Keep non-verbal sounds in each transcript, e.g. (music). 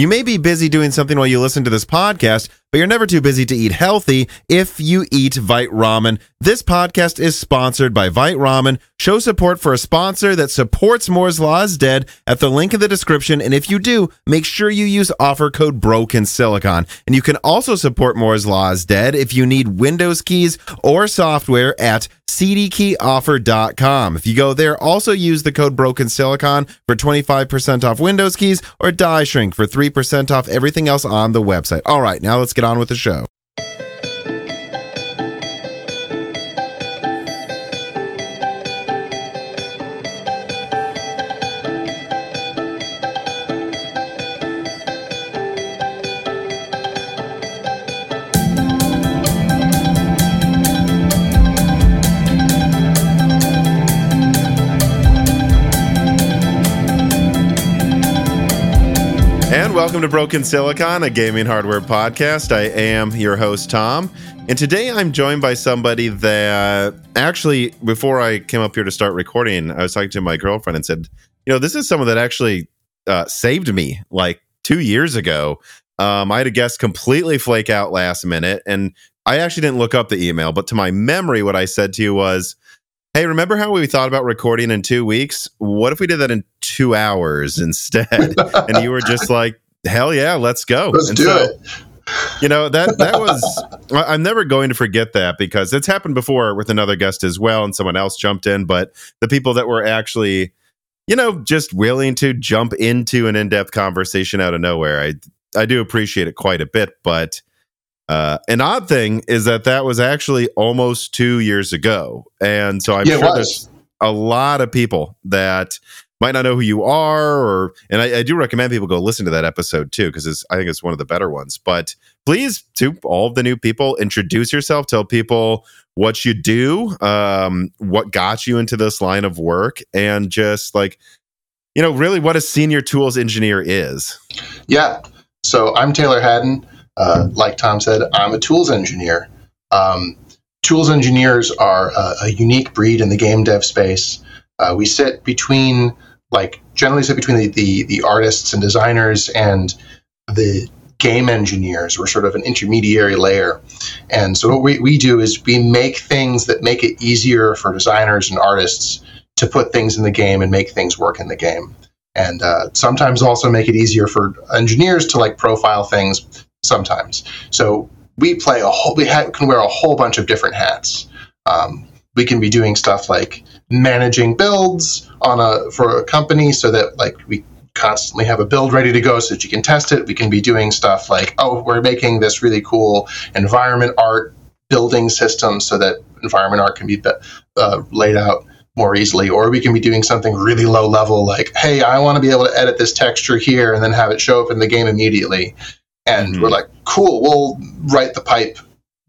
You may be busy doing something while you listen to this podcast, but you're never too busy to eat healthy if you eat Vite Ramen. This podcast is sponsored by Vite Ramen. Show support for a sponsor that supports Moore's Law is Dead at the link in the description. And if you do, make sure you use offer code Broken Silicon. And you can also support Moore's Law is Dead if you need Windows keys or software at cdkeyoffer.com. If you go there, also use the code Broken Silicon for 25% off Windows keys or Die Shrink for 3% off everything else on the website. All right, now let's get on with the show. Welcome to Broken Silicon, a gaming hardware podcast. I am your host, Tom. And today I'm joined by somebody that actually, before I came up here to start recording, I was talking to my girlfriend and said, you know, this is someone that actually uh, saved me like two years ago. Um, I had a guest completely flake out last minute, and I actually didn't look up the email, but to my memory, what I said to you was, Hey, remember how we thought about recording in two weeks? What if we did that in two hours instead? (laughs) and you were just like, hell yeah, let's go. Let's and do so, it. You know, that (laughs) that was I'm never going to forget that because it's happened before with another guest as well, and someone else jumped in, but the people that were actually, you know, just willing to jump into an in-depth conversation out of nowhere. I I do appreciate it quite a bit, but uh, an odd thing is that that was actually almost two years ago, and so I'm yeah, sure there's a lot of people that might not know who you are, or and I, I do recommend people go listen to that episode too because I think it's one of the better ones. But please, to all the new people, introduce yourself, tell people what you do, um, what got you into this line of work, and just like you know, really what a senior tools engineer is. Yeah. So I'm Taylor Hadden. Uh, like Tom said, I'm a tools engineer. Um, tools engineers are a, a unique breed in the game dev space. Uh, we sit between, like, generally sit between the, the, the artists and designers and the game engineers. We're sort of an intermediary layer. And so what we, we do is we make things that make it easier for designers and artists to put things in the game and make things work in the game. And uh, sometimes also make it easier for engineers to like profile things sometimes. So we play a whole, we ha- can wear a whole bunch of different hats. Um, we can be doing stuff like managing builds on a for a company so that like we constantly have a build ready to go so that you can test it. We can be doing stuff like, oh, we're making this really cool environment art building system so that environment art can be uh, laid out more easily. Or we can be doing something really low level like, hey, I want to be able to edit this texture here and then have it show up in the game immediately. And Mhm. we're like, cool, we'll write the pipe,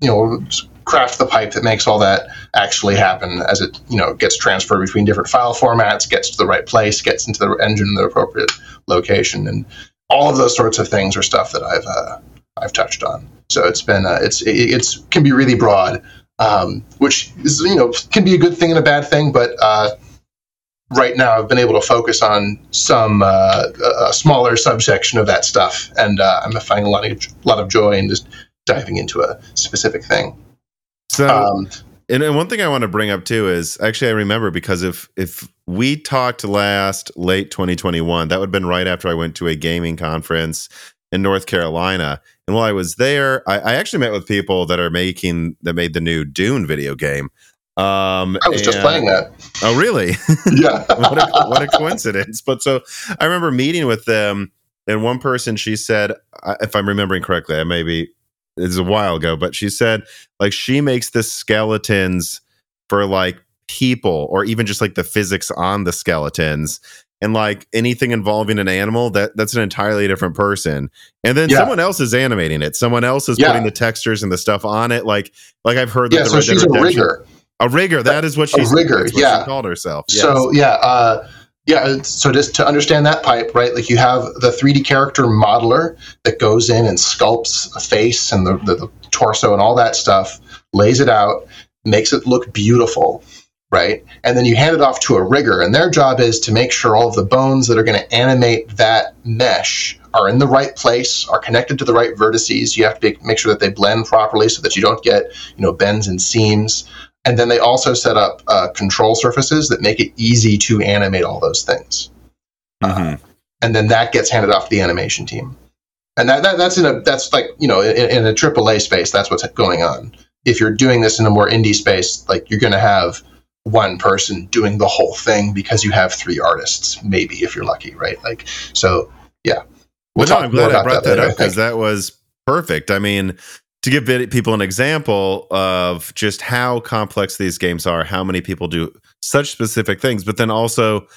you know, craft the pipe that makes all that actually happen as it, you know, gets transferred between different file formats, gets to the right place, gets into the engine in the appropriate location. And all of those sorts of things are stuff that I've, uh, I've touched on. So it's been, uh, it's, it, it's, can be really broad, um, which is, you know, can be a good thing and a bad thing, but, uh, right now I've been able to focus on some uh, a a smaller subsection of that stuff, and uh, I'm finding a lot of a lot of joy in just diving into a specific thing. So Um, And, and one thing I want to bring up too is actually I remember because if if we talked last late 2021, that would have been right after I went to a gaming conference in North Carolina. And while I was there, I, I actually met with people that are making that made the new Dune video game. Um, I was just playing that. Oh, really? (laughs) Yeah. (laughs) what, a, what a coincidence. But so I remember meeting with them, and one person she said, if I'm remembering correctly, I maybe it's a while ago, but she said like she makes the skeletons for like people or even just like the physics on the skeletons and like anything involving an animal that that's an entirely different person and then Yeah. someone else is animating it someone else is Yeah. putting the textures and the stuff on it like like i've heard that yeah. the So Red she's a rigger. a rigger that is what A she's rigger, what yeah. she called herself yes. So yeah, uh, yeah. Uh, so just to understand that pipe, right? Like you have the 3D character modeler that goes in and sculpts a face and the, the, the torso and all that stuff, lays it out, makes it look beautiful, right? And then you hand it off to a rigger, and their job is to make sure all of the bones that are going to animate that mesh are in the right place, are connected to the right vertices. You have to make sure that they blend properly so that you don't get, you know, bends and seams. And then they also set up uh, control surfaces that make it easy to animate all those things. Mm-hmm. Uh, and then that gets handed off to the animation team. And that, that that's in a that's like you know in, in a AAA space that's what's going on. If you're doing this in a more indie space, like you're going to have one person doing the whole thing because you have three artists, maybe if you're lucky, right? Like so, yeah. We'll well, no, I'm glad I brought that, that up because that was perfect. I mean, to give people an example of just how complex these games are, how many people do such specific things, but then also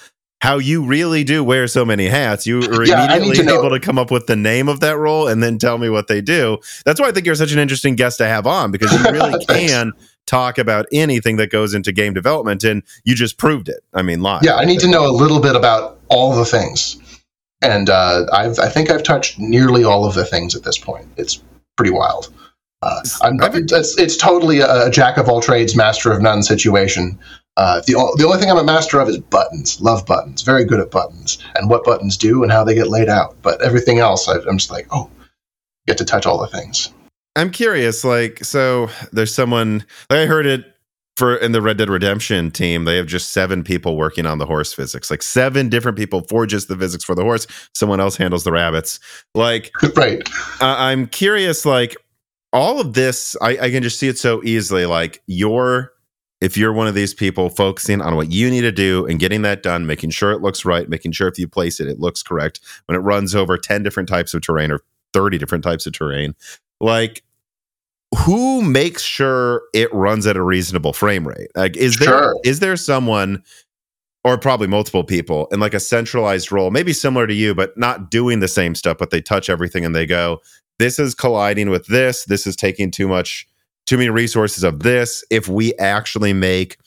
how you really do wear so many hats. You are (laughs) yeah, immediately able to come up with the name of that role and then tell me what they do. That's why I think you're such an interesting guest to have on because you (laughs) really can talk about anything that goes into game development and you just proved it. I mean, live. Yeah, I need to know a little bit about all the things. And uh, I've, I think I've touched nearly all of the things at this point. It's pretty wild. Uh, it's, it's totally a, a, jack of all trades, master of none situation. Uh, the, the only thing I'm a master of is buttons. Love buttons. Very good at buttons and what buttons do and how they get laid out. But everything else, I, I'm just like, oh, get to touch all the things. I'm curious, like, so there's someone I heard it for in the Red Dead Redemption team, they have just seven people working on the horse physics, like seven different people for just the physics for the horse. Someone else handles the rabbits. Like, (laughs) right. Uh, I'm curious, like, all of this, I, I can just see it so easily. Like, you're, if you're one of these people focusing on what you need to do and getting that done, making sure it looks right, making sure if you place it, it looks correct. When it runs over 10 different types of terrain or 30 different types of terrain, like, who makes sure it runs at a reasonable frame rate? Like, is there sure. is there someone or probably multiple people in like a centralized role, maybe similar to you, but not doing the same stuff, but they touch everything and they go, this is colliding with this, this is taking too much, too many resources of this. If we actually make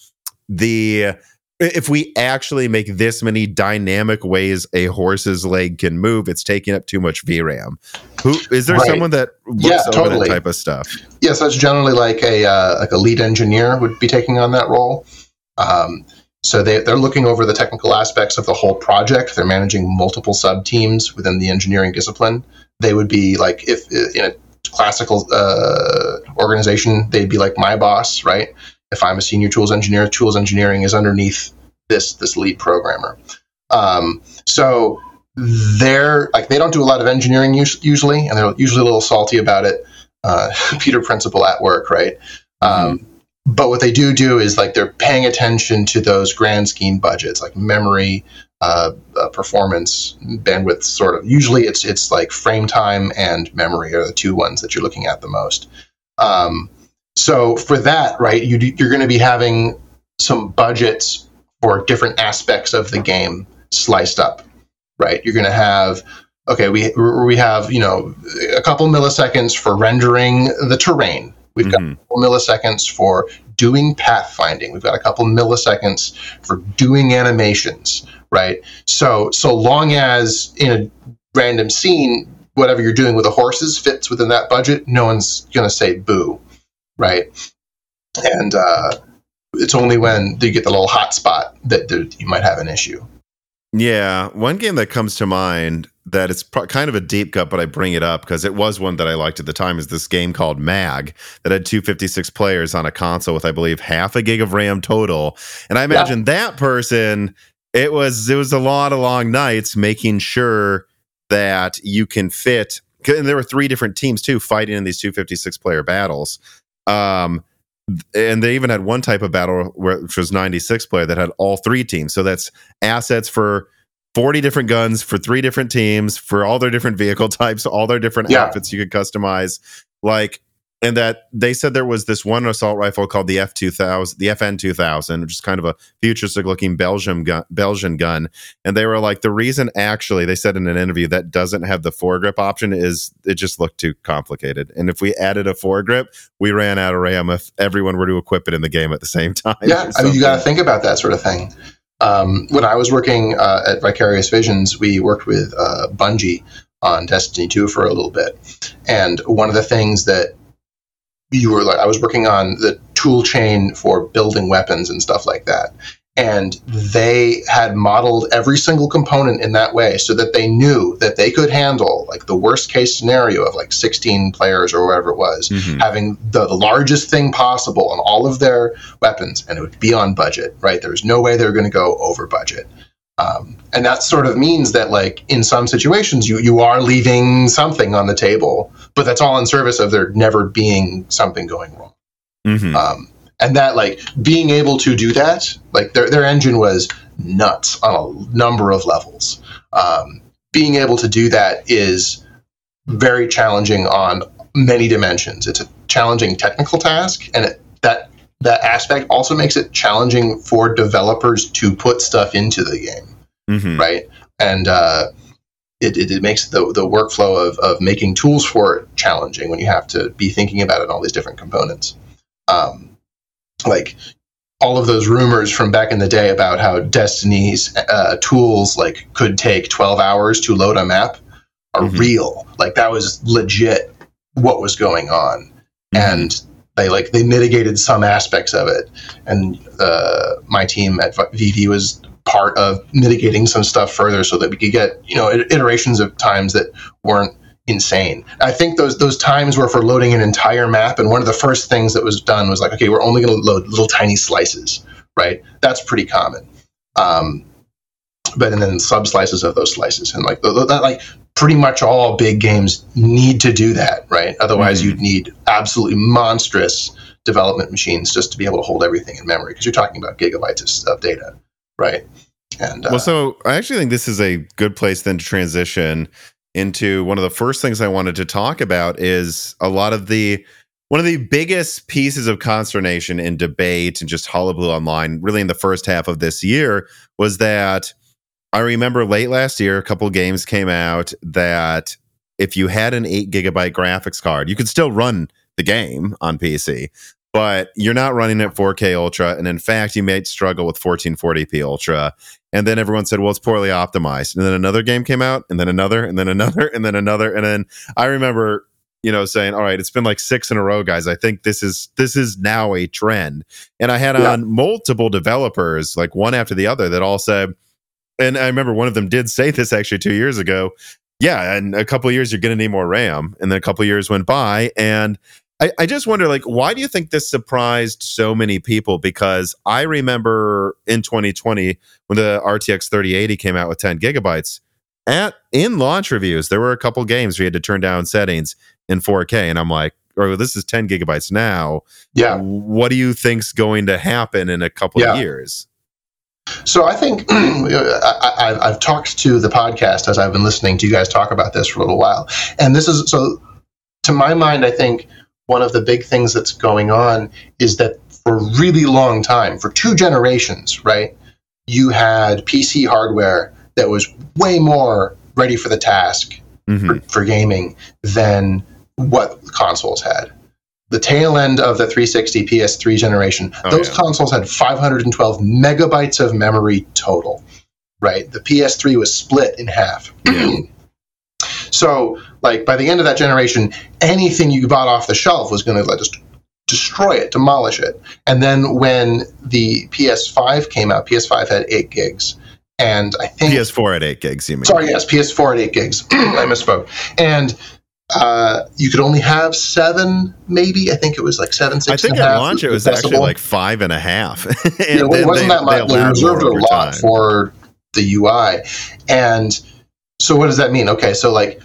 the if we actually make this many dynamic ways a horse's leg can move, it's taking up too much VRAM. Who is there right. someone that looks yeah, over totally. that type of stuff? Yes, that's generally like a uh, like a lead engineer would be taking on that role. Um, so they, they're looking over the technical aspects of the whole project. They're managing multiple sub teams within the engineering discipline. They would be like if in a classical uh, organization, they'd be like my boss, right? if I'm a senior tools engineer, tools engineering is underneath this this lead programmer. Um, so they're like they don't do a lot of engineering usually, and they're usually a little salty about it. Uh, (laughs) Peter Principle at work, right? Mm-hmm. Um, but what they do do is like they're paying attention to those grand scheme budgets, like memory, uh, uh, performance, bandwidth. Sort of. Usually, it's it's like frame time and memory are the two ones that you're looking at the most. Um, so for that, right, you, you're going to be having some budgets for different aspects of the game sliced up, right? You're going to have okay, we we have you know a couple milliseconds for rendering the terrain. We've mm-hmm. got a couple milliseconds for doing pathfinding. We've got a couple milliseconds for doing animations, right? So so long as in a random scene, whatever you're doing with the horses fits within that budget, no one's going to say boo right? And uh, it's only when you get the little hot spot that you might have an issue. Yeah, one game that comes to mind that it's pro- kind of a deep cut, but I bring it up because it was one that I liked at the time. Is this game called Mag that had 256 players on a console with, I believe, half a gig of RAM total. And I imagine yeah. that person, it was it was a lot of long nights making sure that you can fit. And there were three different teams too fighting in these 256 player battles. Um, and they even had one type of battle where, which was 96 player that had all three teams. So that's assets for 40 different guns for three different teams for all their different vehicle (laughs) types, all their different yeah. outfits you could customize. Like and that they said there was this one assault rifle called the F two thousand, the FN two thousand, which is kind of a futuristic looking Belgium gun, Belgian gun. And they were like, the reason actually they said in an interview that doesn't have the foregrip option is it just looked too complicated. And if we added a foregrip, we ran out of RAM if everyone were to equip it in the game at the same (laughs) time. Yeah, I mean, you got to think about that sort of thing. Um, when I was working uh, at Vicarious Visions, we worked with uh, Bungie on Destiny 2 for a little bit. And one of the things that you were like I was working on the tool chain for building weapons and stuff like that. and they had modeled every single component in that way so that they knew that they could handle like the worst case scenario of like 16 players or whatever it was Mhm. having the, the largest thing possible on all of their weapons and it would be on budget right there's no way they're going to go over budget um, and that sort of means that like in some situations you you are leaving something on the table but that's all in service of there never being something going wrong. Mhm. um, and that like being able to do that like their, their engine was nuts on a number of levels. Um, being able to do that is very challenging on many dimensions. It's a challenging technical task and it, that that aspect also makes it challenging for developers to put stuff into the game Mhm. right? And uh, it, it, it makes the, the workflow of, of making tools for it challenging when you have to be thinking about it in all these different components. Um, like all of those rumors from back in the day about how Destiny's uh, tools like could take 12 hours to load a map are Mhm. real. Like that was legit what was going on. And they like they mitigated some aspects of it. And uh, my team at VV was part of mitigating some stuff further so that we could get you know iterations of times that weren't insane. I think those those times were for loading an entire map, and one of the first things that was done was like, okay, we're only going to load little tiny slices, right? That's pretty common. Um, but and then sub slices of those slices, and like th- th- that, like pretty much all big games need to do that, right? Otherwise, Mhm. you'd need absolutely monstrous development machines just to be able to hold everything in memory because you're talking about gigabytes of, of data, right? And uh, Well, so I actually think this is a good place then to transition into one of the first things I wanted to talk about is a lot of the one of the biggest pieces of consternation and debate and just hullabaloo online, really in the first half of this year, was that I remember late last year, a couple games came out that if you had an eight gigabyte graphics card, you could still run the game on PC, but you're not running at 4K Ultra. And in fact, you might struggle with 1440p Ultra. And then everyone said, well, it's poorly optimized. And then another game came out, and then another, and then another, and then another. And then I remember, you know, saying, all right, it's been like six in a row, guys. I think this is this is now a trend. And I had Yeah. on multiple developers, like one after the other, that all said, and I remember one of them did say this actually two years ago. Yeah, in a couple of years you're going to need more RAM, and then a couple of years went by, and I, I just wonder, like, why do you think this surprised so many people? Because I remember in 2020 when the RTX 3080 came out with 10 gigabytes. At in launch reviews, there were a couple games where you had to turn down settings in 4K, and I'm like, "Oh, this is 10 gigabytes now. yeah, What do you think's going to happen in a couple Yeah. of years?" So I think (clears throat) I, I, I've talked to the podcast as I've been listening to you guys talk about this for a little while, and this is so. To my mind, I think one of the big things that's going on is that for a really long time, for two generations, right, you had PC hardware that was way more ready for the task Mhm. for, for gaming than what consoles had. The tail end of the 360 PS3 generation, Oh, those yeah. consoles had 512 megabytes of memory total. Right, the PS3 was split in half. (clears throat) Yeah. so, like by the end of that generation, anything you bought off the shelf was going to just destroy it, demolish it. And then when the PS5 came out, PS5 had eight gigs, and I think PS4 at 8 gigs, you mean? Sorry, yes, PS4 at 8 gigs. (clears throat) I misspoke. And uh, you could only have seven, maybe. I think it was like seven, six. I think and at half launch it was accessible. actually like five and a half. (laughs) and Yeah, it wasn't they- that much. they They reserved a lot time. for the UI. And so what does that mean? Okay, so like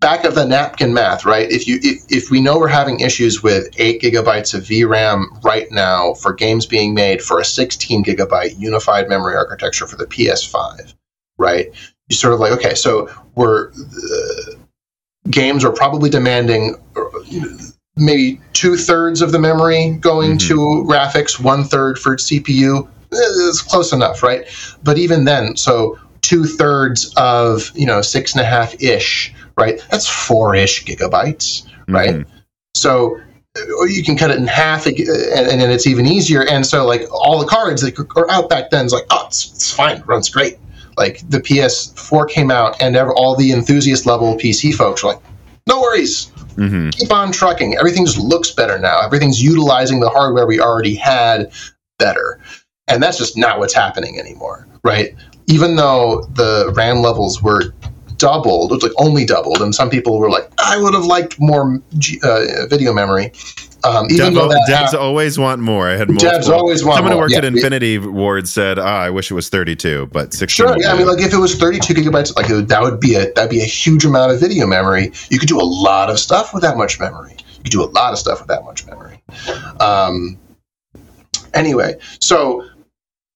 back of the napkin math, right? If you if, if we know we're having issues with eight gigabytes of VRAM right now for games being made for a 16 gigabyte unified memory architecture for the PS5, right? You sort of like, okay, so we're uh, games are probably demanding uh, maybe two thirds of the memory going Mhm. to graphics, one third for CPU. Eh, It's close enough, right? But even then, so two thirds of you know six and a half ish, right? That's four ish gigabytes, right? Mhm. So or you can cut it in half, and, and then it's even easier. And so, like all the cards that are out back then, is like, oh, it's, it's fine, runs great. Like the PS4 came out, and ever, all the enthusiast level PC folks were like, no worries, Mhm. keep on trucking. Everything just looks better now. Everything's utilizing the hardware we already had better. and that's just not what's happening anymore, right? Even though the RAM levels were doubled, it was like only doubled, and some people were like, I would have liked more uh, video memory. Um, even though that devs always want more. I had multiple. devs always want Someone who worked yeah, at Infinity it, Ward said, oh, "I wish it was 32, but 16." Sure, yeah. I mean, like if it was 32 gigabytes, like that would be a that'd be a huge amount of video memory. You could do a lot of stuff with that much memory. You could do a lot of stuff with that much memory. Um, anyway, so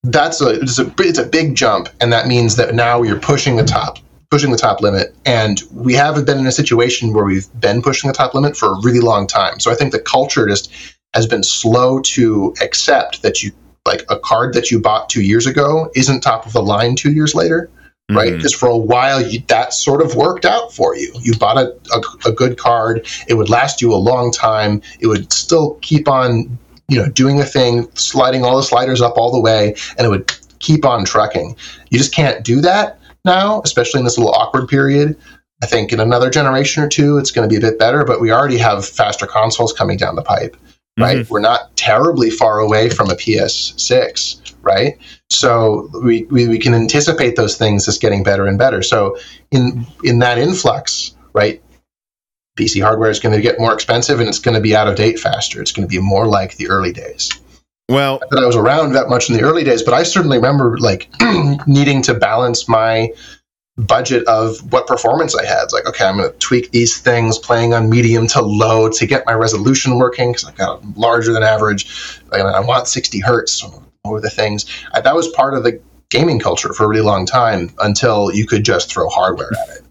that's a it's a it's a big jump, and that means that now you're pushing the top pushing the top limit. And we haven't been in a situation where we've been pushing the top limit for a really long time. So I think the culture just has been slow to accept that you like a card that you bought two years ago isn't top of the line two years later. Right, because mm-hmm. for a while you, that sort of worked out for you. You bought a, a, a good card; it would last you a long time. It would still keep on, you know, doing the thing, sliding all the sliders up all the way, and it would keep on trucking. You just can't do that now, especially in this little awkward period. I think in another generation or two, it's going to be a bit better, but we already have faster consoles coming down the pipe, right? Mm-hmm. We're not terribly far away from a PS6, right? So we, we, we, can anticipate those things as getting better and better. So in in that influx, right? PC hardware is going to get more expensive and it's going to be out of date faster. It's going to be more like the early days. Well, that I was around that much in the early days, but I certainly remember like (clears throat) needing to balance my budget of what performance I had. It's like, okay, I'm going to tweak these things, playing on medium to low to get my resolution working because I've got larger than average. and I want 60 hertz over the things. I, that was part of the gaming culture for a really long time until you could just throw hardware at it.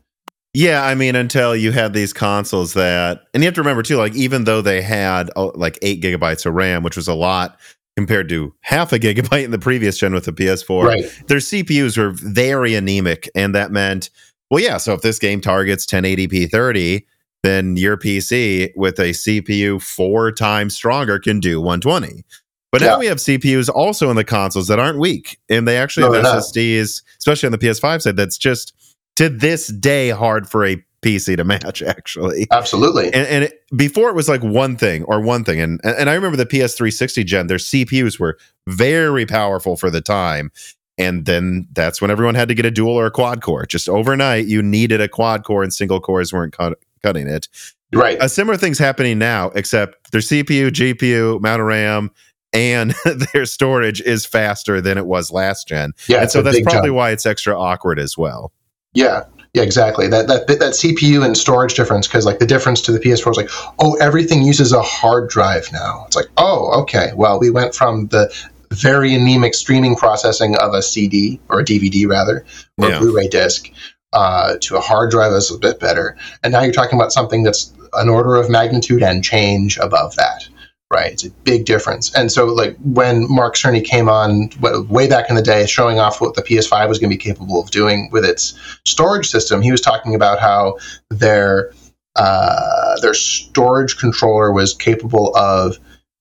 Yeah, I mean, until you had these consoles that, and you have to remember too, like even though they had oh, like eight gigabytes of RAM, which was a lot compared to half a gigabyte in the previous gen with the PS4. Right. Their CPUs were very anemic, and that meant, well, yeah. So if this game targets 1080p 30, then your PC with a CPU four times stronger can do 120. But yeah. now we have CPUs also in the consoles that aren't weak, and they actually no, have SSDs, especially on the PS5 side. That's just to this day hard for a PC to match actually. Absolutely. And, and it, before it was like one thing or one thing, and and I remember the PS360 gen, their CPUs were very powerful for the time. And then that's when everyone had to get a dual or a quad core. Just overnight, you needed a quad core, and single cores weren't cut, cutting it. Right. A similar thing's happening now, except their CPU, GPU, amount of RAM, and (laughs) their storage is faster than it was last gen. Yeah, and so that's probably jump. why it's extra awkward as well. Yeah, yeah, exactly. That that that CPU and storage difference, because like the difference to the PS4 is like, oh, everything uses a hard drive now. It's like, oh, okay. Well, we went from the very anemic streaming processing of a CD or a DVD rather, or yeah. a Blu-ray disc, uh, to a hard drive that's a bit better. And now you're talking about something that's an order of magnitude and change above that right? It's a big difference. And so, like when Mark Cerny came on way back in the day, showing off what the PS5 was going to be capable of doing with its storage system, he was talking about how their uh, their storage controller was capable of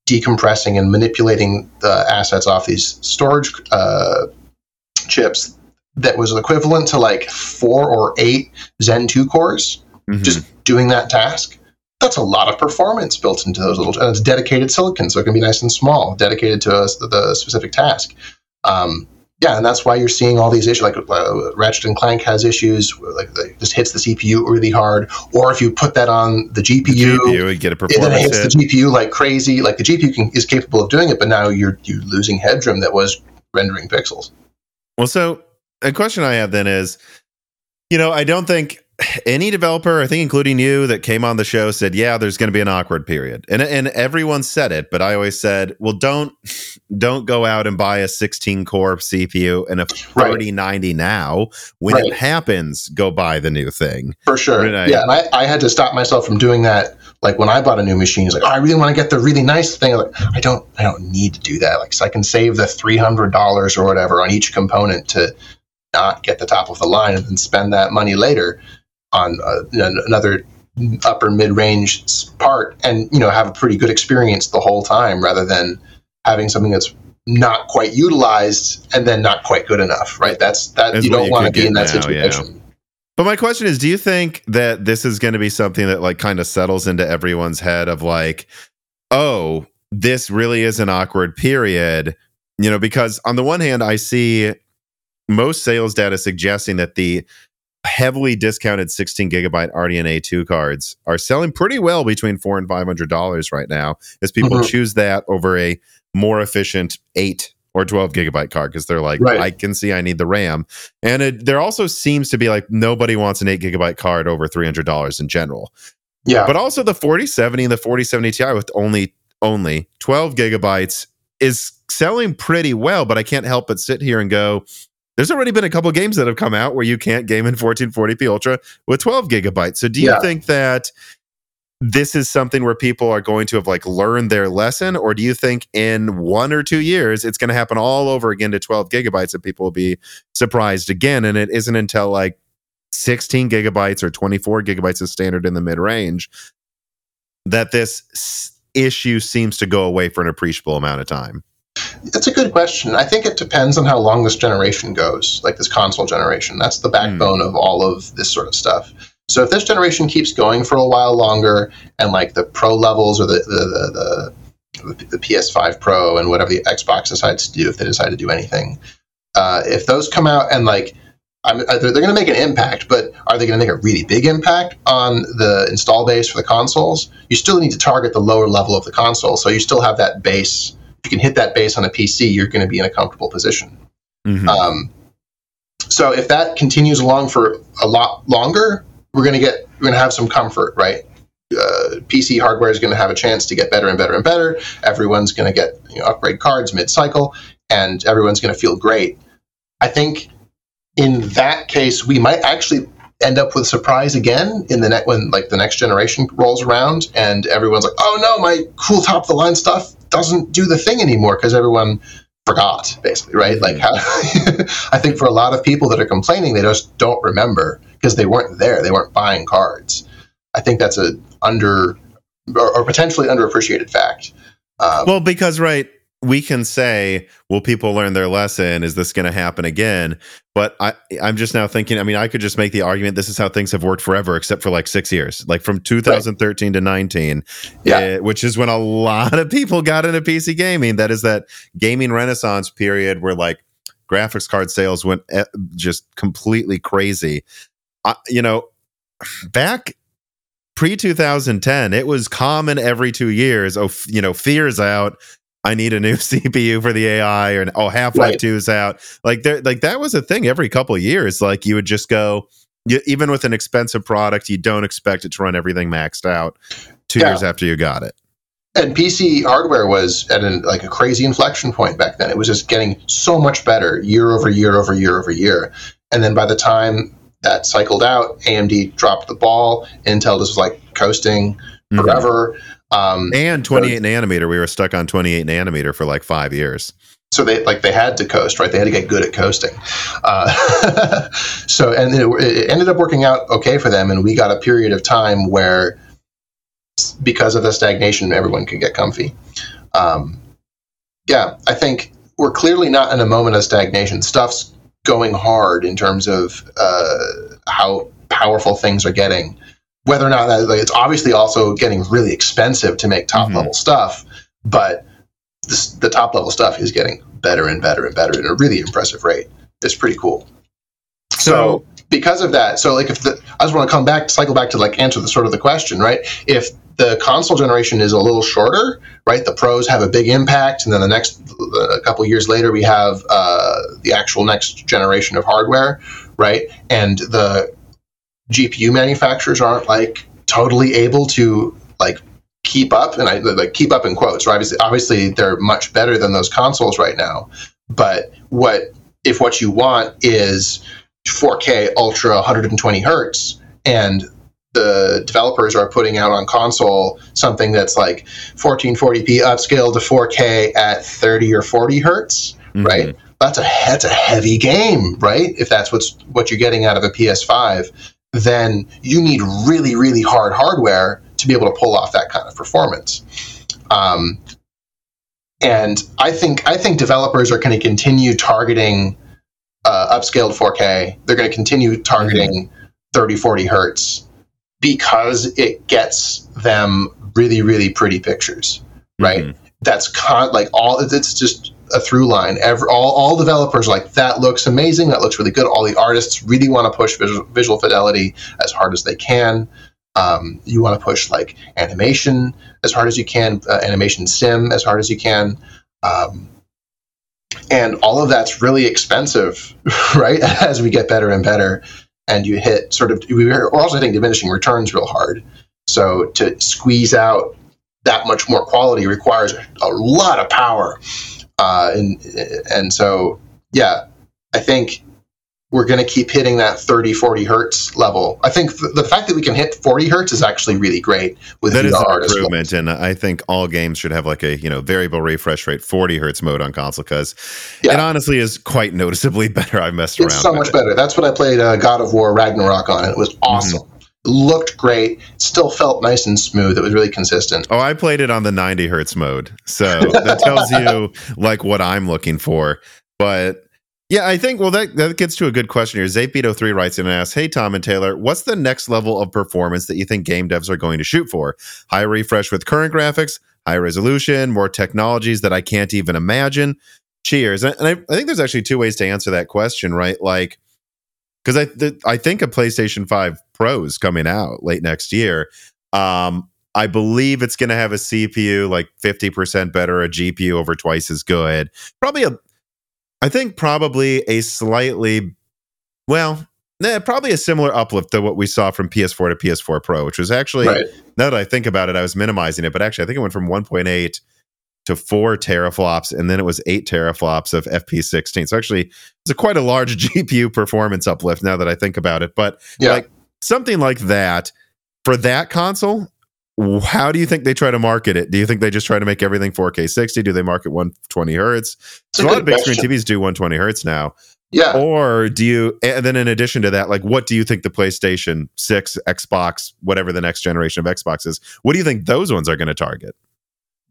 decompressing and manipulating the assets off these storage uh, chips that was equivalent to like four or eight Zen 2 cores, mm-hmm. just doing that task that's a lot of performance built into those little, and it's dedicated silicon, so it can be nice and small, dedicated to a, the specific task. Um, yeah, and that's why you're seeing all these issues. Like uh, Ratchet and Clank has issues, like it just hits the CPU really hard. Or if you put that on the GPU, the GPU get a performance it then hits hit. the GPU like crazy. Like the GPU can, is capable of doing it, but now you're you're losing headroom that was rendering pixels. Well, so a question I have then is, you know, I don't think any developer, I think including you that came on the show said, "Yeah, there's going to be an awkward period." And and everyone said it, but I always said, "Well, don't don't go out and buy a 16 core CPU and a 3090 right. now. When right. it happens, go buy the new thing." For sure. yeah, and I, I had to stop myself from doing that like when I bought a new machine, it's like, oh, I really want to get the really nice thing. Like, I don't, I don't need to do that. Like, so I can save the three hundred dollars or whatever on each component to not get the top of the line and then spend that money later on uh, another upper mid-range part and you know have a pretty good experience the whole time rather than having something that's not quite utilized and then not quite good enough right? That's that that's you don't want to be in that now, situation. Yeah. But my question is, do you think that this is going to be something that like kind of settles into everyone's head of like, oh, this really is an awkward period? You know, because on the one hand, I see most sales data suggesting that the heavily discounted 16 gigabyte RDNA 2 cards are selling pretty well between four and five hundred dollars right now as people Mhm. choose that over a more efficient eight or 12 gigabyte card because they're like, Right. I can see I need the RAM. And it, there also seems to be like nobody wants an eight gigabyte card over $300 in general. Yeah. But also the 4070 and the 4070 Ti with only only 12 gigabytes is selling pretty well, but I can't help but sit here and go, there's already been a couple games that have come out where you can't game in 1440p Ultra with 12 gigabytes. So do you Yeah. think that this is something where people are going to have like learned their lesson, or do you think in one or two years it's going to happen all over again to 12 gigabytes and people will be surprised again? And it isn't until like 16 gigabytes or 24 gigabytes is standard in the mid range that this issue seems to go away for an appreciable amount of time. That's a good question. I think it depends on how long this generation goes, like this console generation. That's the backbone of all of this sort of stuff. So if this generation keeps going for a while longer, and like the pro levels or the the the, the, the PS5 Pro and whatever the Xbox decides to do, if they decide to do anything, uh, if those come out and like. I'm, uh, they're, going to make an impact, but are they going to make a really big impact on the install base for the consoles? You still need to target the lower level of the console, so you still have that base you can hit that base on a PC, you're going to be in a comfortable position. Mhm. Um, so if that continues along for a lot longer, we're going to get we're going to have some comfort, right? Uh, PC hardware is going to have a chance to get better and better and better. Everyone's going to get you know, upgrade cards mid-cycle, and everyone's going to feel great. I think in that case, we might actually end up with surprise again in the net when like the next generation rolls around, and everyone's like, "Oh no, my cool top of the line stuff doesn't do the thing anymore because everyone forgot basically right? Like how (laughs) i think for a lot of people that are complaining they just don't remember because they weren't there. They weren't buying cards. I think that's a under or, or potentially underappreciated fact. Um, Well, because right, we can say, "Will people learn their lesson? Is this going to happen again?" But I, I'm just now thinking. I mean, I could just make the argument this is how things have worked forever, except for like six years, like from 2013 to 19, Yeah. eh, which is when a lot of people got into PC gaming. That is that gaming renaissance period where like graphics card sales went eh, just completely crazy. I, you know, back pre 2010 it was common every two years oh you know F.E.A.R.'s out i need a new (laughs) cpu for the ai or oh half-life Right. 2 is out. Like there like that was a thing every couple of years. Like you would just go you, even with an expensive product you don't expect it to run everything maxed out two Yeah. years after you got it. And pc hardware was at an, like a crazy inflection point back then. It was just getting so much better year over year over year over year. And then by the time that cycled out amd dropped the ball. Intel just was like coasting Mhm. forever um, and 28 nanometer we were stuck on 28 nanometer for like five years. So they like they had to coast right? They had to get good at coasting. Uh, (laughs) so and it, it ended up working out okay for them and we got a period of time where because of the stagnation everyone could get comfy. Um, yeah i think we're clearly not in a moment of stagnation. Stuff's going hard in terms of uh, how powerful things are getting whether or not that, like, it's obviously also getting really expensive to make top Mhm. level stuff but this, the top level stuff is getting better and better and better at a really impressive rate. It's pretty cool. So, because of that, so like if the I just want to come back, cycle back to like answer the sort of the question, right? If the console generation is a little shorter, right? The pros have a big impact, and then the next a couple years later we have uh, the actual next generation of hardware, right? And the GPU manufacturers aren't like totally able to like keep up, and I like keep up in quotes. Right? Obviously, obviously they're much better than those consoles right now. But what if what you want is 4K ultra 120 hertz and the developers are putting out on console something that's like 1440p upscaled to 4K at 30 or 40 hertz, Mhm. right? That's a that's a heavy game, right? If that's what's what you're getting out of a PS5, then you need really really hard hardware to be able to pull off that kind of performance. Um, and I think I think developers are going to continue targeting uh, upscaled 4K. They're going to continue targeting 30, 40 hertz because it gets them really, really pretty pictures, right? Mhm. That's con- like all. It's just a through line. Every, all, all developers like that looks amazing. That looks really good. All the artists really want to push visual, visual fidelity as hard as they can. Um, you want to push like animation as hard as you can, uh, animation sim as hard as you can. Um, and all of that's really expensive, (laughs) right? (laughs) As we get better and better, and you hit sort of, we're also hitting diminishing returns real hard. So to squeeze out that much more quality requires a lot of power. Uh, and, and so, yeah, I think we're going to keep hitting that 30, 40 hertz level. I think th- the fact that we can hit 40 hertz is actually really great with that VR is an improvement, and I think all games should have like a you know variable refresh rate 40 hertz mode on console because yeah. it honestly is quite (laughs) noticeably better. I messed around. it's around. so much it. better. That's what I played uh, God of War Ragnarok on. It was awesome. Mm-hmm looked great, still felt nice and smooth. It was really consistent. Oh, I played it on the 90 hertz mode. So that tells you (laughs) like what I'm looking for. But yeah, I think well that that gets to a good question here. Zapedo3 writes in and asks, Hey Tom and Taylor, what's the next level of performance that you think game devs are going to shoot for? High refresh with current graphics, high resolution, more technologies that I can't even imagine. Cheers. And I, I think there's actually two ways to answer that question, right? Like because I th- I think a PlayStation 5 Pro is coming out late next year. Um, I believe it's going to have a CPU like 50% better, a GPU over twice as good. Probably a I think probably a slightly, well, nah, probably a similar uplift to what we saw from PS4 to PS4 Pro, which was actually, right. now that I think about it, I was minimizing it, but actually I think it went from 1.8 to four teraflops, and then it was eight teraflops of FP16. So actually, it's a quite a large (laughs) GPU performance uplift now that I think about it. But yeah. like something like that for that console, how do you think they try to market it? Do you think they just try to make everything 4K 60? Do they market 120 hertz? So a, a lot of big question. screen TVs do 120 hertz now. Yeah. Or do you, and then in addition to that, like what do you think the PlayStation 6, Xbox, whatever the next generation of Xbox is, what do you think those ones are going to target?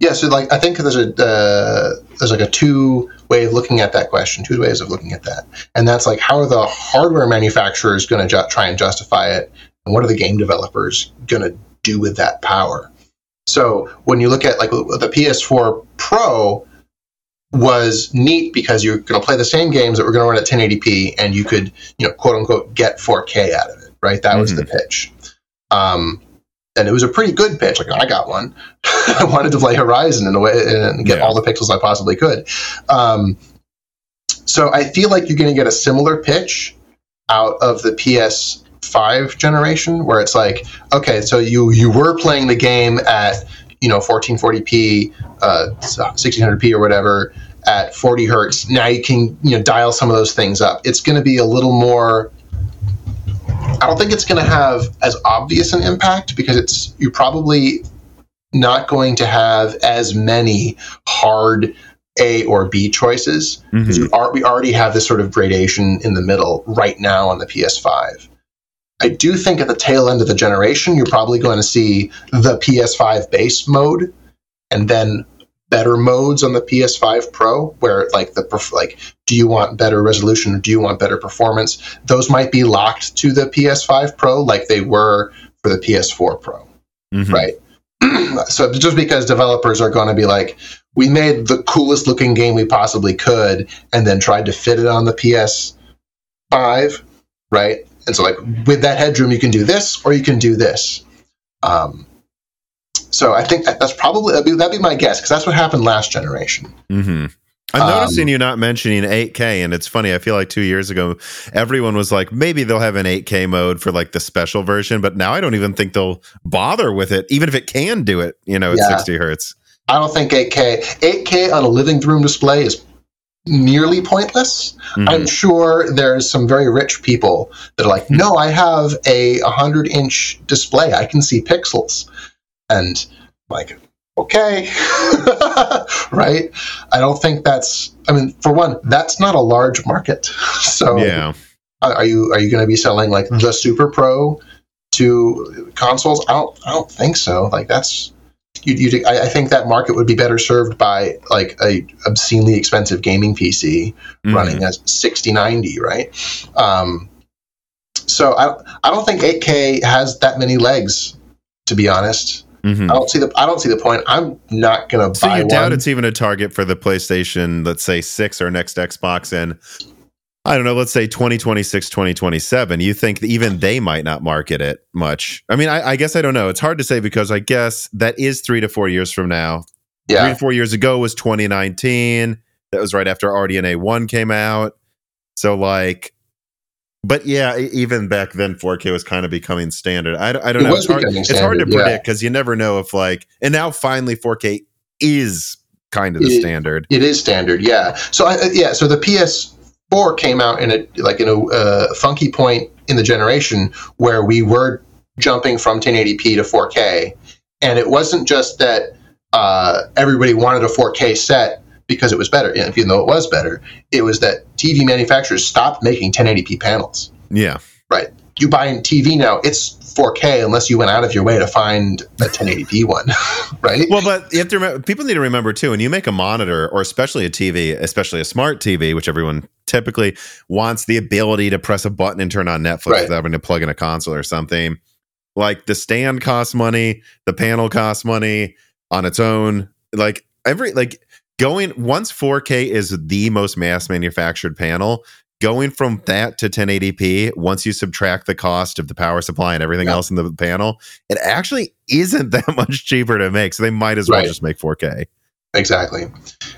Yeah, so like I think there's a uh, there's like a two way of looking at that question, two ways of looking at that, and that's like how are the hardware manufacturers going to ju- try and justify it, and what are the game developers going to do with that power. So when you look at like the PS4 Pro was neat because you're going to play the same games that were going to run at 1080p and you could, you know, quote unquote, get 4K out of it, right? That mm-hmm. was the mm-hmm. pitch. Um, and it was a pretty good pitch. Like I got one. (laughs) I wanted to play Horizon in a way and get yeah. all the pixels I possibly could. Um, so I feel like you're going to get a similar pitch out of the PS five generation, where it's like, okay, so you you were playing the game at you know 1440p, uh, 1600p or whatever at 40 hertz. Now you can you know dial some of those things up. It's going to be a little more. I don't think it's going to have as obvious an impact because it's you're probably not going to have as many hard a or B choices mm-hmm. we already have this sort of gradation in the middle right now on the PS5. I do think at the tail end of the generation, you're probably going to see the PS5 base mode and then better modes on the PS5 Pro, where like the like, do you want better resolution or do you want better performance? Those might be locked to the PS5 Pro, like they were for the PS4 Pro, mm-hmm. right? (clears throat) so just because developers are going to be like, we made the coolest looking game we possibly could, and then tried to fit it on the PS5, right? And so, like with that headroom, you can do this or you can do this. Um, so I think that's probably that'd be, that'd be my guess because that's what happened last generation. Mm-hmm. I'm noticing um, you not mentioning 8K, and it's funny. I feel like two years ago, everyone was like, maybe they'll have an 8K mode for like the special version, but now I don't even think they'll bother with it, even if it can do it. You know, at yeah. 60 hertz. I don't think 8K 8K on a living room display is nearly pointless. Mm-hmm. I'm sure there's some very rich people that are like, no, I have a 100 inch display. I can see pixels. And like, okay. (laughs) right? I don't think that's, I mean, for one, that's not a large market. (laughs) So, yeah. Are you are you going to be selling like the Super Pro to consoles? I don't I don't think so. Like that's you, you, I, I, think that market would be better served by like a obscenely expensive gaming PC mm-hmm. running as 6090, right? Um, so I, I don't think 8K has that many legs, to be honest. Mhm. I don't see the I don't see the point. I'm not gonna So buy you doubt one. it's even a target for the PlayStation, let's say six or next Xbox and I don't know, let's say 2026, 2027. You think that even they might not market it much. I mean, I, I guess I don't know. It's hard to say because I guess that is three to four years from now. Three yeah, to four years ago was 2019. That was right after RDNA 1 came out. So, like, but yeah, even back then, 4K was kind of becoming standard. I, don't- I don't It know. It's hard, it's hard to predict because you never know if, like, and now finally 4K is kind of the It- standard. it is standard. Yeah. So I, uh, yeah. So the PS4 came out in a like in a uh, funky point in the generation where we were jumping from 1080p to 4K, and it wasn't just that uh, everybody wanted a 4K set because it was better, even though it was better. It was that TV manufacturers stopped making 1080p panels. Yeah. Right. You buy a TV now, it's 4K unless you went out of your way to find a 1080p (laughs) one, right? Well, but you have to remember, people need to remember too, when you make a monitor or especially a TV, especially a smart TV, which everyone typically wants the ability to press a button and turn on Netflix Right. without having to plug in a console or something. Like the stand costs money, the panel costs money on its own. Like every, like going, once 4K is the most mass manufactured panel, going from that to 1080p, once you subtract the cost of the power supply and everything Yeah. else in the panel, it actually isn't (laughs) that much cheaper to make. So they might as well Right. just make 4K. Exactly.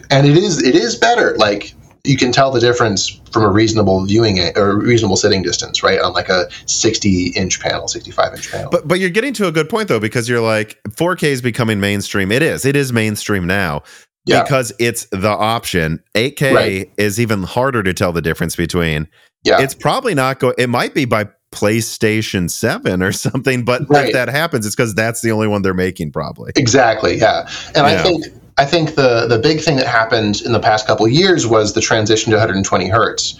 And it is it is better. Like you can tell the difference from a reasonable viewing a- or reasonable sitting distance, right? On like a 60 inch panel, 65 inch panel. But but you're getting to a good point though, because you're like 4K is becoming mainstream. It is. It is mainstream now. Yeah. Because it's the option. 8K Right. is even harder to tell the difference between. yeah. It's probably not going it might be by PlayStation 7 or (laughs) something, but Right. if that happens, it's because that's the only one they're making, probably. Exactly. Yeah. And I think I think the the big thing that happened in the past couple of years was the transition to 120 hertz.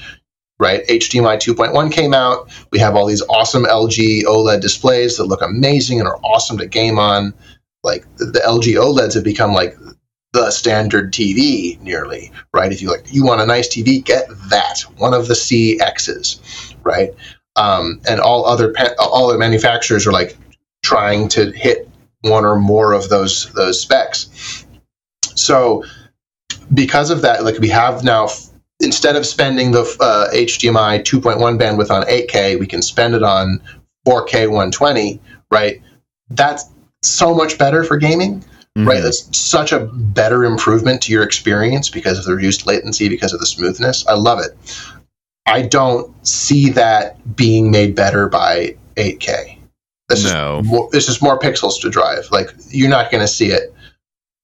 Right, HDMI 2.1 came out. We have all these awesome LG OLED displays that look amazing and are awesome to game on. Like the LG OLEDs have become like the standard TV nearly. Right, if you like, you want a nice TV, get that one of the CXs. Right, um, and all other all other manufacturers are like trying to hit one or more of those those specs. So because of that, like we have now, instead of spending the uh, HDMI 2.1 bandwidth on 8K, we can spend it on 4K 120. Right, that's so much better for gaming. Right, Mhm. that's such a better improvement to your experience because of the reduced latency, because of the smoothness. I love it. I don't see that being made better by 8K. This No. is more, this is more pixels to drive. Like you're not going to see it.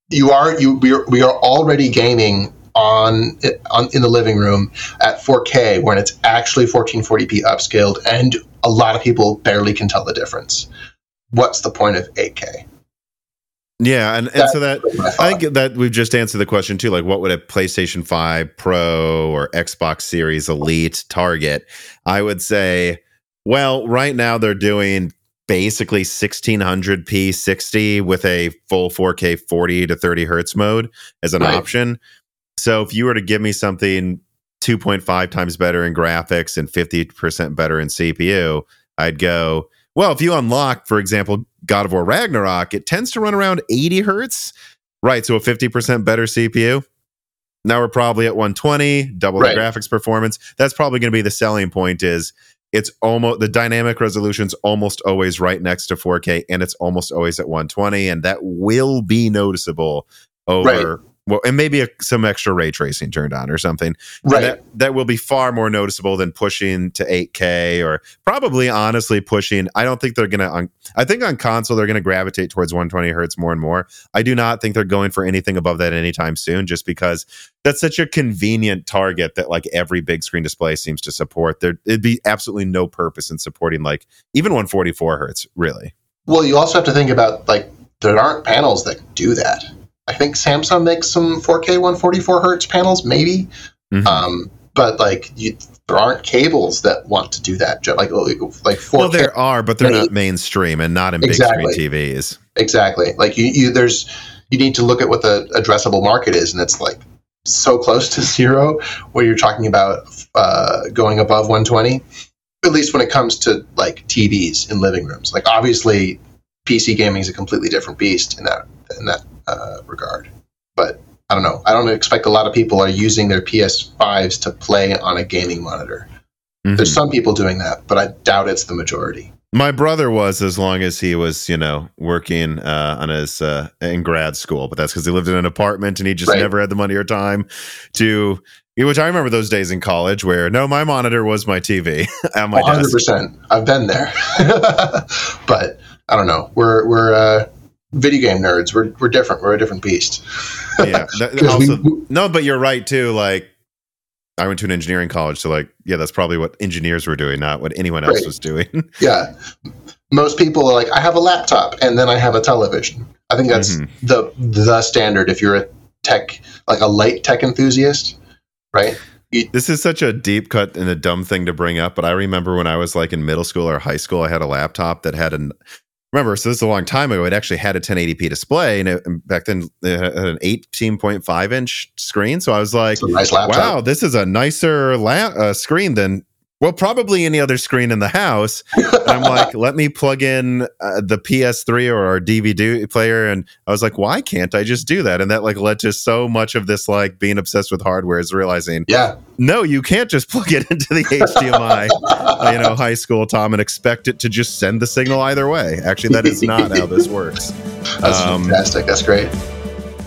You are you we are, we are already gaming on, on in the living room at 4K when it's actually 1440p upscaled, and a lot of people barely can tell the difference. What's the point of 8K? Yeah, and, and so that That's I think that we've just answered the question too. Like, what would a PlayStation 5 Pro or Xbox Series Elite target? I would say, well, right now they're doing basically 1600p 60 with a full 4K 40 to 30 hertz mode as an Right. option. So if you were to give me something 2.5 times better in graphics and 50% better in CPU, I'd go, well, if you unlock, for example, God of War Ragnarok, it tends to run around 80 hertz. Right. So a 50% better CPU. Now we're probably at 120, double Right. the graphics performance. That's probably going to be the selling point is it's almost the dynamic resolution's almost always right next to 4K and it's almost always at 120 and that will be noticeable over well and maybe a, some extra ray tracing turned on or something right. that, that will be far more noticeable than pushing to 8K or probably honestly pushing. I don't think they're going to, I think on console, they're going to gravitate towards 120 hertz more and more. I do not think they're going for anything above that anytime soon, just because that's such a convenient target that like every big screen display seems to support. There, it'd be absolutely no purpose in supporting like even 144 hertz, really. Well, you also have to think about like there aren't panels that do that. I think Samsung makes some 4K 144 hertz panels, maybe, Mhm. um, but like you, there aren't cables that want to do that. Like like 4K. well, there are, but they're not mainstream and not in big screen TVs. exactly. Like you, you there's you need to look at what the addressable market is, and it's like so close to (laughs) zero. Where you're talking about uh, going above 120, at least when it comes to like TVs in living rooms. Like obviously, PC gaming is a completely different beast in that in that uh, regard. But I don't know. I don't expect a lot of people are using their PS5s to play on a gaming monitor. Mm-hmm. There's some people doing that, but I doubt it's the majority. My brother was as long as he was, you know, working uh, on his uh, in grad school, but that's because he lived in an apartment and he just right. never had the money or time to. Which I remember those days in college where no, my monitor was my TV at my 100%. Desk. I've been there, (laughs) but I don't know. We're we're uh, video game nerds. We're we're different. We're a different beast. yeah. (laughs) That, also, we, no, but you're right too. Like I went to an engineering college, so like, yeah, that's probably what engineers were doing, not what anyone else right. was doing. (laughs) yeah, most people are like, I have a laptop and then I have a television. I think that's mm-hmm. the the standard if you're a tech, like a light tech enthusiast, right? You, this is such a deep cut and a dumb thing to bring up, but I remember when I was like in middle school or high school, I had a laptop that had an remember, so this is a long time ago. It actually had a 1080p display, and, it, and back then it had an 18.5 inch screen. So I was like, nice "Wow, this is a nicer la- uh, screen than well, probably any other screen in the house. And I'm (laughs) like, let me plug in uh, the PS3 or our DVD player. And I was like, why can't I just do that? And that like led to so much of this like being obsessed with hardware is realizing, yeah, no, you can't just plug it into the (laughs) HDMI, uh, you know, high school Tom and expect it to just send the signal either way. Actually, that is not how this works. That's um, fantastic. That's great.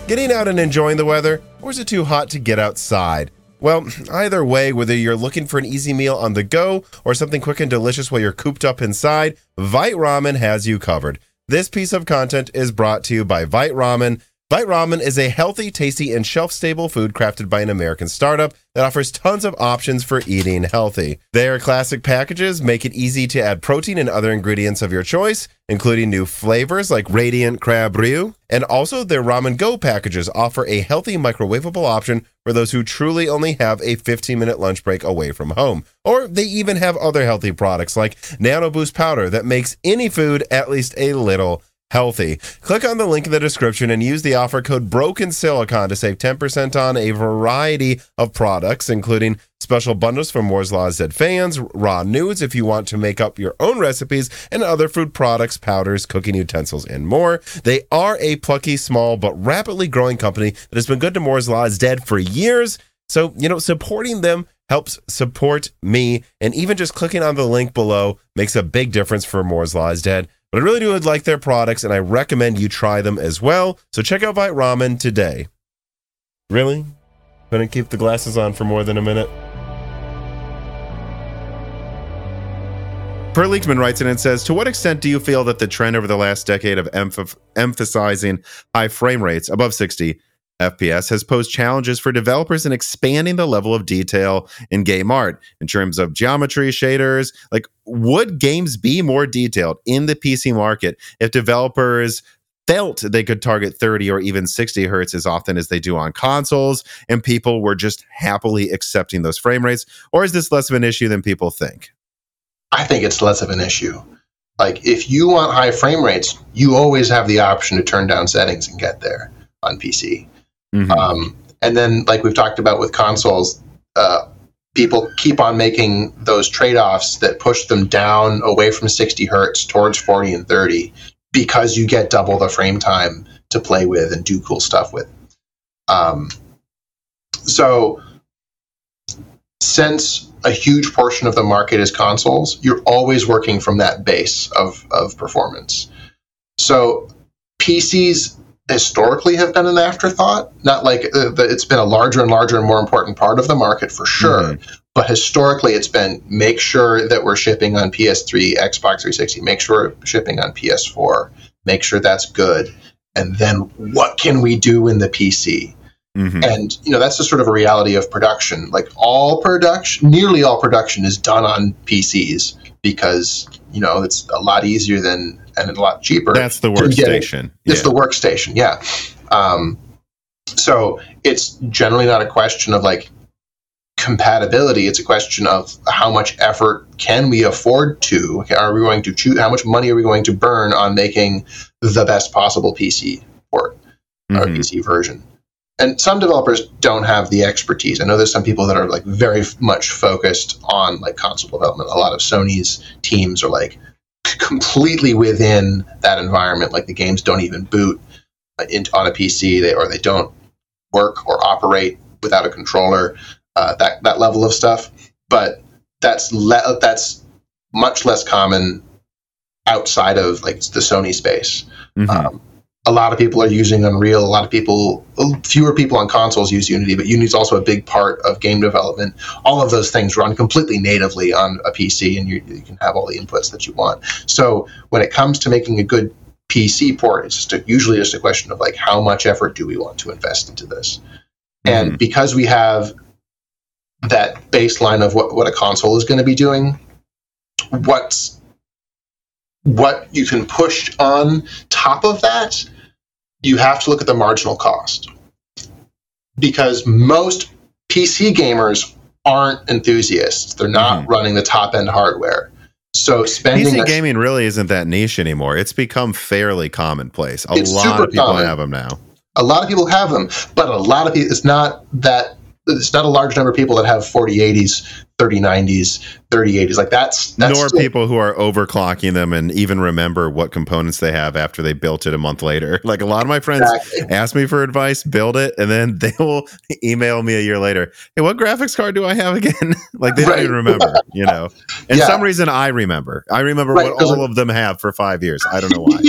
Getting out and enjoying the weather, or is it too hot to get outside? Well, either way, whether you're looking for an easy meal on the go or something quick and delicious while you're cooped up inside, Vite Ramen has you covered. This piece of content is brought to you by Vite Ramen. Vite Ramen is a healthy, tasty, and shelf stable food crafted by an American startup that offers tons of options for eating healthy. Their classic packages make it easy to add protein and other ingredients of your choice, including new flavors like Radiant Crab Ryu. And also, their Ramen Go packages offer a healthy, microwavable option for those who truly only have a 15 minute lunch break away from home. Or they even have other healthy products like Nano Boost Powder that makes any food at least a little healthy. Click on the link in the description and use the offer code Broken Silicon to save 10% on a variety of products, including special bundles for Moore's Law's Dead fans, raw nudes if you want to make up your own recipes, and other food products, powders, cooking utensils, and more. They are a plucky, small, but rapidly growing company that has been good to Moore's Law's Dead for years. So, you know, supporting them helps support me, and even just clicking on the link below makes a big difference for Moore's Law Dead. But I really do like their products, and I recommend you try them as well. So check out Vite Ramen today. Really? Couldn't keep the glasses on for more than a minute? Per Leakman writes in and says, To what extent do you feel that the trend over the last decade of emph- emphasizing high frame rates above 60 FPS has posed challenges for developers in expanding the level of detail in game art in terms of geometry, shaders. Like, would games be more detailed in the PC market if developers felt they could target 30 or even 60 hertz as often as they do on consoles and people were just happily accepting those frame rates? Or is this less of an issue than people think? I think it's less of an issue. Like, if you want high frame rates, you always have the option to turn down settings and get there on PC Mm-hmm. Um, and then, like we've talked about with consoles, uh, people keep on making those trade offs that push them down away from 60 hertz towards 40 and 30 because you get double the frame time to play with and do cool stuff with. Um, so, since a huge portion of the market is consoles, you're always working from that base of, of performance. So, PCs historically have been an afterthought. Not like uh, it's been a larger and larger and more important part of the market for sure. Mm-hmm. But historically, it's been make sure that we're shipping on PS3, Xbox 360, make sure we're shipping on PS4, make sure that's good. And then what can we do in the PC? Mm-hmm. And you know that's just sort of a reality of production. Like all production, nearly all production is done on PCs because you know it's a lot easier than and a lot cheaper. That's the workstation. It. It's yeah. the workstation, yeah. Um, so it's generally not a question of like compatibility. It's a question of how much effort can we afford to? Are we going to choose? How much money are we going to burn on making the best possible PC port mm-hmm. or PC version? And some developers don't have the expertise. I know there's some people that are like very much focused on like console development. A lot of Sony's teams are like completely within that environment. Like the games don't even boot uh, in, on a PC, they, or they don't work or operate without a controller. Uh, that that level of stuff, but that's le- that's much less common outside of like the Sony space. Mm-hmm. Um, a lot of people are using Unreal. A lot of people, fewer people on consoles use Unity, but Unity is also a big part of game development. All of those things run completely natively on a PC, and you, you can have all the inputs that you want. So when it comes to making a good PC port, it's just a, usually just a question of like how much effort do we want to invest into this, mm-hmm. and because we have that baseline of what, what a console is going to be doing, what's what you can push on top of that you have to look at the marginal cost because most PC gamers aren't enthusiasts. They're not mm-hmm. running the top end hardware. So spending PC gaming really isn't that niche anymore. It's become fairly commonplace. A lot of people common. have them now. A lot of people have them, but a lot of people. It's not that it's not a large number of people that have 4080s 3090s 3080s like that's, that's nor still, people who are overclocking them and even remember what components they have after they built it a month later. (laughs) Like a lot of my friends exactly. ask me for advice build it and then (laughs) they will email me a year later hey what graphics card do i have again? (laughs) Like they don't even remember you know? And yeah. some reason i remember. I remember right, what all of them have for five years. I don't know why.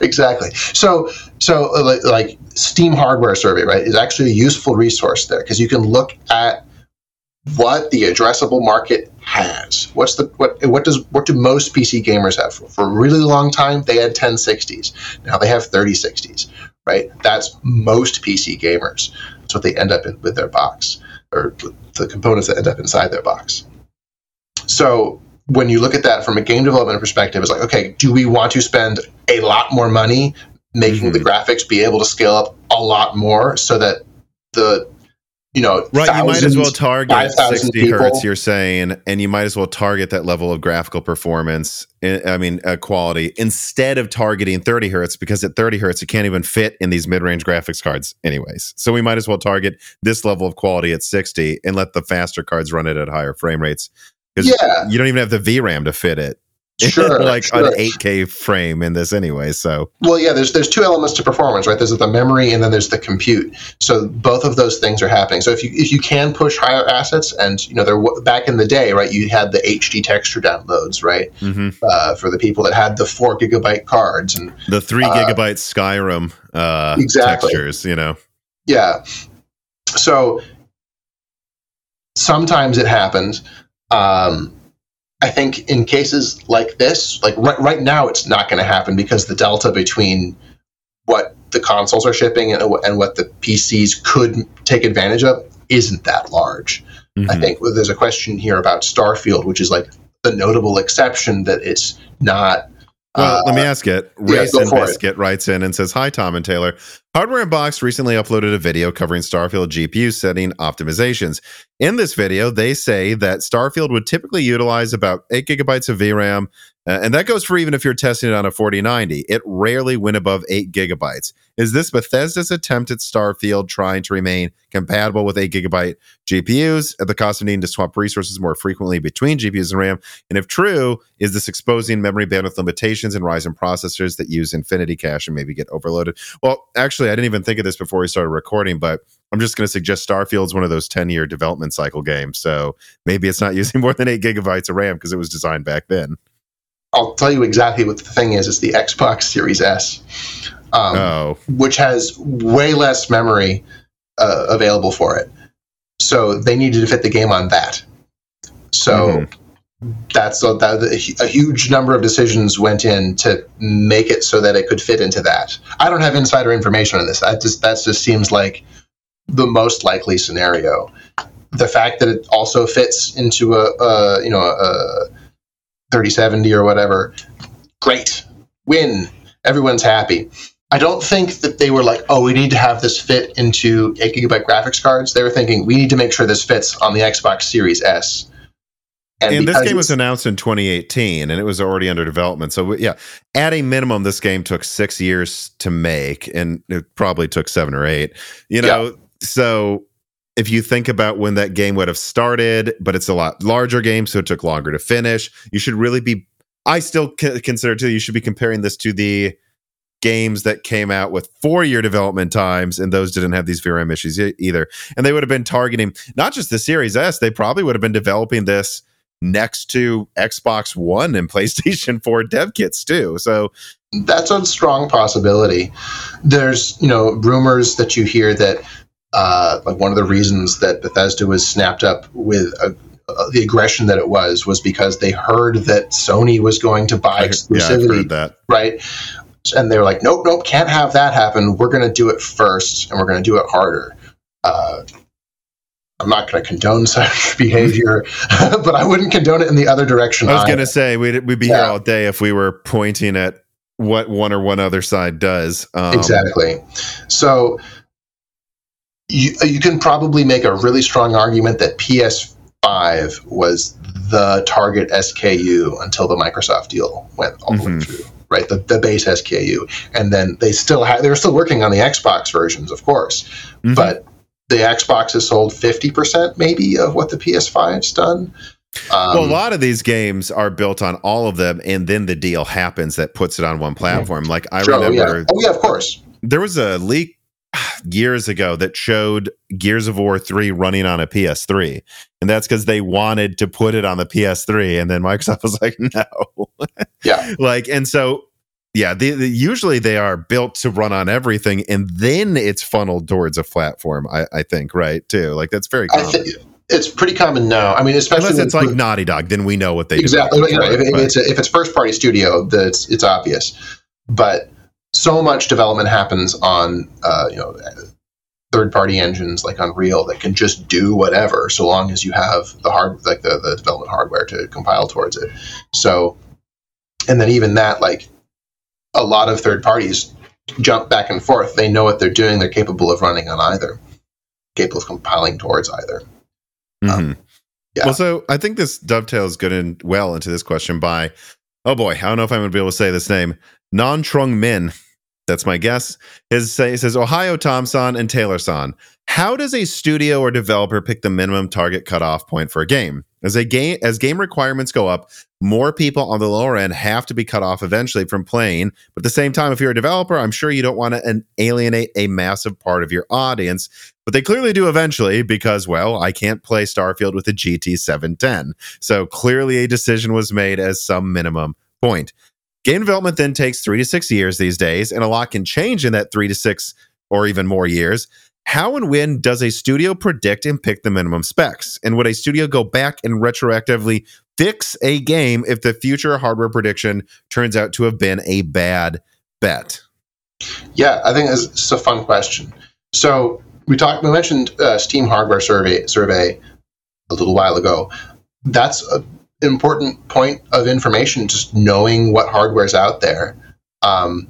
Exactly. So, so uh, like Steam Hardware Survey, right, is actually a useful resource there because you can look at what the addressable market has. What's the what what does what do most PC gamers have? For, for a really long time, they had 1060s. Now they have 3060s, right? That's most PC gamers. That's what they end up in with their box, or the components that end up inside their box. So when you look at that from a game development perspective, it's like, okay, do we want to spend a lot more money making mm-hmm. the graphics be able to scale up a lot more so that the you know right you might as well target 60 people. hertz you're saying and you might as well target that level of graphical performance eh, i mean uh, quality instead of targeting 30 hertz because at 30 hertz it can't even fit in these mid-range graphics cards anyways so we might as well target this level of quality at 60 and let the faster cards run it at higher frame rates because yeah. you don't even have the VRAM to fit it. Sure, (laughs) like sure. an 8K frame in this anyway. So well, yeah. There's there's two elements to performance, right? There's the memory and then there's the compute. So both of those things are happening. So if you if you can push higher assets, and you know, there back in the day, right? You had the HD texture downloads, right? Mm-hmm. Uh, for the people that had the four gigabyte cards and the three uh, gigabyte Skyrim uh, exactly. textures. You know. Yeah. So sometimes it happens um, I think in cases like this, like right, right now, it's not going to happen because the delta between what the consoles are shipping and, and what the PCs could take advantage of isn't that large. Mm-hmm. I think there's a question here about Starfield, which is like the notable exception that it's not well, uh, let me ask it. Race yeah, and Biscuit it. writes in and says, Hi, Tom and Taylor. Hardware Unboxed recently uploaded a video covering Starfield GPU setting optimizations. In this video, they say that Starfield would typically utilize about 8 gigabytes of VRAM, and that goes for even if you're testing it on a 4090. It rarely went above 8 gigabytes. Is this Bethesda's attempt at Starfield trying to remain compatible with 8 gigabyte GPUs at the cost of needing to swap resources more frequently between GPUs and RAM? And if true, is this exposing memory bandwidth limitations in Ryzen processors that use infinity cache and maybe get overloaded? Well, actually, I didn't even think of this before we started recording, but I'm just going to suggest Starfield's one of those 10 year development cycle games. So maybe it's not (laughs) using more than 8 gigabytes of RAM because it was designed back then. I'll tell you exactly what the thing is. It's the Xbox Series S, um, oh. which has way less memory uh, available for it. So they needed to fit the game on that. So mm-hmm. that's a, that, a huge number of decisions went in to make it so that it could fit into that. I don't have insider information on this. That just that just seems like the most likely scenario. The fact that it also fits into a, a you know a 3070 or whatever, great, win, everyone's happy. I don't think that they were like, oh, we need to have this fit into 8 gigabyte graphics cards. They were thinking, we need to make sure this fits on the Xbox Series S. And, and this game was announced in 2018 and it was already under development. So, yeah, at a minimum, this game took six years to make and it probably took seven or eight. You know, yeah. so if you think about when that game would have started, but it's a lot larger game, so it took longer to finish, you should really be I still c- consider too you should be comparing this to the games that came out with four year development times, and those didn't have these VRAM issues either. And they would have been targeting not just the Series S, they probably would have been developing this next to Xbox One and (laughs) PlayStation 4 dev kits too. So that's a strong possibility. There's, you know, rumors that you hear that uh, like one of the reasons that Bethesda was snapped up with a, uh, the aggression that it was was because they heard that Sony was going to buy exclusivity, yeah, right? And they were like, "Nope, nope, can't have that happen. We're going to do it first, and we're going to do it harder." Uh, I'm not going to condone (laughs) such behavior, (laughs) but I wouldn't condone it in the other direction. I was going to say we'd, we'd be yeah. here all day if we were pointing at what one or one other side does. Um, exactly. So you you can probably make a really strong argument that PS5 was the target SKU until the Microsoft deal went all the mm-hmm. way through. Right, the, the base SKU, and then they still have they were still working on the Xbox versions, of course, mm-hmm. but the Xbox has sold 50% maybe of what the PS5's done. Um, well, a lot of these games are built on all of them, and then the deal happens that puts it on one platform. Like I sure, remember, yeah. oh yeah, of course. There was a leak (sighs) years ago that showed Gears of War three running on a PS3, and that's because they wanted to put it on the PS3, and then Microsoft (laughs) was like, no, yeah, (laughs) like, and so yeah, the, the, usually they are built to run on everything, and then it's funneled towards a platform. I, I think, right? Too like that's very common. It's pretty common now. I mean, especially unless it's like Naughty Dog, then we know what they exactly. You know, if, if, it's a, if it's first party studio, that's it's obvious. But so much development happens on uh, you know third party engines like Unreal that can just do whatever, so long as you have the hard like the, the development hardware to compile towards it. So, and then even that like a lot of third parties jump back and forth. They know what they're doing. They're capable of running on either, capable of compiling towards either. Mm-hmm. Um, yeah. Well, so I think this dovetails good and well into this question by, oh boy, I don't know if I'm going to be able to say this name, Non Trung Min. That's my guess. His he says Ohio Thompson and Taylor San. How does a studio or developer pick the minimum target cutoff point for a game? As a game as game requirements go up, more people on the lower end have to be cut off eventually from playing. But at the same time, if you're a developer, I'm sure you don't want to alienate a massive part of your audience. But they clearly do eventually because, well, I can't play Starfield with a GT 710. So clearly a decision was made as some minimum point. Game development then takes three to six years these days, and a lot can change in that three to six or even more years. How and when does a studio predict and pick the minimum specs? And would a studio go back and retroactively fix a game if the future hardware prediction turns out to have been a bad bet? Yeah, I think it's a fun question. So we talked, we mentioned uh, Steam hardware survey survey a little while ago. That's an important point of information, just knowing what hardware is out there. Um,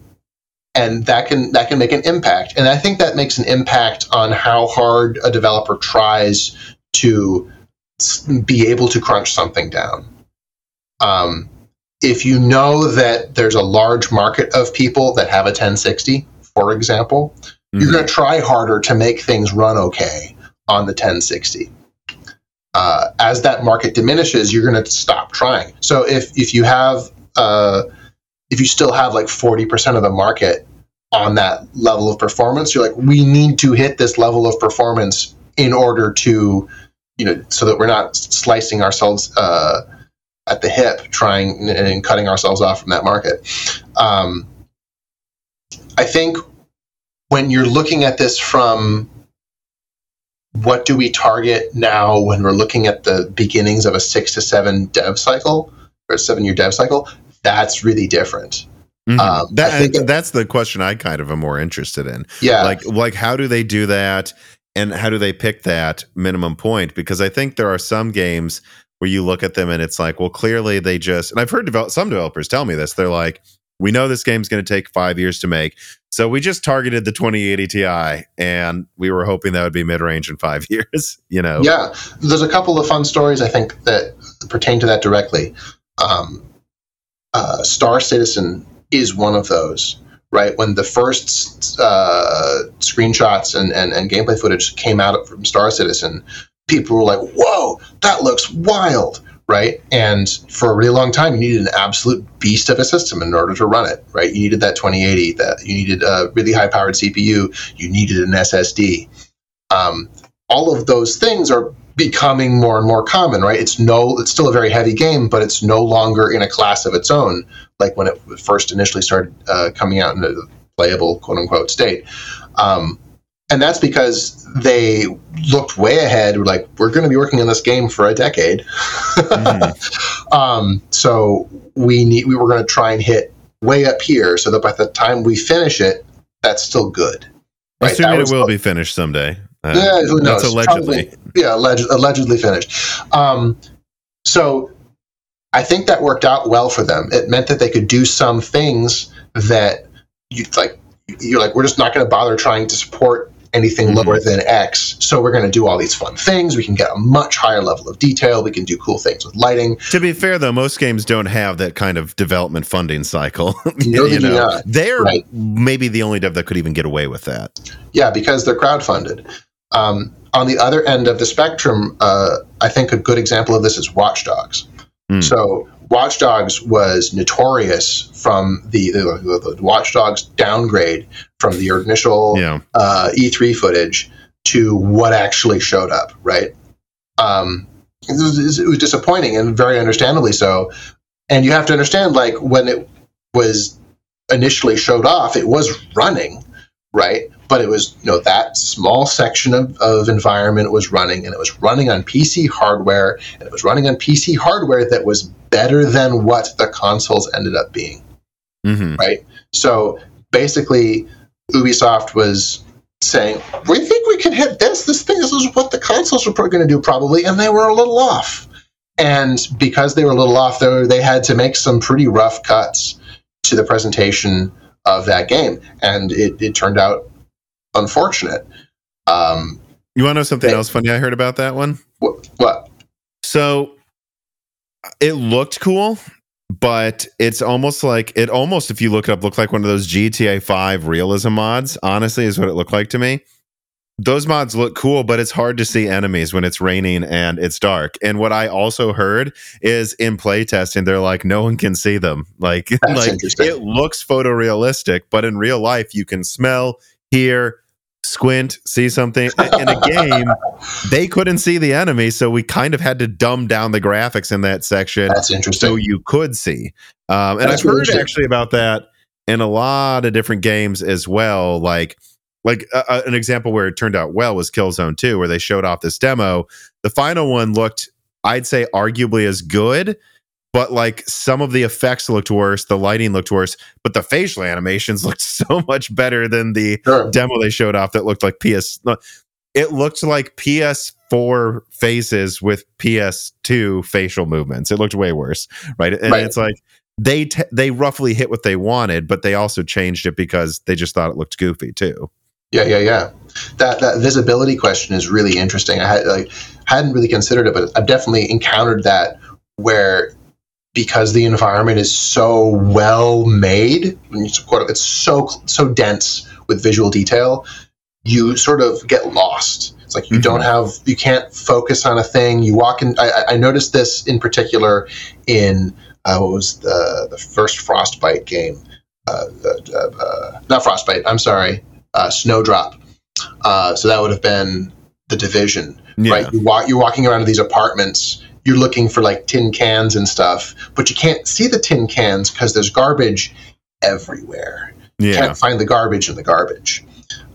and that can that can make an impact. And I think that makes an impact on how hard a developer tries to be able to crunch something down. Um, if you know that there's a large market of people that have a 1060, for example, mm-hmm. you're going to try harder to make things run okay on the 1060. Uh, as that market diminishes, you're going to stop trying. So if if you have uh, if you still have like 40% of the market on that level of performance, you're like, we need to hit this level of performance in order to, you know, so that we're not slicing ourselves uh, at the hip, trying and cutting ourselves off from that market. Um, I think when you're looking at this from what do we target now when we're looking at the beginnings of a six to seven dev cycle or a seven year dev cycle, that's really different. Mm-hmm. Um, that, that's the question I kind of am more interested in. Yeah, like like how do they do that, and how do they pick that minimum point? Because I think there are some games where you look at them and it's like, well, clearly they just. And I've heard develop, some developers tell me this. They're like, we know this game's going to take five years to make, so we just targeted the 2080 Ti, and we were hoping that would be mid range in five (laughs) years. You know? Yeah, there's a couple of fun stories I think that pertain to that directly. Um, uh, Star Citizen is one of those right when the first uh, screenshots and, and, and gameplay footage came out from star citizen people were like whoa that looks wild right? And for a really long time, you needed an absolute beast of a system in order to run it, right? You needed that 2080, that you needed a really high powered CPU, you needed an SSD. Um, all of those things are becoming more and more common, right? It's no, it's still a very heavy game, but it's no longer in a class of its own, like when it first initially started uh, coming out in a playable quote unquote state. Um, and that's because they looked way ahead. Like we're going to be working on this game for a decade, mm-hmm. (laughs) um, so we need we were going to try and hit way up here, so that by the time we finish it, that's still good. Right? Assuming it will be finished someday. Uh, yeah, who knows? That's allegedly. Probably, yeah, alleged, allegedly finished. Um, so I think that worked out well for them. It meant that they could do some things that you like. You're like, we're just not going to bother trying to support anything mm-hmm. lower than X. So we're going to do all these fun things. We can get a much higher level of detail. We can do cool things with lighting. To be fair, though, most games don't have that kind of development funding cycle. (laughs) No, you know, they're right. maybe the only dev that could even get away with that. Yeah, because they're crowdfunded. Um, on the other end of the spectrum, uh, I think a good example of this is Watch Dogs. Mm. So Watch Dogs was notorious from the, the, the Watch Dogs downgrade from the initial yeah. uh, E3 footage to what actually showed up, right? Um, it, was, it was disappointing and very understandably so. And you have to understand, like, when it was initially showed off, it was running, right? But it was you know that small section of, of environment was running and it was running on pc hardware and it was running on pc hardware that was better than what the consoles ended up being. Mm-hmm. right? So basically ubisoft was saying we think we can hit this. This thing this is what the consoles were going to do probably and they were a little off. And because they were a little off though they had to make some pretty rough cuts to the presentation of that game. And it, it turned out unfortunate. Um, you want to know something else funny I heard about that one? What? what? So it looked cool, but it's almost like it almost, if you look it up, looked like one of those GTA 5 realism mods. Honestly, is what it looked like to me. Those mods look cool, but it's hard to see enemies when it's raining and it's dark. And what I also heard is in playtesting, they're like, no one can see them. (laughs) Like, like it looks photorealistic, but in real life, you can smell, hear, squint, see something. In a game, (laughs) they couldn't see the enemy, so we kind of had to dumb down the graphics in that section. That's interesting. So you could see. Um, and That's I've heard actually about that in a lot of different games as well. Like, like uh, uh, an example where it turned out well was Killzone 2, where they showed off this demo. The final one looked, I'd say, arguably as good but like some of the effects looked worse, the lighting looked worse, but the facial animations (laughs) looked so much better than the sure. demo they showed off that looked like PS. It looked like PS4 faces with PS2 facial movements. It looked way worse, right? And right. it's like they t- they roughly hit what they wanted, but they also changed it because they just thought it looked goofy too. Yeah, yeah, yeah. That that visibility question is really interesting. I had like hadn't really considered it, but I've definitely encountered that where because the environment is so well made, it's so so dense with visual detail, you sort of get lost. It's like you mm-hmm. don't have, you can't focus on a thing. You walk in. I, I noticed this in particular in uh, what was the the first Frostbite game? Uh, uh, uh not Frostbite. I'm sorry, uh, Snowdrop. Uh, so that would have been the Division, yeah. right? You walk, you're walking around to these apartments you're looking for like tin cans and stuff, but you can't see the tin cans because there's garbage everywhere. Yeah. You can't find the garbage in the garbage.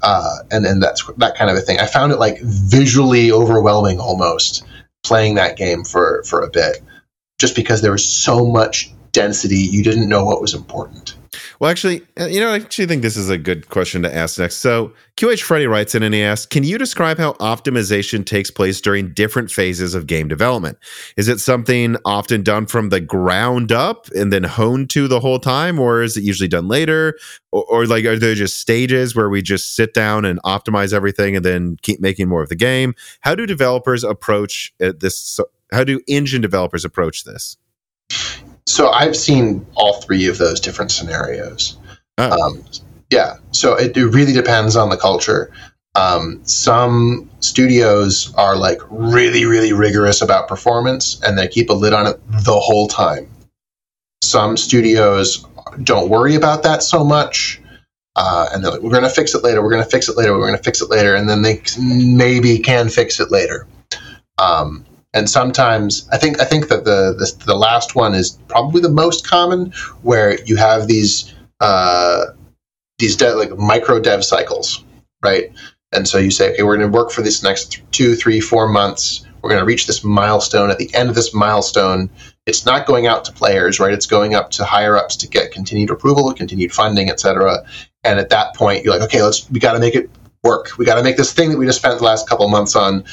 Uh, and and that's that kind of a thing. I found it like visually overwhelming almost playing that game for for a bit, just because there was so much density, you didn't know what was important. Well, actually, uh, you know, I actually think this is a good question to ask next. So, QH Freddy writes in and he asks Can you describe how optimization takes place during different phases of game development? Is it something often done from the ground up and then honed to the whole time, or is it usually done later? Or, or like, are there just stages where we just sit down and optimize everything and then keep making more of the game? How do developers approach uh, this? How do engine developers approach this? So I've seen all three of those different scenarios. Oh. Um, yeah. So it, it, really depends on the culture. Um, some studios are like really, really rigorous about performance and they keep a lid on it the whole time. Some studios don't worry about that so much. Uh, and they're like, we're going to fix it later. We're going to fix it later. We're going to fix it later. And then they maybe can fix it later. Um, and sometimes I think I think that the, the the last one is probably the most common, where you have these uh, these de- like micro dev cycles, right? And so you say, okay, we're going to work for this next two, three, four months. We're going to reach this milestone. At the end of this milestone, it's not going out to players, right? It's going up to higher ups to get continued approval, continued funding, et cetera. And at that point, you're like, okay, let's we got to make it work. We got to make this thing that we just spent the last couple months on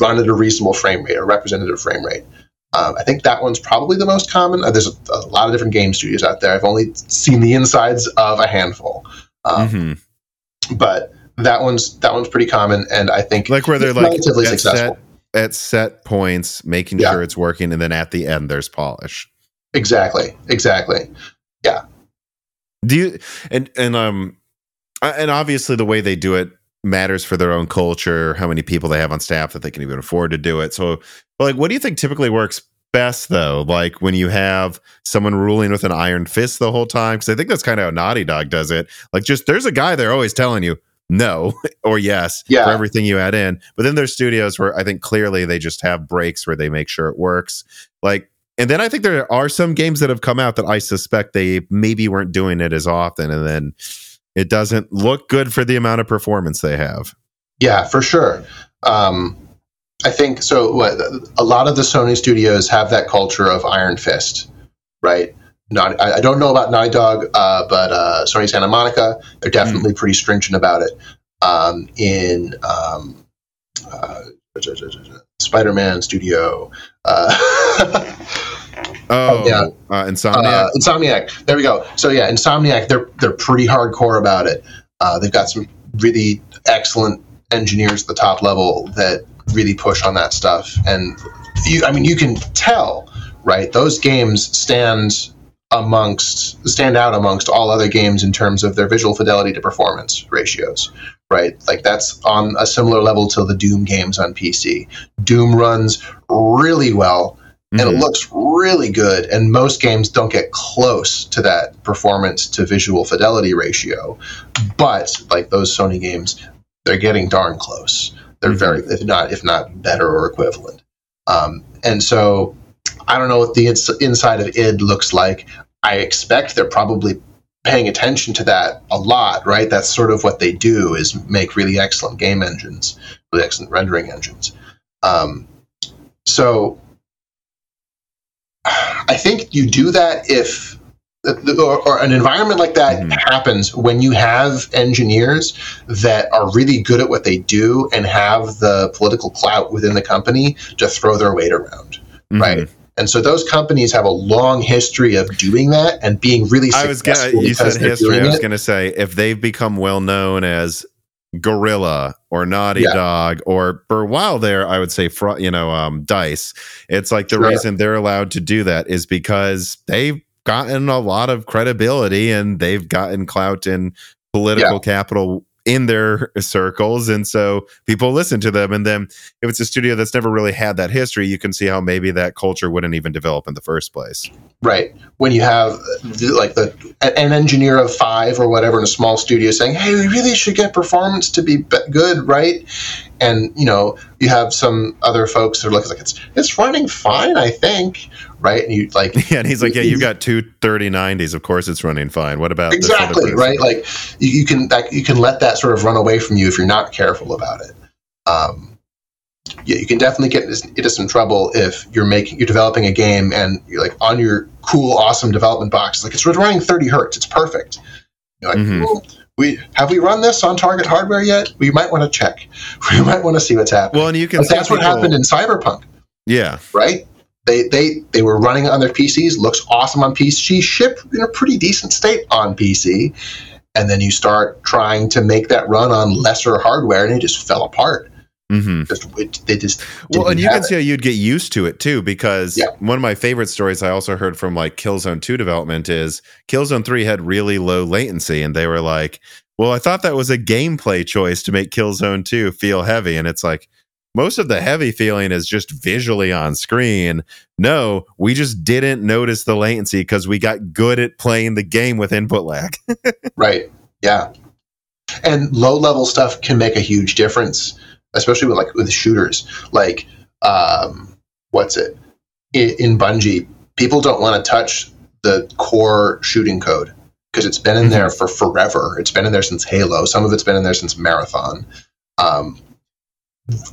run at a reasonable frame rate, a representative frame rate. Um, I think that one's probably the most common. Uh, there's a, a, lot of different game studios out there. I've only seen the insides of a handful, um, mm-hmm. but that one's that one's pretty common, and I think like where they're like relatively successful set, at set points, making yeah. sure it's working, and then at the end there's polish. Exactly. Exactly. Yeah. Do you and and um and obviously the way they do it matters for their own culture, how many people they have on staff that they can even afford to do it. So, like, what do you think typically works best though? Like when you have someone ruling with an iron fist the whole time? Because I think that's kind of how Naughty Dog does it. Like, just there's a guy there always telling you no (laughs) or yes yeah. for everything you add in. But then there's studios where I think clearly they just have breaks where they make sure it works. Like, and then I think there are some games that have come out that I suspect they maybe weren't doing it as often, and then it doesn't look good for the amount of performance they have. Yeah, for sure. Um, I think so. What, a lot of the Sony studios have that culture of Iron Fist, right? Not, I, I don't know about Naughty Dog, uh, but uh, Sony Santa Monica, they're definitely mm. pretty stringent about it. Um, in um, uh, Spider-Man Studio. Uh, (laughs) Oh, yeah, uh, Insomniac. Uh, Insomniac. There we go. So yeah, Insomniac. They're they're pretty hardcore about it. Uh, they've got some really excellent engineers at the top level that really push on that stuff. And you, I mean, you can tell, right? Those games stand amongst stand out amongst all other games in terms of their visual fidelity to performance ratios right like that's on a similar level to the doom games on pc doom runs really well and mm-hmm. it looks really good. And most games don't get close to that performance to visual fidelity ratio, but like those Sony games, they're getting darn close. They're mm-hmm. very, if not, if not better or equivalent. Um, and so, I don't know what the ins- inside of id looks like. I expect they're probably paying attention to that a lot, right? That's sort of what they do is make really excellent game engines, really excellent rendering engines. Um, so I think you do that if or, or, an environment like that mm-hmm. happens when you have engineers that are really good at what they do and have the political clout within the company to throw their weight around, mm-hmm. right? And so those companies have a long history of doing that and being really successful. I was gonna, you said history. I was going to say if they've become well known as Guerrilla or Naughty yeah. Dog or for a while there, I would say, fr- you know, um, Dice. It's like the sure. reason they're allowed to do that is because they've gotten a lot of credibility and they've gotten clout and political yeah. capital in their circles. And so people listen to them. And then if it's a studio that's never really had that history you can see how maybe that culture wouldn't even develop in the first place. Right. When you have like the an engineer of five or whatever in a small studio saying hey we really should get performance to be good right? And you know you have some other folks that are looking like it's it's running fine i think right and you like (laughs) yeah and he's like yeah you've got two 3090s of course it's running fine what about exactly right like you, you can that you can let that sort of run away from you if you're not careful about it um, yeah, you can definitely get into some trouble if you're making you're developing a game and you're like on your cool awesome development box it's like it's running 30 hertz it's perfect you're like mm-hmm we have we run this on target hardware yet? We might want to check. (laughs) We might want to see what's happening. Well, and you can. that's what happened in Cyberpunk. Yeah. Right. They they they were running on their PCs. Looks awesome on PC. Shipped in a pretty decent state on PC, and then you start trying to make that run on lesser hardware, and it just fell apart. Mm-hmm. Just it, they just well, and you can it. see how you'd get used to it too, because yeah. one of my favorite stories I also heard from like Killzone Two development is Killzone Three had really low latency, and they were like, well, I thought that was a gameplay choice to make Killzone 2 feel heavy. And it's like, most of the heavy feeling is just visually on screen. No, we just didn't notice the latency because we got good at playing the game with input lag. (laughs) right. Yeah. And low level stuff can make a huge difference, especially with like with shooters. Like, um, what's it? In, in Bungie, people don't want to touch the core shooting code because it's been in mm-hmm. there for forever. It's been in there since Halo. Some of it's been in there since Marathon. Um,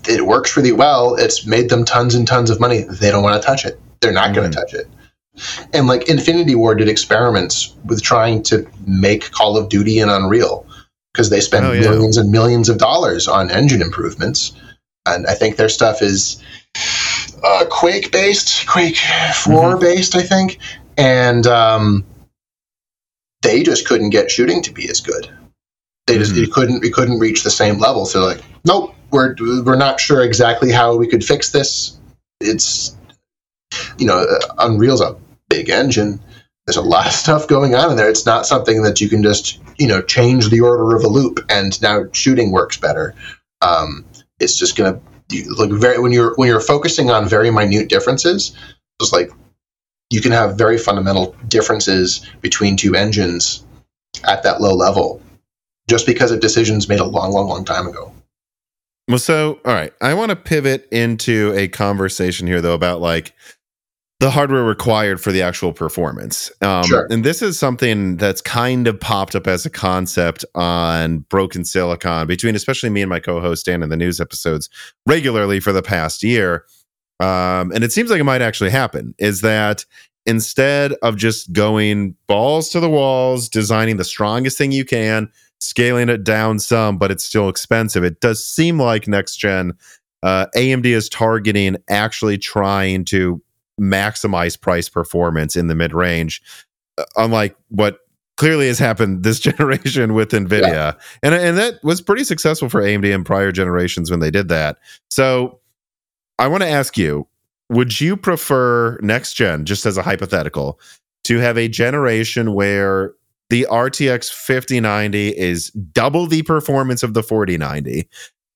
it works really well. It's made them tons and tons of money. They don't want to touch it. They're not mm-hmm. going to touch it. And like Infinity Ward did experiments with trying to make Call of Duty and Unreal because they spend oh, yeah. millions and millions of dollars on engine improvements. And I think their stuff is uh, Quake based, Quake 4 mm-hmm. based, I think. And um, they just couldn't get shooting to be as good. They just mm-hmm. couldn't we couldn't reach the same level. So like, nope, we're we're not sure exactly how we could fix this. It's you know, Unreal's a big engine. There's a lot of stuff going on in there. It's not something that you can just you know change the order of a loop and now shooting works better. Um, it's just gonna like very when you're when you're focusing on very minute differences. It's like you can have very fundamental differences between two engines at that low level just because of decisions made a long, long, long time ago. Well, so, all right. I want to pivot into a conversation here, though, about like the hardware required for the actual performance. Um, sure. And this is something that's kind of popped up as a concept on Broken Silicon between, especially me and my co host, Dan, in the news episodes regularly for the past year um, and it seems like it might actually happen, is that instead of just going balls to the walls, designing the strongest thing you can, scaling it down some, but it's still expensive, it does seem like next gen uh, AMD is targeting actually trying to maximize price performance in the mid range, uh, unlike what clearly has happened this (laughs) generation with Nvidia, yeah. and and that was pretty successful for AMD in prior generations when they did that. So I want to ask you would you prefer next gen, just as a hypothetical, to have a generation where the RTX 5090 is double the performance of the 4090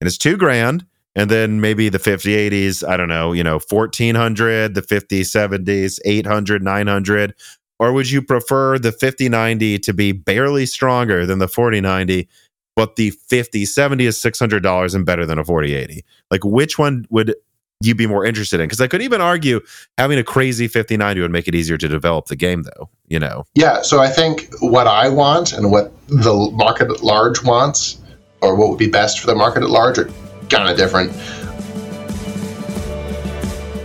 and it's two grand? And then maybe the 5080s, I don't know, you know, 1400, the 5070s, 800, 900. Or would you prefer the 5090 to be barely stronger than the 4090, but the 5070 is $600 and better than a 4080? Like, which one would you'd be more interested in. Because I could even argue having a crazy 5090 would make it easier to develop the game, though, you know? Yeah. So I think what I want and what the market at large wants, or what would be best for the market at large, are kind of different.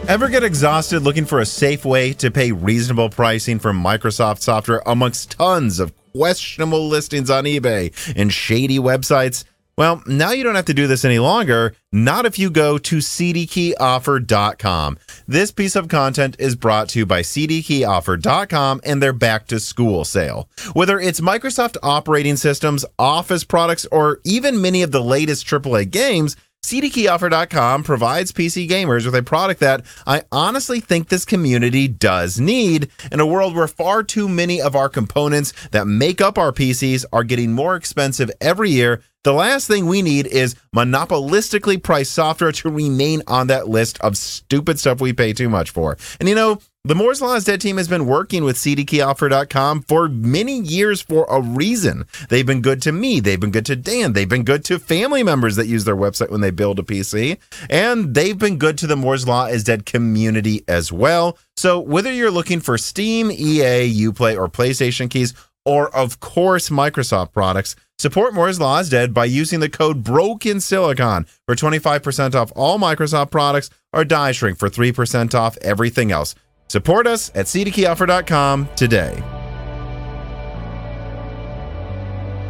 Ever get exhausted looking for a safe way to pay reasonable pricing for Microsoft software amongst tons of questionable listings on eBay and shady websites? Well, now you don't have to do this any longer, not if you go to cdkeyoffer.com. This piece of content is brought to you by cdkeyoffer.com and their back to school sale. Whether it's Microsoft operating systems, Office products, or even many of the latest AAA games, CDKeyOffer.com provides PC gamers with a product that I honestly think this community does need in a world where far too many of our components that make up our PCs are getting more expensive every year the last thing we need is monopolistically priced software to remain on that list of stupid stuff we pay too much for. And you know, the Moore's Law is Dead team has been working with CDKeyOffer.com for many years for a reason. They've been good to me. They've been good to Dan. They've been good to family members that use their website when they build a PC. And they've been good to the Moore's Law is Dead community as well. So whether you're looking for Steam, EA, Uplay, or PlayStation keys, or of course Microsoft products, Support Moore's Law is Dead by using the code Broken Silicon for 25% off all Microsoft products or Die Shrink for 3% off everything else. Support us at cdkeyoffer.com today.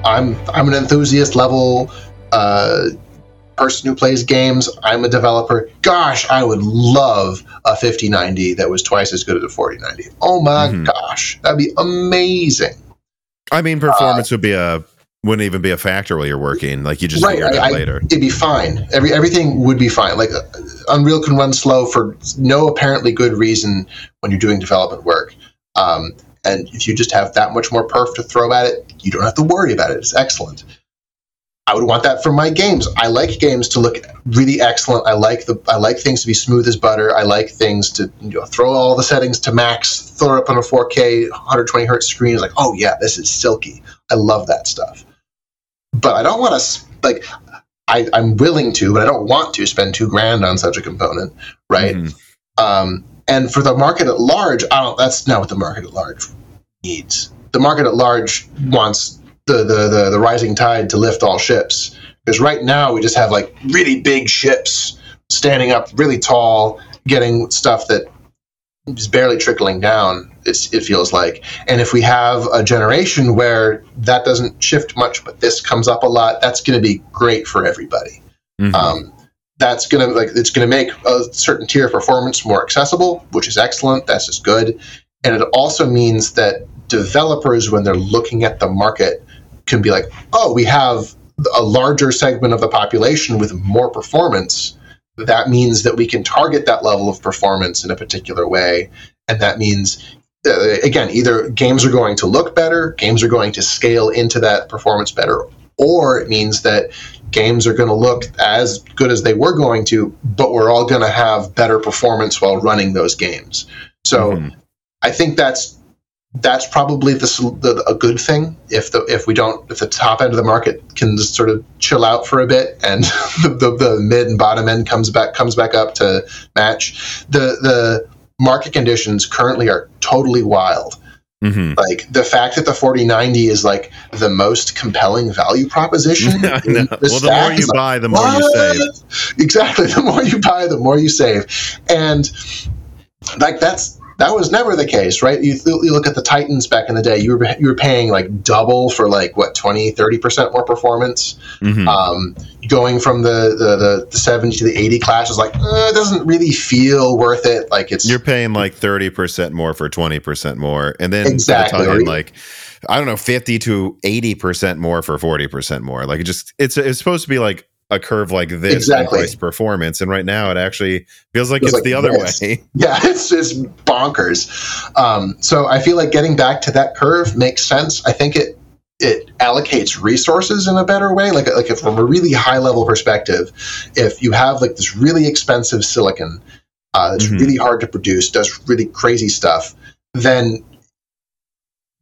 I'm I'm an enthusiast level uh, person who plays games. I'm a developer. Gosh, I would love a 5090 that was twice as good as a 4090. Oh my mm-hmm. gosh, that'd be amazing. I mean, performance uh, would be a wouldn't even be a factor while you're working. Like you just right, figure it out later. It'd be fine. Every everything would be fine. Like uh, Unreal can run slow for no apparently good reason when you're doing development work. Um, and if you just have that much more perf to throw at it, you don't have to worry about it. It's excellent. I would want that for my games. I like games to look really excellent. I like the I like things to be smooth as butter. I like things to you know, throw all the settings to max, throw it up on a 4K 120 hertz screen. It's like, oh yeah, this is silky. I love that stuff. But I don't want to like. I, I'm willing to, but I don't want to spend two grand on such a component, right? Mm-hmm. Um, and for the market at large, I don't. That's not what the market at large needs. The market at large wants the, the, the, the rising tide to lift all ships. Because right now we just have like really big ships standing up really tall, getting stuff that is barely trickling down. It's, it feels like, and if we have a generation where that doesn't shift much, but this comes up a lot, that's going to be great for everybody. Mm-hmm. Um, that's going to like it's going to make a certain tier of performance more accessible, which is excellent. That's just good, and it also means that developers, when they're looking at the market, can be like, oh, we have a larger segment of the population with more performance. That means that we can target that level of performance in a particular way. And that means, uh, again, either games are going to look better, games are going to scale into that performance better, or it means that games are going to look as good as they were going to, but we're all going to have better performance while running those games. So mm-hmm. I think that's that's probably the, the, a good thing if the if we don't if the top end of the market can just sort of chill out for a bit and (laughs) the, the, the, mid and bottom end comes back comes back up to match. The the market conditions currently are totally wild. Mm-hmm. like the fact that the 4090 is like the most compelling value proposition (laughs) well the more you buy like, the more what? you save. (laughs) Exactly. The more you buy the more you save. And like that's that was never the case, right? You, you look at the Titans back in the day, you were, you were paying like double for like what, 20, 30% more performance. Mm-hmm. Um, going from the, the, the, the, 70 to the 80 class is like, uh, it doesn't really feel worth it. Like it's. You're paying like 30% more for 20% more. And then exactly. The like, I don't know, 50 to 80% more for 40% more. Like it just, it's, it's supposed to be like a curve like this exactly. price performance and right now it actually feels like feels it's like the other this. way (laughs) yeah (laughs) it's just bonkers um, so i feel like getting back to that curve makes sense i think it it allocates resources in a better way like like if from a really high level perspective if you have like this really expensive silicon uh, that's mm-hmm. really hard to produce does really crazy stuff then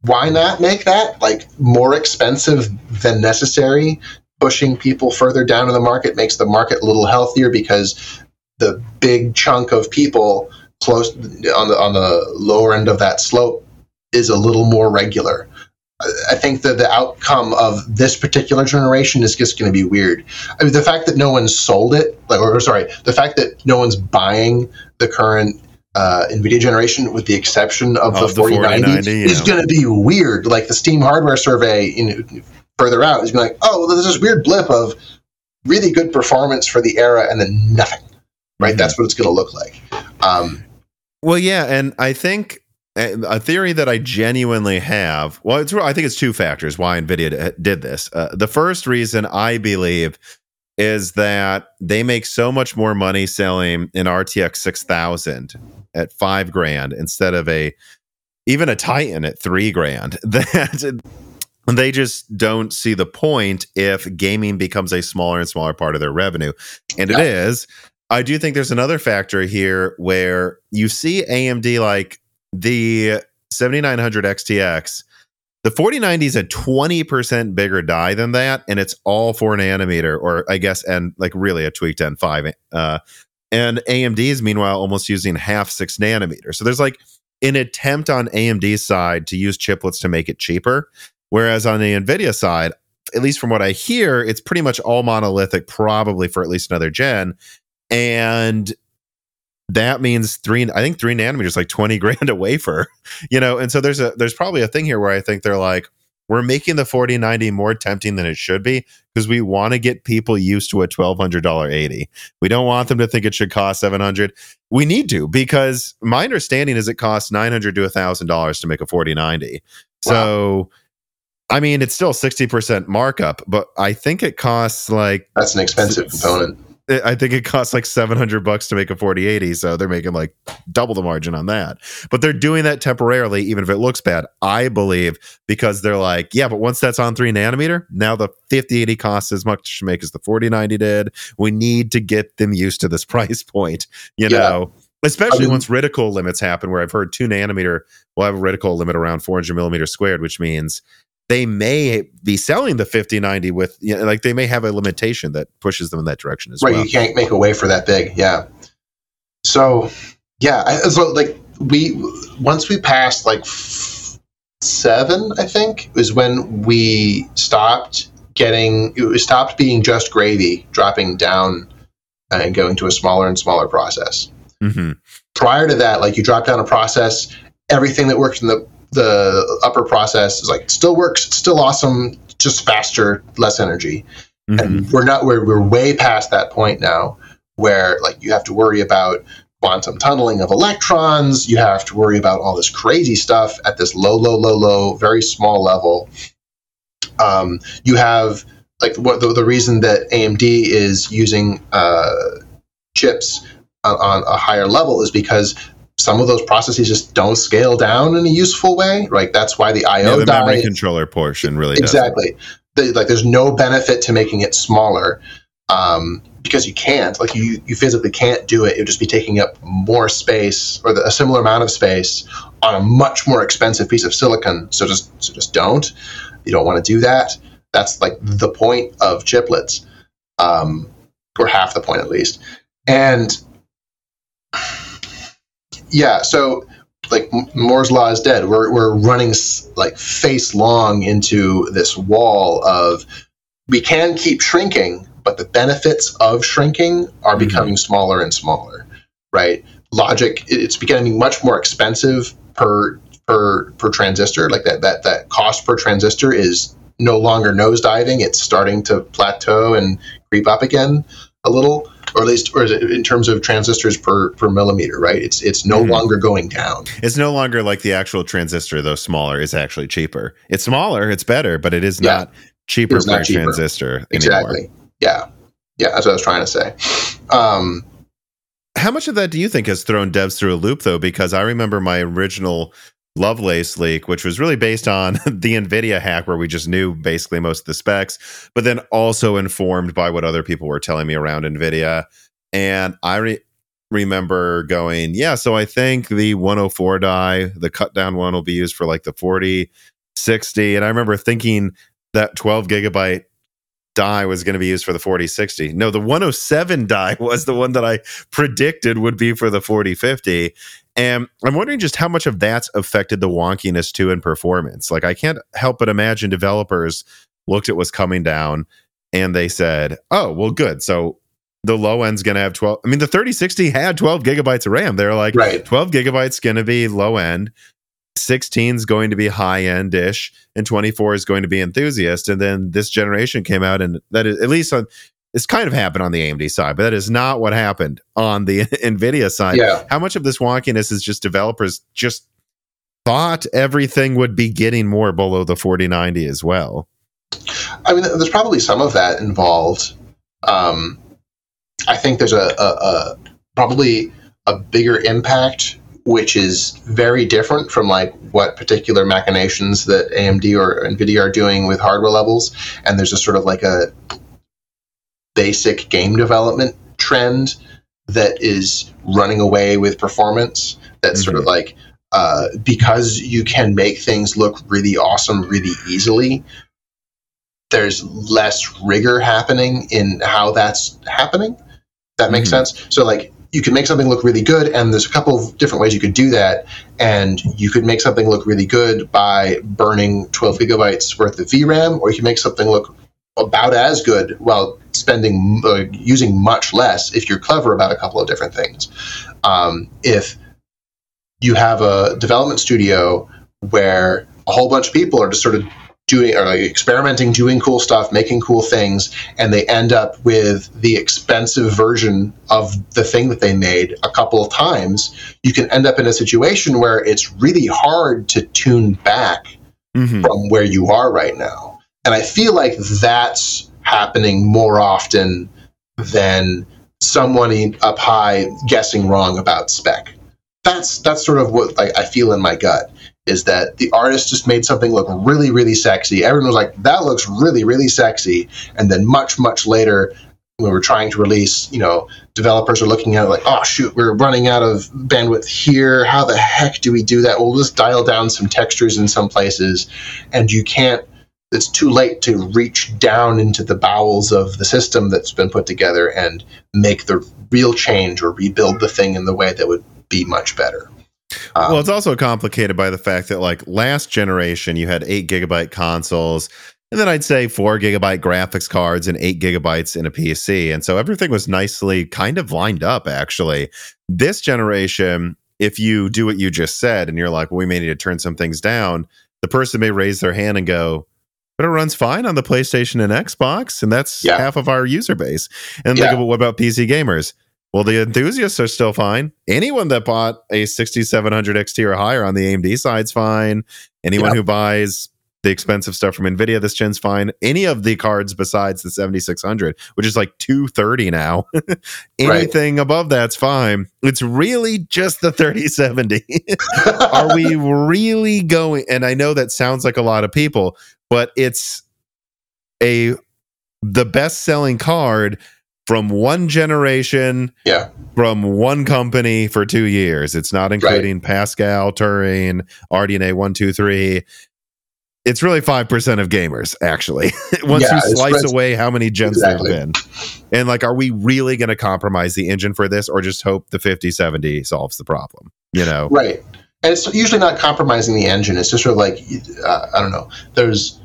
why not make that like more expensive than necessary pushing people further down in the market makes the market a little healthier because the big chunk of people close on the on the lower end of that slope is a little more regular. I think that the outcome of this particular generation is just going to be weird. I mean, the fact that no one's sold it, like, or sorry, the fact that no one's buying the current uh, NVIDIA generation, with the exception of, of the 4090, 4090 yeah. is going to be weird. Like the Steam hardware survey, you know, further out is like, oh, well, there's this weird blip of really good performance for the era and then nothing. Right? Mm-hmm. That's what it's going to look like. Um, well, yeah, and I think uh, a theory that I genuinely have. Well, it's I think it's two factors why Nvidia did this. Uh, the first reason I believe is that they make so much more money selling an RTX 6000 at 5 grand instead of a even a Titan at 3 grand (laughs) that they just don't see the point if gaming becomes a smaller and smaller part of their revenue. And yeah. it is. I do think there's another factor here where you see AMD like the 7900 XTX. The 4090 is a 20% bigger die than that, and it's all four nanometer, or I guess, and like really a tweaked N5. Uh, and AMD is meanwhile almost using half six nanometer. So there's like an attempt on AMD's side to use chiplets to make it cheaper. Whereas on the NVIDIA side, at least from what I hear, it's pretty much all monolithic, probably for at least another gen. And that means three, I think three nanometers, like 20 (laughs) grand a wafer, you know? And so there's a, there's probably a thing here where I think they're like, we're making the 4090 more tempting than it should be because we want to get people used to a $1200 80 we don't want them to think it should cost 700 we need to because my understanding is it costs 900 to $1000 to make a 4090 wow. so I mean, it's still 60% markup, but I think it costs like That's an expensive component. Eh, I think it costs like 700 bucks to make a 4080, so they're making like double the margin on that. But they're doing that temporarily, even if it looks bad. I believe because they're like, yeah, but once that's on three nanometer, now the 5080 costs as much to make as the 4090 did. We need to get them used to this (laughs) price point, you yeah. know. Especially I mean, once reticle limits happen, where I've heard two nanometer will have a reticle limit around 400 millimeters squared, which means they may be selling the 5090 with you know, like they may have a limitation that pushes them in that direction as right, well. Right, you can't make a wafer that big. Yeah. So, yeah, so like we once we passed like f- 7, I think, is when we stopped getting it stopped being just gravy, dropping down and going to a smaller and smaller process. Mm-hmm. Prior to that, like you drop down a process, everything that worked in the the upper process is like still works, still awesome, just faster, less energy. Mm-hmm. And we're not we're we're way past that point now where like you have to worry about quantum tunneling of electrons, you have to worry about all this crazy stuff at this low, low, low, low, very small level. Um, you have like what the, the reason that AMD is using uh, chips on, on a higher level is because some of those processes just don't scale down in a useful way. Like that's why the I/O yeah, the memory controller portion really exactly. The, like there's no benefit to making it smaller um, because you can't. Like you you physically can't do it. It would just be taking up more space or the, a similar amount of space on a much more expensive piece of silicon. So just so just don't. You don't want to do that. That's like the point of chiplets, um, or half the point at least. And yeah, so like Moore's law is dead. We're we're running like face long into this wall of we can keep shrinking, but the benefits of shrinking are mm-hmm. becoming smaller and smaller. Right? Logic it's becoming much more expensive per per per transistor. Like that that that cost per transistor is no longer nosediving. It's starting to plateau and creep up again a little or at least or in terms of transistors per per millimeter, right? It's it's no mm-hmm. longer going down. It's no longer like the actual transistor, though smaller is actually cheaper. It's smaller, it's better, but it is yeah. not cheaper per cheaper. transistor exactly. Anymore. Yeah, yeah, that's what I was trying to say. Um, how much of that do you think has thrown devs through a loop, though? Because I remember my original Lovelace leak, which was really based on (laughs) the NVIDIA hack, where we just knew basically most of the specs, but then also informed by what other people were telling me around NVIDIA. And I re- remember going, yeah, so I think the 104 die, the cut down one will be used for like the 40, 60. And I remember thinking that 12 gigabyte die was going to be used for the 4060. No, the 107 die (laughs) was the one that I predicted would be for the 4050. And I'm wondering just how much of that's affected the wonkiness too in performance. Like I can't help but imagine developers looked at what's coming down and they said, "Oh, well good. So the low end's going to have 12 I mean the 3060 had 12 gigabytes of RAM. They're like right. 12 gigabytes going to be low end. 16 is going to be high end ish and 24 is going to be enthusiast and then this generation came out and that is at least on it's kind of happened on the AMD side, but that is not what happened on the (laughs) Nvidia side. Yeah. How much of this wonkiness is just developers just thought everything would be getting more below the 4090 as well? I mean, there's probably some of that involved. Um, I think there's a, a, a probably a bigger impact which is very different from like what particular machinations that AMD or Nvidia are doing with hardware levels. And there's just sort of like a basic game development trend that is running away with performance. That's mm-hmm. sort of mm-hmm. like uh, because you can make things look really awesome really easily. There's less rigor happening in how that's happening. That makes mm-hmm. sense. So like you can make something look really good and there's a couple of different ways you could do that and you could make something look really good by burning 12 gigabytes worth of VRAM or you can make something look about as good while spending uh, using much less if you're clever about a couple of different things. Um, if you have a development studio where a whole bunch of people are just sort of doing or like experimenting, doing cool stuff, making cool things, and they end up with the expensive version of the thing that they made a couple of times, you can end up in a situation where it's really hard to tune back mm-hmm. from where you are right now. And I feel like that's happening more often than someone up high guessing wrong about spec. That's that's sort of what like, I feel in my gut is that the artist just made something look really really sexy. Everyone was like, "That looks really really sexy," and then much much later. When we're trying to release, you know, developers are looking at it like, oh shoot, we're running out of bandwidth here. How the heck do we do that? We'll just dial down some textures in some places, and you can't it's too late to reach down into the bowels of the system that's been put together and make the real change or rebuild the thing in the way that would be much better. Um, well, it's also complicated by the fact that, like, last generation, you had eight gigabyte consoles, and then I'd say four gigabyte graphics cards and eight gigabytes in a PC. And so everything was nicely kind of lined up, actually. This generation, if you do what you just said and you're like, well, we may need to turn some things down, the person may raise their hand and go, but it runs fine on the PlayStation and Xbox, and that's yeah. half of our user base. And yeah. think about what about PC gamers? Well, the enthusiasts are still fine. Anyone that bought a 6700 XT or higher on the AMD side's fine. Anyone who buys the expensive stuff from Nvidia this gen's fine. Any of the cards besides the 7600, which is like 230 now. (laughs) Anything right. above that's fine. It's really just the 3070. (laughs) Are we really going and I know that sounds like a lot of people, but it's a the best selling card from one generation yeah from one company for two years it's not including right. pascal turing rdna 123 it's really 5% of gamers actually (laughs) once yeah, you slice away how many gens exactly. there have been and like are we really going to compromise the engine for this or just hope the 5070 solves the problem you know right and it's usually not compromising the engine. It's just sort of like uh, I don't know. There's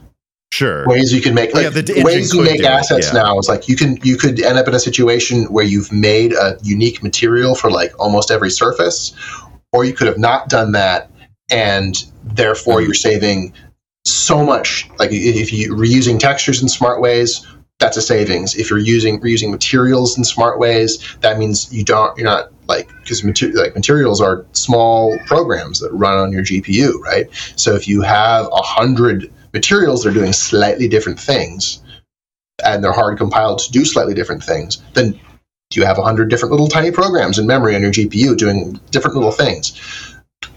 sure ways you can make like, yeah, the ways you make assets it, yeah. now. is like you can you could end up in a situation where you've made a unique material for like almost every surface, or you could have not done that, and therefore mm-hmm. you're saving so much. Like if you're reusing textures in smart ways, that's a savings. If you're using reusing materials in smart ways, that means you don't you're not like because mater- like materials are small programs that run on your GPU, right? So if you have a hundred materials that are doing slightly different things, and they're hard compiled to do slightly different things, then you have a hundred different little tiny programs in memory on your GPU doing different little things.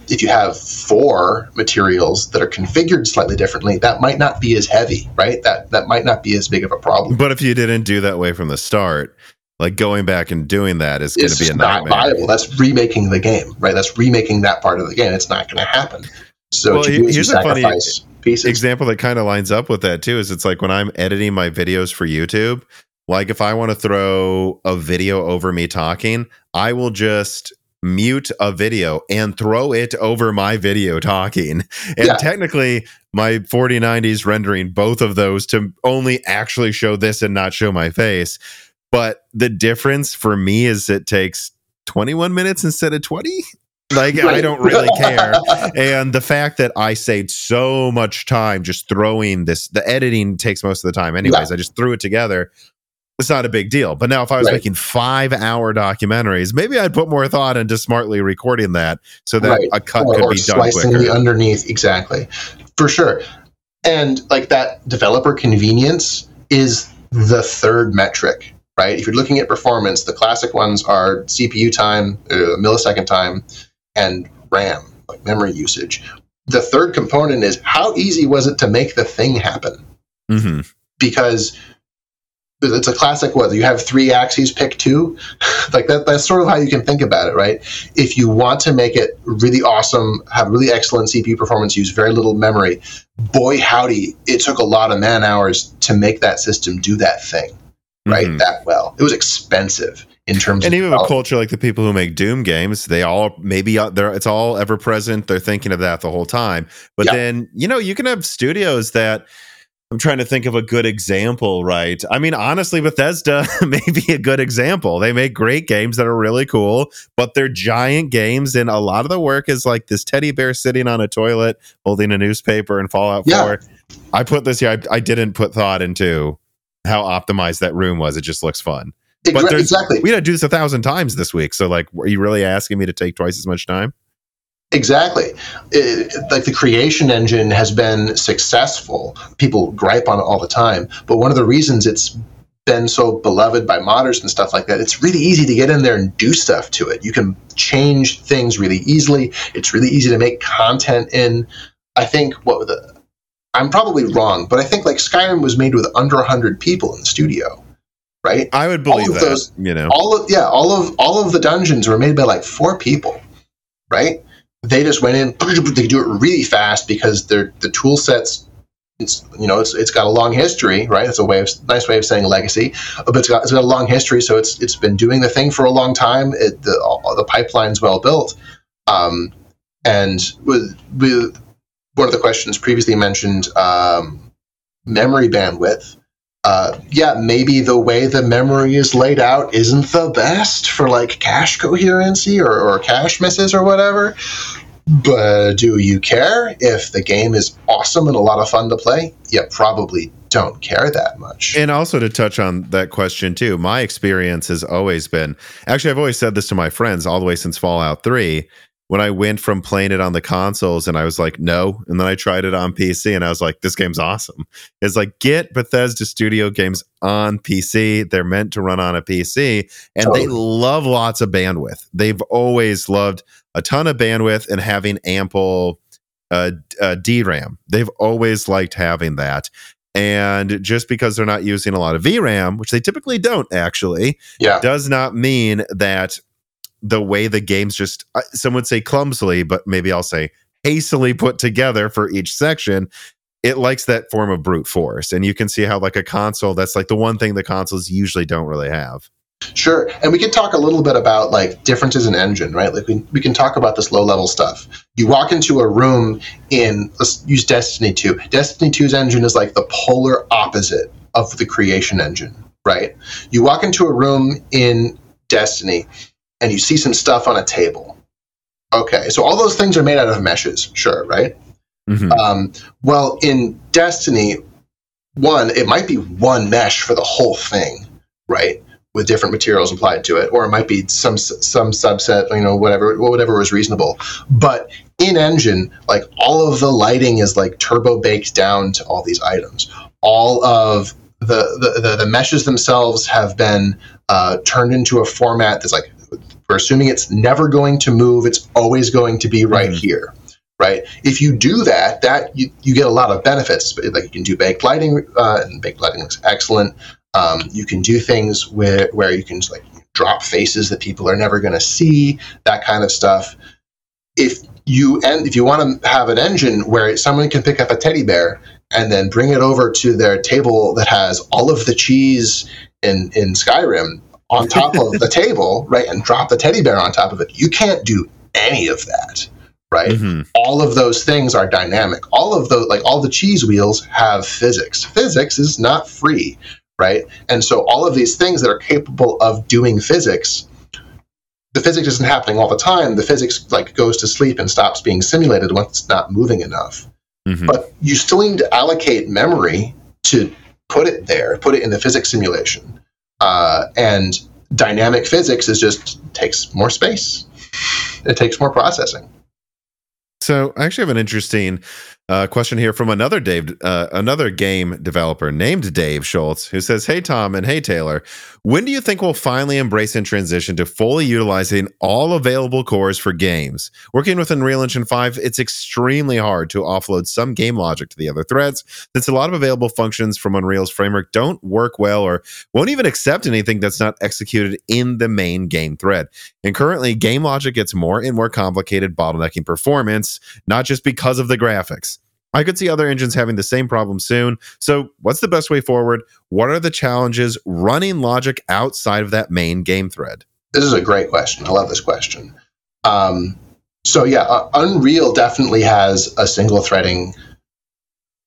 If you have four materials that are configured slightly differently, that might not be as heavy, right? That that might not be as big of a problem. But if you didn't do that way from the start, like going back and doing that is going to be a not viable. That's remaking the game, right? That's remaking that part of the game. It's not going to happen. So well, here's a funny pieces. example that kind of lines up with that too. Is it's like when I'm editing my videos for YouTube. Like if I want to throw a video over me talking, I will just mute a video and throw it over my video talking. (laughs) And yeah. technically, my 4090s rendering both of those to only actually show this and not show my face. But the difference for me is it takes 21 minutes instead of 20. Like. I don't really care. (laughs) and the fact that I saved so much time just throwing this, the editing takes most of the time, anyways. Yeah. I just threw it together. It's not a big deal. But now, if I was right. making five hour documentaries, maybe I'd put more thought into smartly recording that so that right. a cut or, could or be done quicker. the underneath, exactly, for sure. And like that developer convenience is the third metric right? If you're looking at performance, the classic ones are CPU time, uh, millisecond time, and RAM, like memory usage. The third component is how easy was it to make the thing happen? Mm-hmm. Because it's a classic whether you have three axes pick two (laughs) like that that's sort of how you can think about it right if you want to make it really awesome have really excellent cpu performance use very little memory boy howdy it took a lot of man hours to make that system do that thing right mm-hmm. that well. It was expensive in terms and of even a culture like the people who make Doom games, they all maybe uh, they're it's all ever present. They're thinking of that the whole time. But yeah. then you know you can have studios that. I'm trying to think of a good example, right? I mean, honestly, Bethesda (laughs) may be a good example. They make great games that are really cool, but they're giant games, and a lot of the work is like this teddy bear sitting on a toilet holding a newspaper and Fallout yeah. 4. I put this here, I, I didn't put thought into how optimized that room was. It just looks fun. But exactly. We had to do this a thousand times this week. So, like, are you really asking me to take twice as much time? Exactly. It, like the creation engine has been successful. People gripe on it all the time. But one of the reasons it's been so beloved by modders and stuff like that, it's really easy to get in there and do stuff to it. You can change things really easily. It's really easy to make content in. I think what the I'm probably wrong, but I think like Skyrim was made with under 100 people in the studio, right? I would believe that. Those, you know, all of yeah, all of all of the dungeons were made by like four people, right? They just went in, (clears throat) they do it really fast because they're the tool sets. It's you know it's it's got a long history, right? It's a way of nice way of saying legacy, but it's got it's got a long history, so it's it's been doing the thing for a long time. It, the the pipeline's well built, um, and with with one of the questions previously mentioned um, memory bandwidth. Uh, yeah, maybe the way the memory is laid out isn't the best for like cache coherency or, or cache misses or whatever. But do you care if the game is awesome and a lot of fun to play? You probably don't care that much. And also to touch on that question too, my experience has always been actually I've always said this to my friends all the way since Fallout 3 when I went from playing it on the consoles and I was like, no. And then I tried it on PC and I was like, this game's awesome. It's like, get Bethesda Studio games on PC. They're meant to run on a PC and totally. they love lots of bandwidth. They've always loved a ton of bandwidth and having ample uh, uh, DRAM. They've always liked having that. And just because they're not using a lot of VRAM, which they typically don't actually, yeah. does not mean that the way the game's just uh, some would say clumsily, but maybe I'll say hastily put together for each section. It likes that form of brute force, and you can see how like a console that's like the one thing the consoles usually don't really have. Sure. And we could talk a little bit about like differences in engine, right? Like we, we can talk about this low level stuff. You walk into a room in, let's use Destiny 2. Destiny 2's engine is like the polar opposite of the creation engine, right? You walk into a room in Destiny and you see some stuff on a table. Okay, so all those things are made out of meshes, sure, right? Mm-hmm. Um, well, in Destiny, one, it might be one mesh for the whole thing, right? With different materials applied to it, or it might be some some subset, you know, whatever whatever was reasonable. But in engine, like all of the lighting is like turbo baked down to all these items. All of the the, the, the meshes themselves have been uh, turned into a format that's like we're assuming it's never going to move. It's always going to be right mm-hmm. here, right? If you do that, that you, you get a lot of benefits. Like you can do baked lighting, uh, and baked lighting looks excellent. Um, you can do things where where you can just like drop faces that people are never going to see, that kind of stuff. If you and if you want to have an engine where someone can pick up a teddy bear and then bring it over to their table that has all of the cheese in in Skyrim on top of the table, right, and drop the teddy bear on top of it. You can't do any of that, right? Mm-hmm. All of those things are dynamic. All of those, like all the cheese wheels, have physics. Physics is not free, right? And so all of these things that are capable of doing physics the physics isn't happening all the time. The physics like goes to sleep and stops being simulated once it's not moving enough. Mm-hmm. But you still need to allocate memory to put it there, put it in the physics simulation. Uh, and dynamic physics is just takes more space. It takes more processing. So I actually have an interesting uh, question here from another Dave, uh, another game developer named Dave Schultz, who says, "Hey Tom and hey Taylor, when do you think we'll finally embrace and transition to fully utilizing all available cores for games? Working with Unreal Engine 5, it's extremely hard to offload some game logic to the other threads, since a lot of available functions from Unreal's framework don't work well or won't even accept anything that's not executed in the main game thread. And currently, game logic gets more and more complicated, bottlenecking performance, not just because of the graphics." I could see other engines having the same problem soon. So, what's the best way forward? What are the challenges running logic outside of that main game thread? This is a great question. I love this question. Um, so, yeah, uh, Unreal definitely has a single threading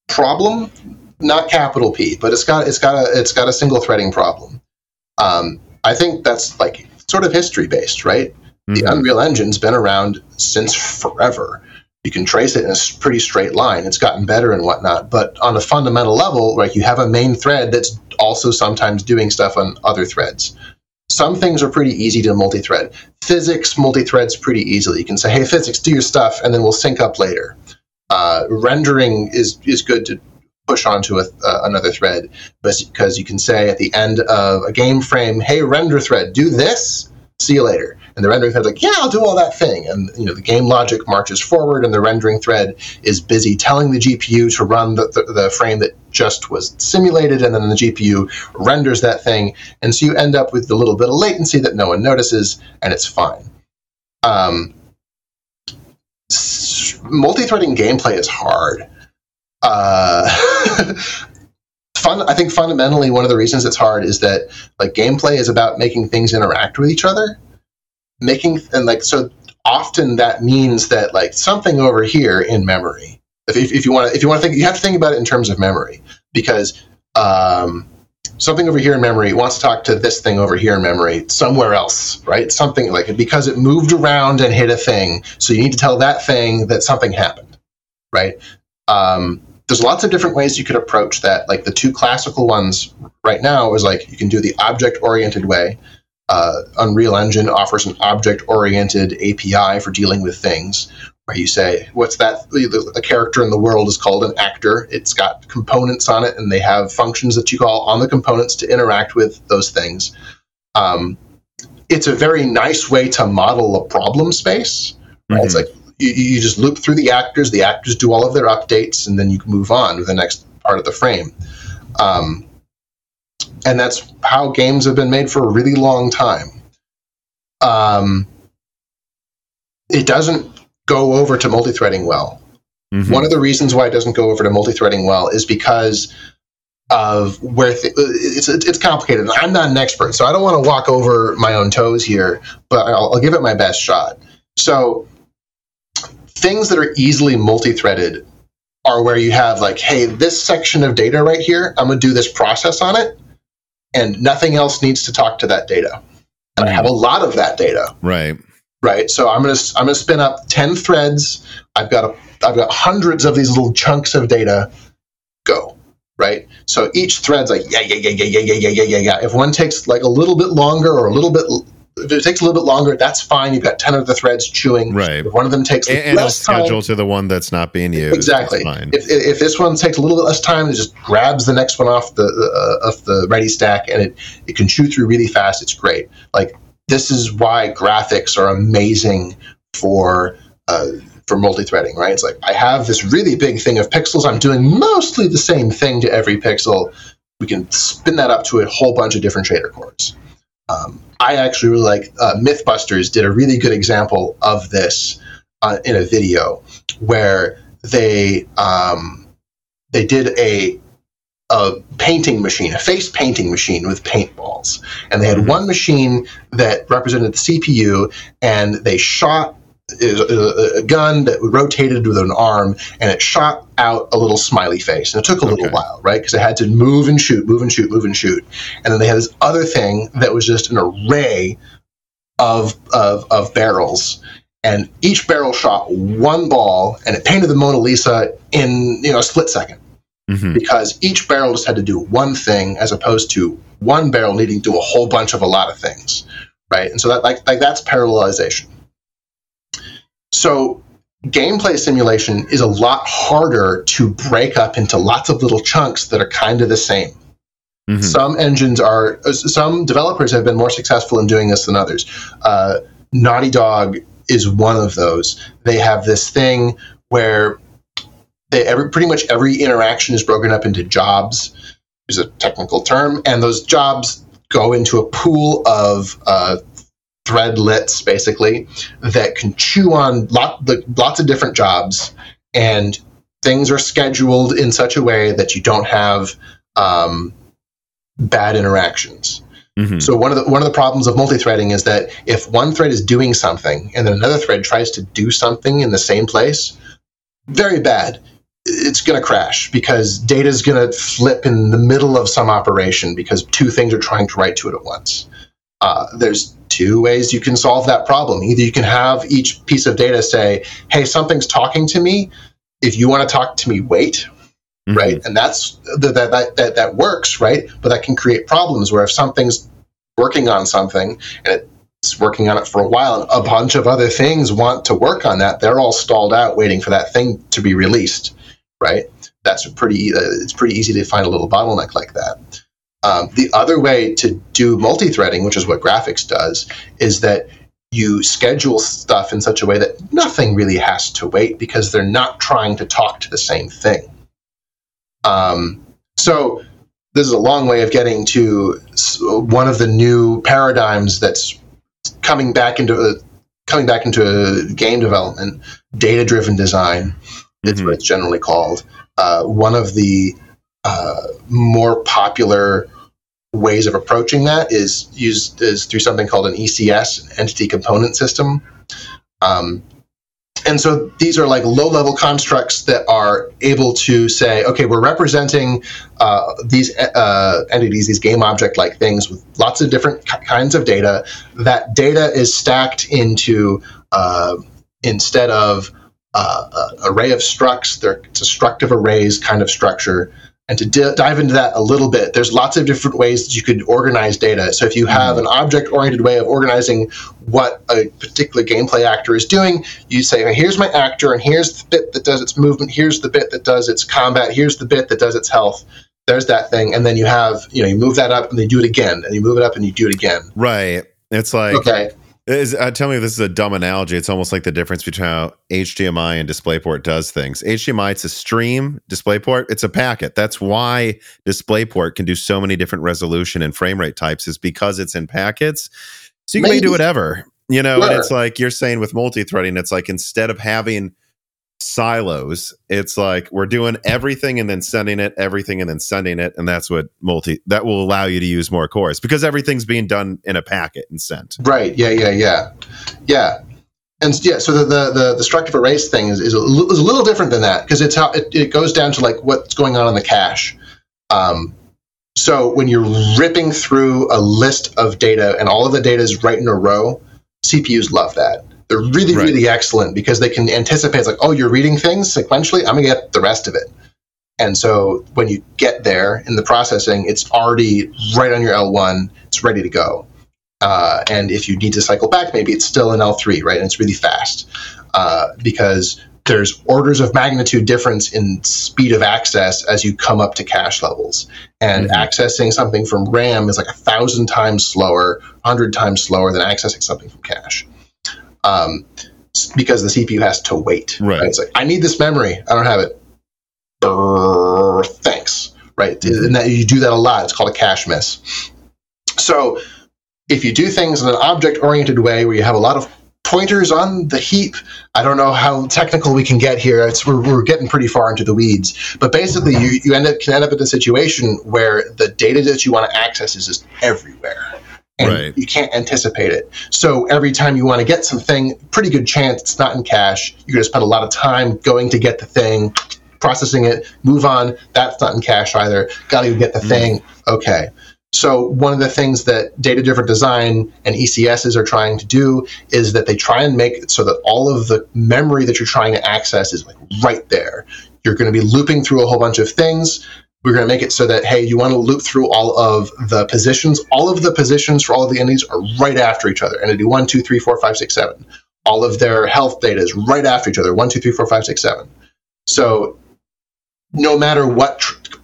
problem, not capital P, but it's got it's got a it's got a single threading problem. Um, I think that's like sort of history based, right? Mm-hmm. The Unreal Engine's been around since forever you can trace it in a pretty straight line. It's gotten better and whatnot. But on a fundamental level, right, you have a main thread that's also sometimes doing stuff on other threads. Some things are pretty easy to multi-thread. Physics multi-threads pretty easily. You can say, "Hey, physics, do your stuff," and then we'll sync up later. Uh, rendering is is good to push onto a, uh, another thread, because you can say at the end of a game frame, "Hey, render thread, do this." See you later. And the rendering thread's like, yeah, I'll do all that thing. And you know, the game logic marches forward, and the rendering thread is busy telling the GPU to run the, the, the frame that just was simulated, and then the GPU renders that thing. And so you end up with the little bit of latency that no one notices, and it's fine. Um, multi-threading gameplay is hard. Uh, (laughs) fun. I think fundamentally one of the reasons it's hard is that like gameplay is about making things interact with each other, making and like so often that means that like something over here in memory. If, if, you want to if you want to think you have to think about it in terms of memory because um, something over here in memory wants to talk to this thing over here in memory somewhere else, right? Something like because it moved around and hit a thing. So you need to tell that thing that something happened, right? Um, there's lots of different ways you could approach that. Like the two classical ones right now is like you can do the object oriented way. Uh, Unreal Engine offers an object oriented API for dealing with things where you say, what's that? The, character in the world is called an actor. It's got components on it, and they have functions that you call on the components to interact with those things. Um, it's a very nice way to model a problem space. Right? Mm-hmm. It's like you, you just loop through the actors. The actors do all of their updates, and then you can move on to the next part of the frame. Um, and that's how games have been made for a really long time. Um, it doesn't go over to multi-threading well. Mm-hmm. One of the reasons why it doesn't go over to multi-threading well is because of where th- it's it's complicated. I'm not an expert, so I don't want to walk over my own toes here, but I'll, I'll give it my best shot. So things that are easily multi-threaded are where you have like, hey, this section of data right here, I'm going to do this process on it, and nothing else needs to talk to that data. And I have a lot of that data. Right. Right. So I'm going to I'm to spin up ten threads. I've got a I've got hundreds of these little chunks of data. Go. Right. So each thread's like yeah yeah yeah yeah yeah yeah yeah yeah yeah. If one takes like a little bit longer or a little bit if it takes a little bit longer, that's fine. You've got ten of the threads chewing. Right. If one of them takes and, and less time, schedule to the one that's not being used. Exactly. If, if this one takes a little bit less time, it just grabs the next one off the uh, off the ready stack, and it it can chew through really fast. It's great. Like this is why graphics are amazing for. Uh, for multi-threading, right? It's like I have this really big thing of pixels. I'm doing mostly the same thing to every pixel. We can spin that up to a whole bunch of different shader cores. Um, I actually really like uh, MythBusters did a really good example of this uh, in a video where they um, they did a a painting machine, a face painting machine with paintballs, and they had mm-hmm. one machine that represented the CPU, and they shot a, gun that rotated with an arm and it shot out a little smiley face. And it took a little okay. while right? Because it had to move and shoot move and shoot move and shoot. And then they had this other thing that was just an array of of, of barrels. And each barrel shot one ball and it painted the mona lisa in you know a split 2nd mm-hmm. because each barrel just had to do one thing as opposed to one barrel needing to do a whole bunch of a lot of things right? And so that like like that's parallelization so gameplay simulation is a lot harder to break up into lots of little chunks that are kind of the same. Mm-hmm. Some engines are, some developers have been more successful in doing this than others. Uh, Naughty Dog is one of those. They have this thing where they every, pretty much every interaction is broken up into jobs, is a technical term, and those jobs go into a pool of uh, threadlets basically that can chew on lot, the, lots of different jobs and things are scheduled in such a way that you don't have um, bad interactions. Mm-hmm. So one of the one of the problems of multi-threading is that if one thread is doing something and then another thread tries to do something in the same place, very bad. It's going to crash because data is going to flip in the middle of some operation because two things are trying to write to it at once. Uh, there's two ways you can solve that problem. Either you can have each piece of data say, hey, something's talking to me. If you want to talk to me, wait. Mm-hmm. Right. And that's that, that, that, that works, right? But that can create problems where if something's working on something and it's working on it for a while and a bunch of other things want to work on that, they're all stalled out waiting for that thing to be released. Right. that's a pretty uh, it's pretty easy to find a little bottleneck like that. Um, the other way to do multi-threading, which is what graphics does, is that you schedule stuff in such a way that nothing really has to wait because they're not trying to talk to the same thing. Um, so this is a long way of getting to one of the new paradigms that's coming back into uh, coming back into game development, data-driven design. It's mm-hmm. what it's generally called. Uh, one of the more popular ways of approaching that is used is through something called an ECS, an entity component system. Um, and so these are like low level constructs that are able to say, okay, we're representing uh, these uh, entities, these game object like things with lots of different kinds of data. That data is stacked into, uh, instead of uh, an array of structs, they're, struct of arrays kind of structure and to d- dive into that a little bit, there's lots of different ways that you could organize data. So if you have mm-hmm. an object oriented way of organizing what a particular gameplay actor is doing, you say, here's my actor, and here's the bit that does its movement, here's the bit that does its combat, here's the bit that does its health. There's that thing. And then you have, you know, you move that up and then you do it again, and you move it up and you do it again. Right. It's like, okay is, uh, tell me if this is a dumb analogy. It's almost like the difference between how HDMI and DisplayPort does things. HDMI, it's a stream. DisplayPort, it's a packet. That's why DisplayPort can do so many different resolution and frame rate types is because it's in packets. So you can do whatever, you know. Sure. And it's like you're saying with multi-threading, it's like instead of having silos. It's like we're doing everything and then sending it everything and then sending it and that's what multi that will allow you to use more cores because everything's being done in a packet and sent. Right. Yeah yeah yeah. Yeah. And yeah so the the the, the struct of arrays thing is, is, a, is a little different than that because it's how it, it goes down to like what's going on in the cache. Um, so when you're ripping through a list of data and all of the data is right in a row cpus love that they're really, right. really excellent because they can anticipate, it's like, oh, you're reading things sequentially, I'm going to get the rest of it. And so when you get there in the processing, it's already right on your L1, it's ready to go. Uh, and if you need to cycle back, maybe it's still in L3, right? And it's really fast uh, because there's orders of magnitude difference in speed of access as you come up to cache levels. And mm-hmm. accessing something from RAM is like a thousand times slower, hundred times slower than accessing something from cache um, because the CPU has to wait. Right. right. It's like I need this memory. I don't have it. Thanks. Right. Mm-hmm. And that you do that a lot. It's called a cache miss. So if you do things in an object-oriented way where you have a lot of pointers on the heap. I don't know how technical we can get here. It's, we're, we're getting pretty far into the weeds. But basically, you, you end up, can end up in a situation where the data that you want to access is just everywhere and right. you can't anticipate it. So every time you want to get something, pretty good chance it's not in cache. You're going to spend a lot of time going to get the thing, processing it, move on. That's not in cache either. Got to get the mm. thing. Okay. So one of the things that data driven design and ECSs are trying to do is that they try and make it so that all of the memory that you're trying to access is like right there. You're going to be looping through a whole bunch of things we're going to make it so that hey you want to loop through all of the positions. All of the positions for all of the entities are right after each other entity one two three four five six seven. All of their health data is right after each other one two three four five six seven. So no matter what tr-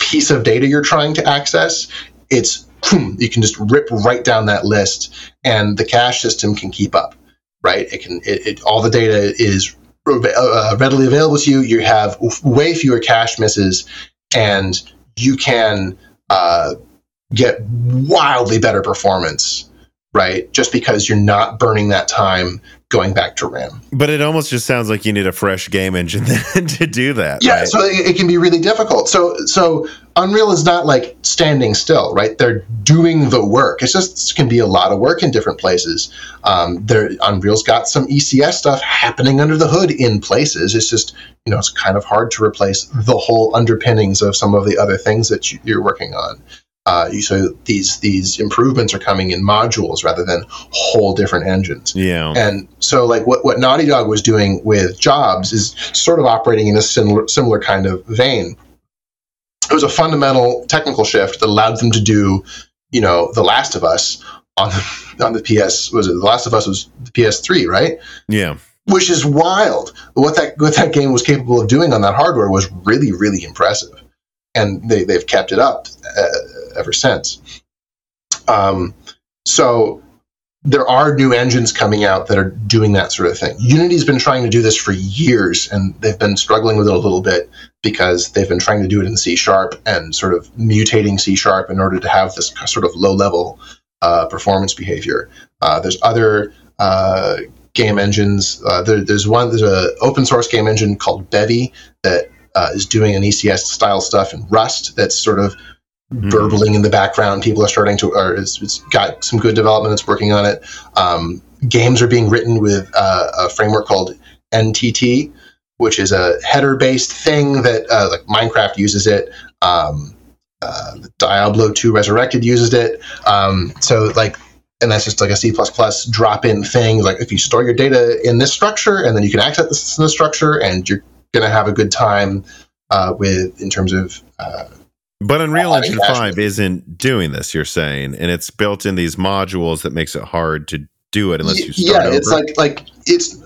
piece of data you're trying to access it's you can just rip right down that list and the cache system can keep up right? It can it, it all the data is uh, readily available to you. You have way fewer cache misses and you can uh, get wildly better performance, right? Just because you're not burning that time going back to RAM. But it almost just sounds like you need a fresh game engine (laughs) then to do that. Yeah, right? so it, it, can be really difficult. So so Unreal is not like standing still, right? They're doing the work. It's just can be a lot of work in different places. Um, there, Unreal's got some ECS stuff happening under the hood in places. It's just you know it's kind of hard to replace the whole underpinnings of some of the other things that you, you're working on. Uh, so these these improvements are coming in modules rather than whole different engines. Yeah. And so like what, what Naughty Dog was doing with Jobs is sort of operating in a similar similar kind of vein. It was a fundamental technical shift that allowed them to do, you know, The Last of Us on the on the PS was it The Last of Us was the PS3, right? Yeah. which is wild. What that what that game was capable of doing on that hardware was really really impressive, and they they've kept it up uh, ever since. Um, so there are new engines coming out that are doing that sort of thing. Unity's been trying to do this for years, and they've been struggling with it a little bit because they've been trying to do it in C sharp and sort of mutating C sharp in order to have this sort of low level uh, performance behavior. Uh, there's other uh, game engines. Uh, there, there's one. There's an open source game engine called Bevy that uh, is doing an ECS style stuff in Rust. That's sort of mm-hmm. burbling in the background. People are starting to, or it's, it's got some good development that's working on it. Um, games are being written with uh, a framework called EnTT, which is a header based thing that uh, like Minecraft uses it. Um, uh, Diablo 2 Resurrected uses it. Um, so like, and that's just like a C++ drop in thing. Like if you store your data in this structure and then you can access this in structure and you're going to have a good time uh, with in terms of uh, but oh, Unreal Engine 5 isn't doing this, you're saying, and it's built in these modules that makes it hard to do it unless you start Yeah, over. it's like like it's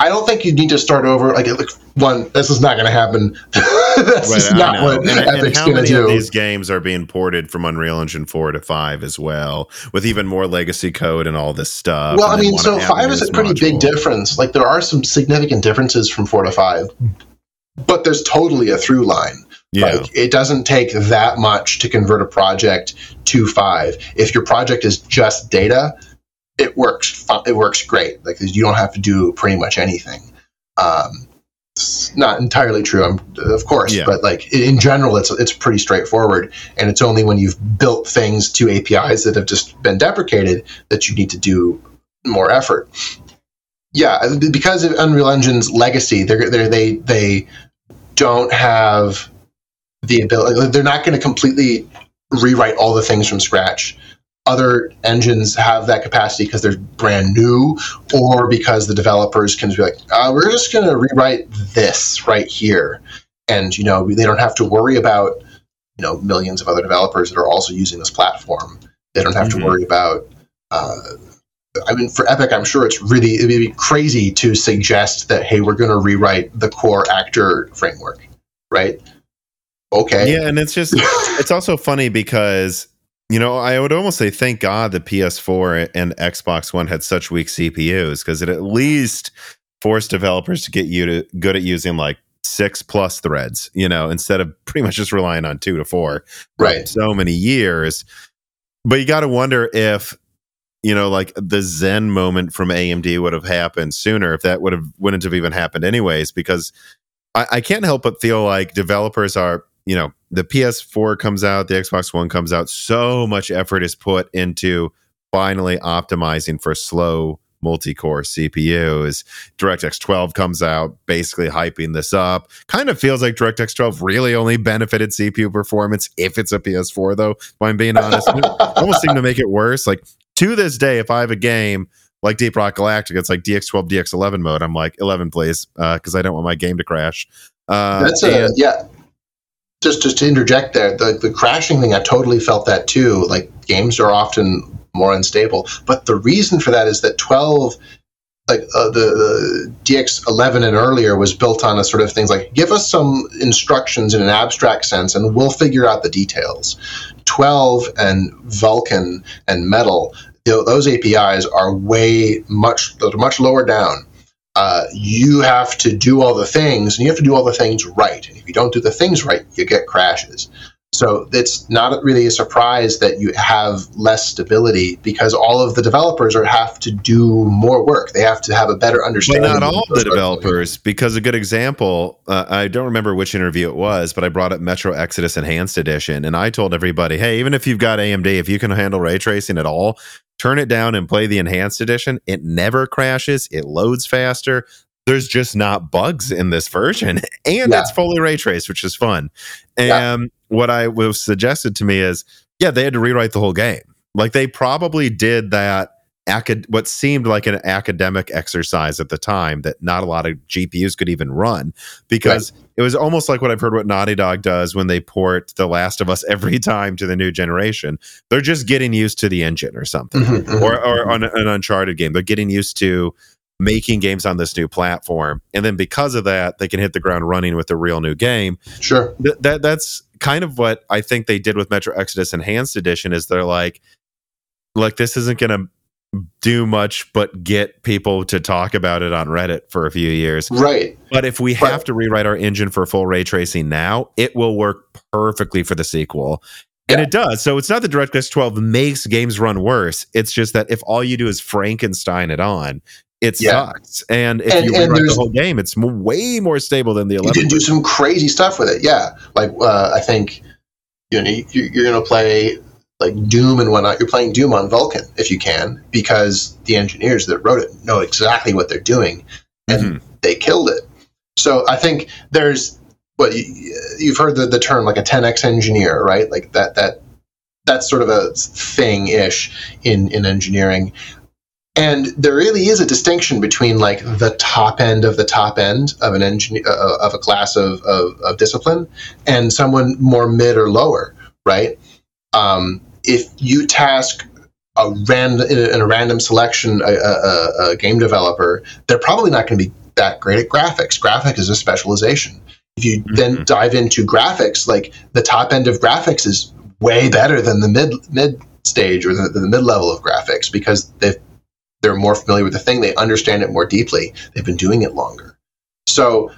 I don't think you need to start over. Like, like one, this is not going to happen. (laughs) That's right, not what and, Epic's going to do. these games are being ported from Unreal Engine four to five as well, with even more legacy code and all this stuff. Well, I mean, so five is a pretty module. big difference. Like, there are some significant differences from four to five, but there's totally a through line. Yeah. Like it doesn't take that much to convert a project to five. If your project is just data, it works. It works great. Like you don't have to do pretty much anything. Um, it's not entirely true, of course, yeah. but like in general, it's it's pretty straightforward. And it's only when you've built things to APIs that have just been deprecated that you need to do more effort. Yeah, because of Unreal Engine's legacy, they're, they they don't have the ability. They're not going to completely rewrite all the things from scratch. Other engines have that capacity because they're brand new, or because the developers can be like, uh, "We're just going to rewrite this right here," and you know they don't have to worry about you know millions of other developers that are also using this platform. They don't have mm-hmm. to worry about. Uh, I mean, for Epic, I'm sure it's really it'd be crazy to suggest that hey, we're going to rewrite the core actor framework, right? Okay. Yeah, and it's just (laughs) it's also funny because you know I would almost say thank God the PS4 and Xbox One had such weak CPUs because it at least forced developers to get you to good at using like six plus threads, you know, instead of pretty much just relying on two to four. Right. So many years. But you got to wonder if you know, like the Zen moment from AMD would have happened sooner if that would have wouldn't have even happened anyways, because I, I can't help but feel like developers are you know, the PS4 comes out, the Xbox One comes out, so much effort is put into finally optimizing for slow multi-core CPUs. DirectX 12 comes out, basically hyping this up. Kind of feels like DirectX 12 really only benefited CPU performance if it's a PS4, though. If I'm being honest, (laughs) almost seem to make it worse. Like to this day, if I have a game like Deep Rock Galactic, it's like DX12, DX11 mode. I'm like 11, please, because uh, I don't want my game to crash. Uh, That's a and, yeah just just to interject there, the the crashing thing, I totally felt that too. Like games are often more unstable, but the reason for that is that 12 like uh, the, the, DX11 and earlier was built on a sort of things like give us some instructions in an abstract sense and we'll figure out the details. 12 and Vulkan and Metal, those APIs are way much much lower down uh, you have to do all the things and you have to do all the things right. And if you don't do the things right, you get crashes. So it's not really a surprise that you have less stability because all of the developers are have to do more work. They have to have a better understanding. But not all the developers, because a good example, uh, I don't remember which interview it was, but I brought up Metro Exodus Enhanced Edition, and I told everybody, hey, even if you've got AMD, if you can handle ray tracing at all, turn it down and play the enhanced edition, it never crashes. It loads faster. There's just not bugs in this version, (laughs) and yeah. it's fully ray traced, which is fun. And yeah. what I was suggested to me is, yeah, they had to rewrite the whole game. Like they probably did that acad- what seemed like an academic exercise at the time that not a lot of GPUs could even run because right. it was almost like what I've heard what Naughty Dog does when they port The Last of Us every (laughs) time to the new generation. They're just getting used to the engine or something, mm-hmm, mm-hmm, or, or mm-hmm. on an Uncharted game. They're getting used to making games on this new platform. And then because of that, they can hit the ground running with a real new game. Sure. Th- that that's kind of what I think they did with Metro Exodus Enhanced Edition is they're like like this isn't going to do much but get people to talk about it on Reddit for a few years. Right. But if we have to rewrite our engine for full ray tracing now, it will work perfectly for the sequel. And Yeah. it does. So it's not that DirectX 12 makes games run worse. It's just that if all you do is Frankenstein it on, it Yeah. sucks. And if And- you rewrite the whole game, it's way more stable than the 11. You can do some crazy stuff with it. Yeah. Like uh, I think you know you- you're going to play like Doom and whatnot. You're playing Doom on Vulkan if you can, because the engineers that wrote it know exactly what they're doing, and Mhm. they killed it. So I think there's what you, you've heard the, the term like a 10x engineer, right? Like that that that's sort of a thing ish in in engineering. And there really is a distinction between like the top end of the top end of an engineer uh, of a class of, of, of discipline and someone more mid or lower, right? Um, if you task a random in a, random selection a, a, a- game developer, they're probably not going to be that great at graphics. Graphics is a specialization. If you then Mhm. dive into graphics, like the top end of graphics is way better than the mid mid stage or the, the mid level of graphics because they've they're more familiar with the thing. They understand it more deeply. They've been doing it longer. So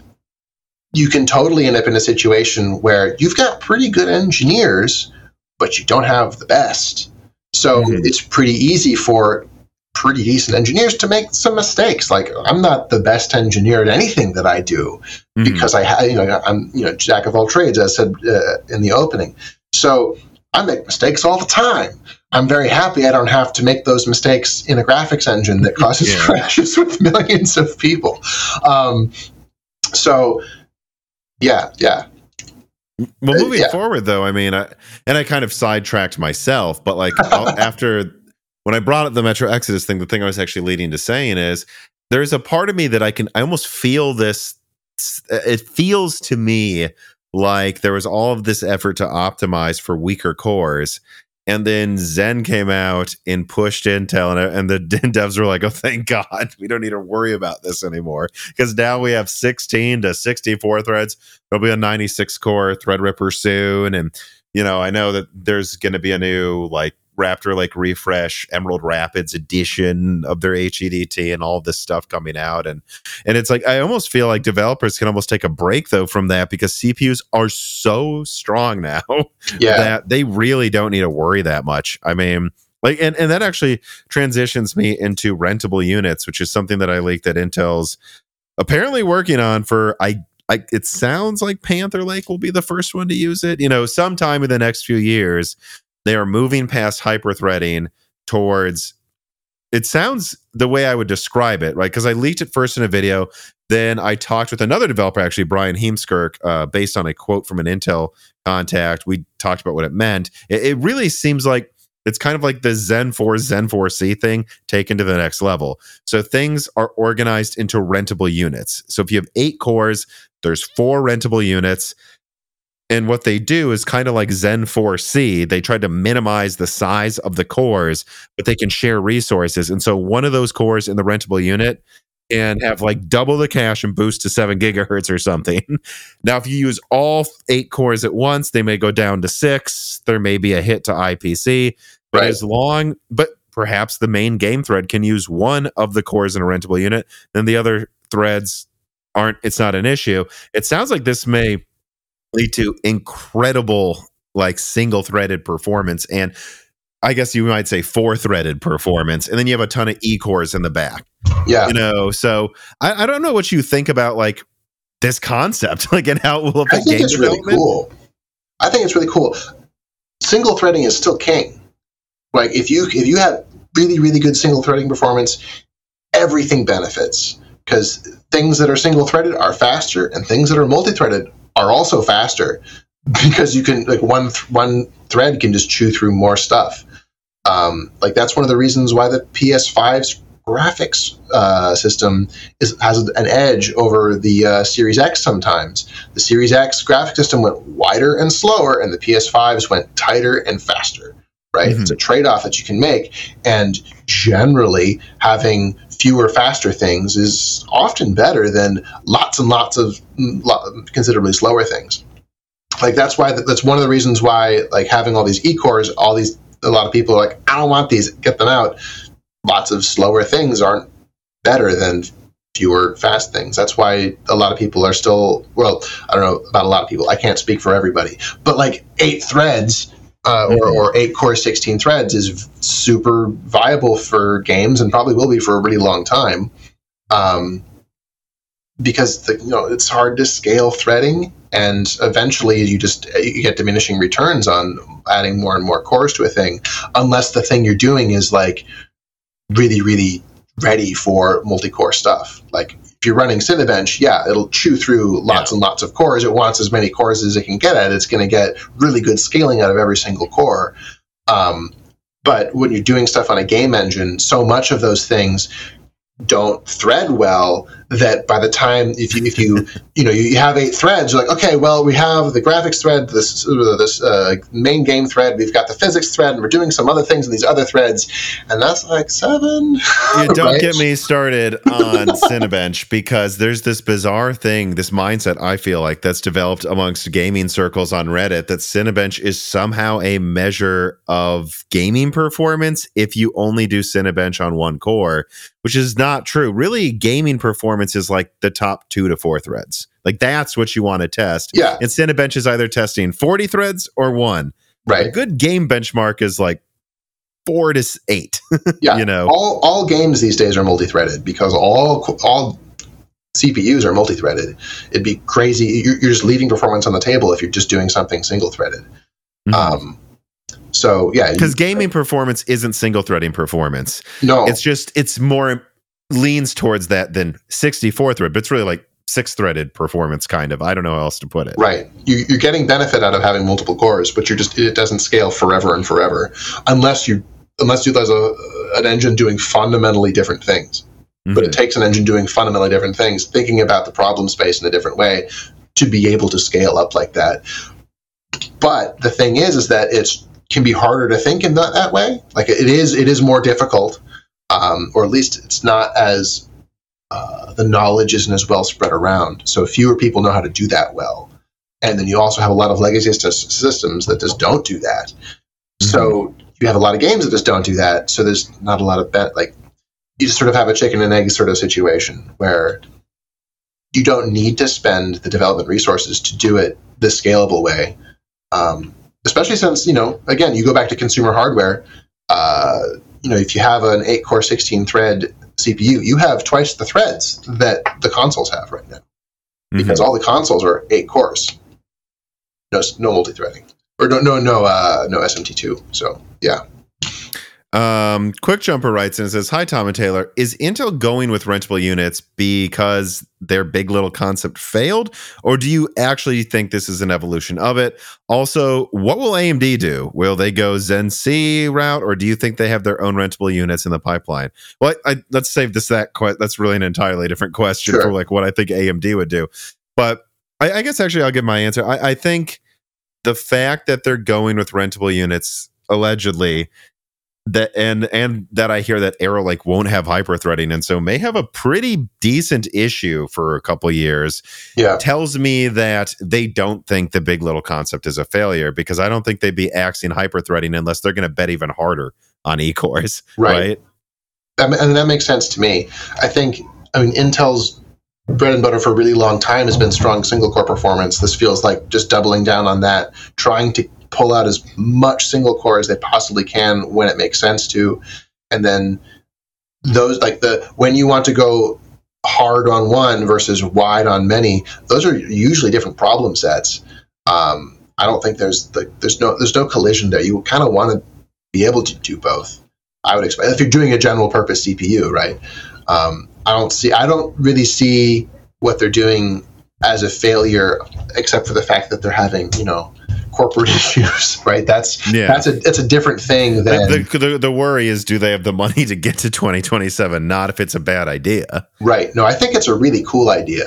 you can totally end up in a situation where you've got pretty good engineers, but you don't have the best. So Mhm. it's pretty easy for pretty decent engineers to make some mistakes. Like I'm not the best engineer at anything that I do Mhm. because I have, you know I'm you know jack of all trades as I said uh, in the opening. So I make mistakes all the time. I'm very happy I don't have to make those mistakes in a graphics engine that causes Yeah. crashes (laughs) with millions of people. Um, so yeah, yeah, Well, Uh, moving yeah. forward, though, I mean, I, and I kind of sidetracked myself, but like (laughs) after when I brought up the Metro Exodus thing, the thing I was actually leading to saying is there's a part of me that I can, I almost feel this. It feels to me like there was all of this effort to optimize for weaker cores. And then Zen came out and pushed Intel, and, and the (laughs) devs were like, "Oh, thank God, we don't need to worry about this anymore." Because now we have 16 to 64 threads there'll be a 96 core threadripper soon and you know i know that there's going to be a new like Raptor Lake refresh emerald rapids edition of their hedt and all this stuff coming out and and it's like i almost feel like developers can almost take a break though from that because cpus are so strong (laughs) now yeah. that they really don't need to worry that much i mean like and, and that actually transitions me into rentable units which is something that i leaked that intel's apparently working on for i I, it sounds like Panther Lake will be the first one to use it. You know, sometime in the next few years, they are moving past hyperthreading towards. It sounds the way I would describe it, right? Because I leaked it first in a video. Then I talked with another developer, actually, Brian Heemskerk, uh, based on a quote from an Intel contact. We talked about what it meant. It, it really seems like it's kind of like the Zen 4 Zen 4C thing taken to the next level. So things are organized into rentable units. So if you have eight cores, there's four rentable units. And what they do is kind of like Zen 4C. They try to minimize the size of the cores, but they can share resources. And so one of those cores in the rentable unit and have like double the cache and boost to seven gigahertz or something. (laughs) now, if you use all eight cores at once, they may go down to six. There may be a hit to IPC. But Right. as long, but perhaps the main game thread can use one of the cores in a rentable unit, then the other threads aren't, it's not an issue. It sounds like this may lead to incredible, like single threaded performance. And I guess you might say four threaded performance. And then you have a ton of E cores in the back, yeah. you know? So I, I don't know what you think about like this concept, (laughs) like, and how it will affect. I think it's really cool. I think it's really cool. Single threading is still king. Like if you if you have really really good single threading performance, everything benefits because things that are single threaded are faster, and things that are multi threaded are also faster (laughs) because you can like one th- one thread can just chew through more stuff. Um, like that's one of the reasons why the PS5's graphics uh, system is has an edge over the uh, Series X. Sometimes the Series X graphic system went wider and slower, and the PS5s went tighter and faster. Right? Mm-hmm. It's a trade off that you can make. And generally, having fewer, faster things is often better than lots and lots of considerably slower things. Like that's why that's one of the reasons why like having all these e cores, all these a lot of people are like, I don't want these, get them out. Lots of slower things aren't better than fewer fast things. That's why a lot of people are still, well, I don't know about a lot of people. I can't speak for everybody, but like eight threads uh, or, or eight core 16 threads is super viable for games and probably will be for a really long time. Um, because the, you know it's hard to scale threading and eventually you just you get diminishing returns on adding more and more cores to a thing unless the thing you're doing is like really really ready for multi-core stuff. Like if you're running Cinebench, yeah, it'll chew through lots yeah. and lots of cores. It wants as many cores as it can get at. It's going to get really good scaling out of every single core. Um, but when you're doing stuff on a game engine, so much of those things don't thread well that by the time if you if you you know you have eight threads you're like okay well we have the graphics thread this this uh, main game thread we've got the physics thread and we're doing some other things in these other threads and that's like seven you (laughs) don't right? get me started on (laughs) cinebench because there's this bizarre thing this mindset i feel like that's developed amongst gaming circles on reddit that cinebench is somehow a measure of gaming performance if you only do cinebench on one core which is not true really gaming performance is like the top two to four threads. Like that's what you want to test. Yeah. And Cinebench is either testing 40 threads or one. Right. A good game benchmark is like four to eight. (laughs) yeah. You know, all, all games these days are multi threaded because all, all CPUs are multi threaded. It'd be crazy. You're, you're, just leaving performance on the table if you're just doing something single threaded. Mm-hmm. Um, so yeah, because gaming performance isn't single threading performance. No, it's just it's more leans towards that than 64 thread, but it's really like six threaded performance kind of. I don't know how else to put it. Right. You, are getting benefit out of having multiple cores, but you're just it doesn't scale forever and forever unless you unless you there's a an engine doing fundamentally different things. Mm-hmm. But it takes an engine doing fundamentally different things, thinking about the problem space in a different way to be able to scale up like that. But the thing is, is that it's can be harder to think in that, that way. Like it is, it is more difficult um, or at least it's not as uh, the knowledge isn't as well spread around. So fewer people know how to do that well, and then you also have a lot of legacy systems that just don't do that. Mm-hmm. So you have a lot of games that just don't do that. So there's not a lot of bet like you just sort of have a chicken and egg sort of situation where you don't need to spend the development resources to do it the scalable way. Um, especially since you know, again, you go back to consumer hardware. Uh, you know, if you have an eight core, 16 thread CPU, you have twice the threads that the consoles have right now mm-hmm. because all the consoles are eight cores. No, no multi threading or no, no, no, uh, no SMT2. So yeah. Um, Quick Jumper writes in and says, Hi, Tom and Taylor. Is Intel going with rentable units because their big little concept failed? Or do you actually think this is an evolution of it? Also, what will AMD do? Will they go Zen C route, or do you think they have their own rentable units in the pipeline? Well, I, I, let's save this. That que- that's really an entirely different question sure. for like what I think AMD would do. But I, I guess actually I'll give my answer. I, I think the fact that they're going with rentable units allegedly that and and that I hear that Arrow Lake won't have hyper threading and so may have a pretty decent issue for a couple years. Yeah, tells me that they don't think the big little concept is a failure because I don't think they'd be axing hyper threading unless they're going to bet even harder on e cores. Right. right? and that makes sense to me. I think I mean Intel's bread and butter for a really long time has been strong single core performance. This feels like just doubling down on that, trying to pull out as much single core as they possibly can when it makes sense to, and then those like the when you want to go hard on one versus wide on many, those are usually different problem sets. Um, I don't think there's the, there's no there's no collision there. You kind of want to be able to do both. I would expect if you're doing a general purpose CPU, right? Um, I don't see I don't really see what they're doing as a failure, except for the fact that they're having you know corporate (laughs) issues, right? That's yeah. that's a that's a different thing than the, the, the worry is do they have the money to get to 2027, not if it's a bad idea. Right. No, I think it's a really cool idea.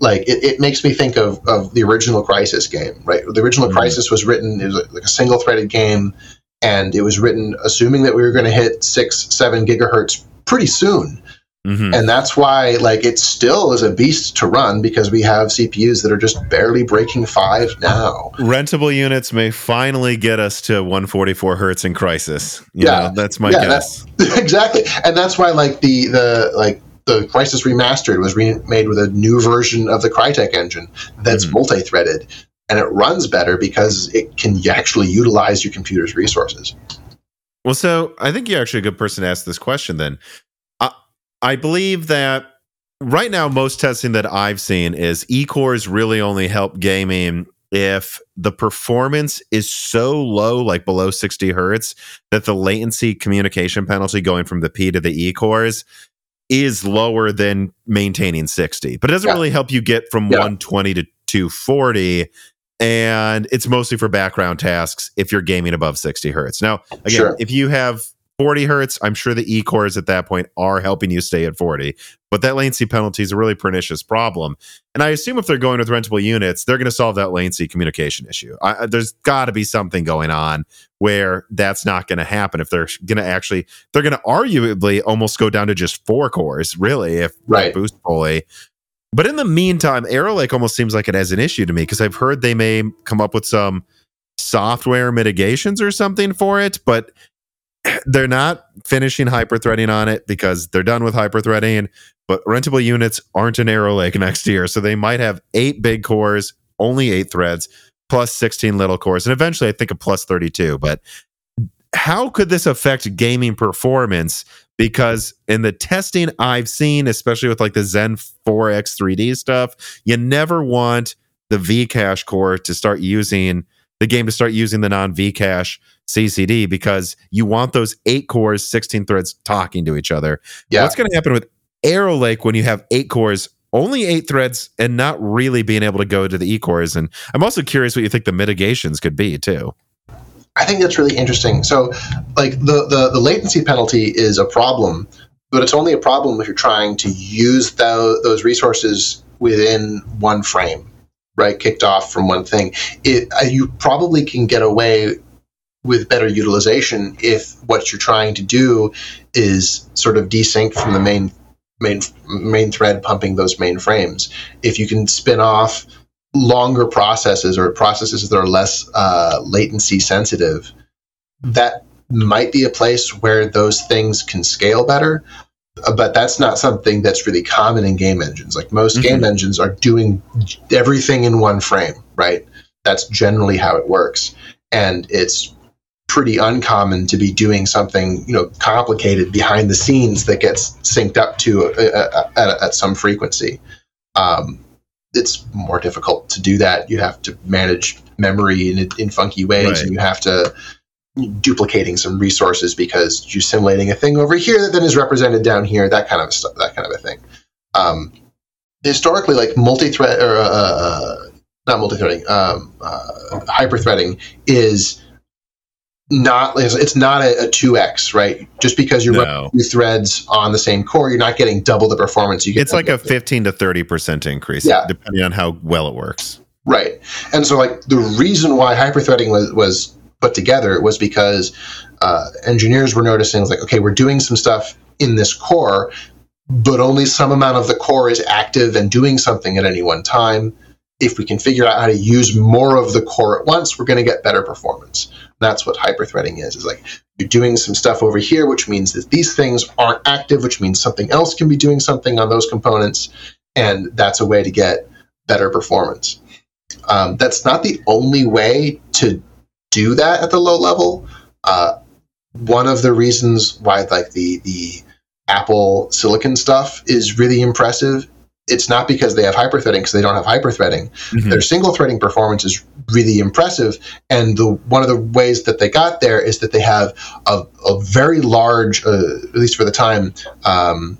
Like it, it makes me think of of the original Crysis game, right? The original mm-hmm. Crysis was written it was like a single threaded game. and it was written assuming that we were going to hit six, seven gigahertz pretty soon. Mm-hmm. And that's why, like, it still is a beast to run because we have CPUs that are just barely breaking five now. Rentable units may finally get us to 144 hertz in Crysis. You yeah, know, that's my yeah, guess. That, (laughs) exactly, and that's why, like, the the like the Crysis Remastered was remade with a new version of the Crytek engine that's mm-hmm. multi-threaded, and it runs better because it can actually utilize your computer's resources. Well, so I think you're actually a good person to ask this question. Then I believe that right now, most testing that I've seen is E-cores really only help gaming if the performance is so low, like below 60 hertz, that the latency communication penalty going from the P to the E cores is lower than maintaining 60. But it doesn't yeah. really help you get from yeah. 120 to 240. And it's mostly for background tasks if you're gaming above 60 hertz. Now, again, sure. if you have 40 hertz, I'm sure the E cores at that point are helping you stay at 40. But that latency penalty is a really pernicious problem. And I assume if they're going with rentable units, they're going to solve that latency communication issue. I, there's got to be something going on where that's not going to happen. If they're going to actually, they're going to arguably almost go down to just four cores, really, if right. boost fully. But in the meantime, Arrow Lake almost seems like it has an issue to me because I've heard they may come up with some software mitigations or something for it, but (clears throat) they're not finishing hyperthreading on it because they're done with hyperthreading, but rentable units aren't an Arrow Lake (laughs) next year. So they might have eight big cores, only eight threads, plus 16 little cores, and eventually I think a plus 32. But how could this affect gaming performance? Because in the testing I've seen, especially with like the Zen 4 X3D stuff, you never want the Vcache core to start using the game to start using the non Vcache CCD because you want those eight cores, 16 threads talking to each other. Yeah. What's going to happen with Arrow Lake when you have eight cores, only eight threads, and not really being able to go to the E cores? And I'm also curious what you think the mitigations could be too. I think that's really interesting. So, like the, the, the latency penalty is a problem, but it's only a problem if you're trying to use the, those resources within one frame, right? Kicked off from one thing. It, uh, you probably can get away with better utilization if what you're trying to do is sort of desync from the main main main thread pumping those main frames. If you can spin off longer processes or processes that are less uh, latency sensitive, that might be a place where those things can scale better. Uh, but that's not something that's really common in game engines. Like most mm-hmm. game engines are doing everything in one frame, right? That's generally how it works. And it's pretty uncommon to be doing something you know complicated behind the scenes that gets synced up to uh, at, at, some frequency. Um, it's more difficult to do that. You have to manage memory in, in funky ways, right. and you have to duplicating some resources because you're simulating a thing over here that then is represented down here. That kind of stuff. That kind of a thing. Um, historically, like multi-thread or uh, uh not multi-threading, um, uh, hyper-threading is not it's not a, 2x right just because you're no. running two threads on the same core you're not getting double the performance you get it's like a 15 to 30 percent increase yeah. depending on how well it works right and so like the reason why hyperthreading was was put together was because uh, engineers were noticing like okay we're doing some stuff in this core but only some amount of the core is active and doing something at any one time if we can figure out how to use more of the core at once we're going to get better performance that's what hyperthreading is. Is like you're doing some stuff over here, which means that these things aren't active, which means something else can be doing something on those components, and that's a way to get better performance. Um, that's not the only way to do that at the low level. Uh, one of the reasons why like the the Apple Silicon stuff is really impressive it's not because they have hyperthreading because they don't have hyperthreading. Mm-hmm. Their single threading performance is really impressive, and the one of the ways that they got there is that they have a, a very large, uh, at least for the time, um,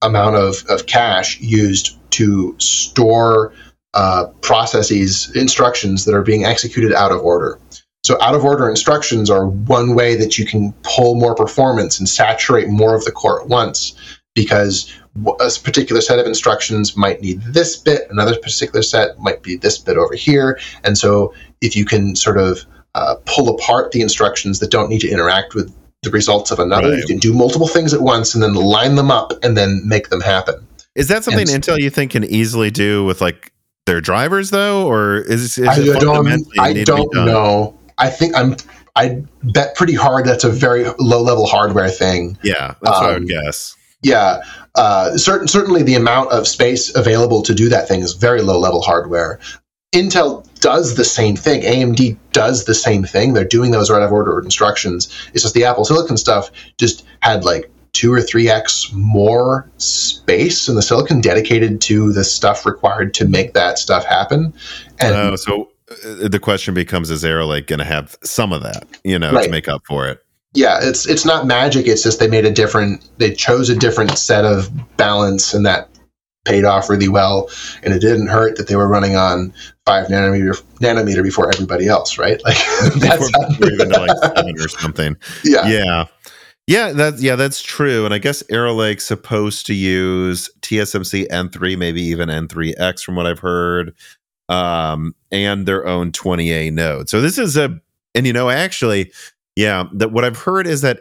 amount of, of cache used to store uh, processes, instructions that are being executed out of order. So, out of order instructions are one way that you can pull more performance and saturate more of the core at once because a particular set of instructions might need this bit, another particular set might be this bit over here. And so if you can sort of uh, pull apart the instructions that don't need to interact with the results of another. Right. You can do multiple things at once and then line them up and then make them happen. Is that something And- Intel you think can easily do with like their drivers though, or is, is I it don't, fundamentally I need to be don't know. I think I'm. I bet pretty hard that's a very low level hardware thing. Yeah, that's what I would Um, guess. Yeah, uh, certain, certainly the amount of space available to do that thing is very low level hardware. Intel does the same thing. AMD does the same thing. They're doing those right of order instructions. It's just the Apple Silicon stuff just had like two or three x more space in the silicon dedicated to the stuff required to make that stuff happen. And Oh, so uh, Uh, the question becomes: Is Arrow Lake going to have some of that, you know, to make up for it? yeah, it's it's not magic. It's just they made a different. They chose a different set of balance, and that paid off really well. And it didn't hurt that they were running on five nanometer nanometer before everybody else, right? (laughs) Like that's Before we're even to like seven or something. (laughs) yeah, Yeah. Yeah, that yeah, that's true. And I guess Arrow Lake's supposed to use TSMC N3, maybe even N3X from what I've heard. Um, and their own 20A node. So this is a and you know, actually, yeah, that what I've heard is that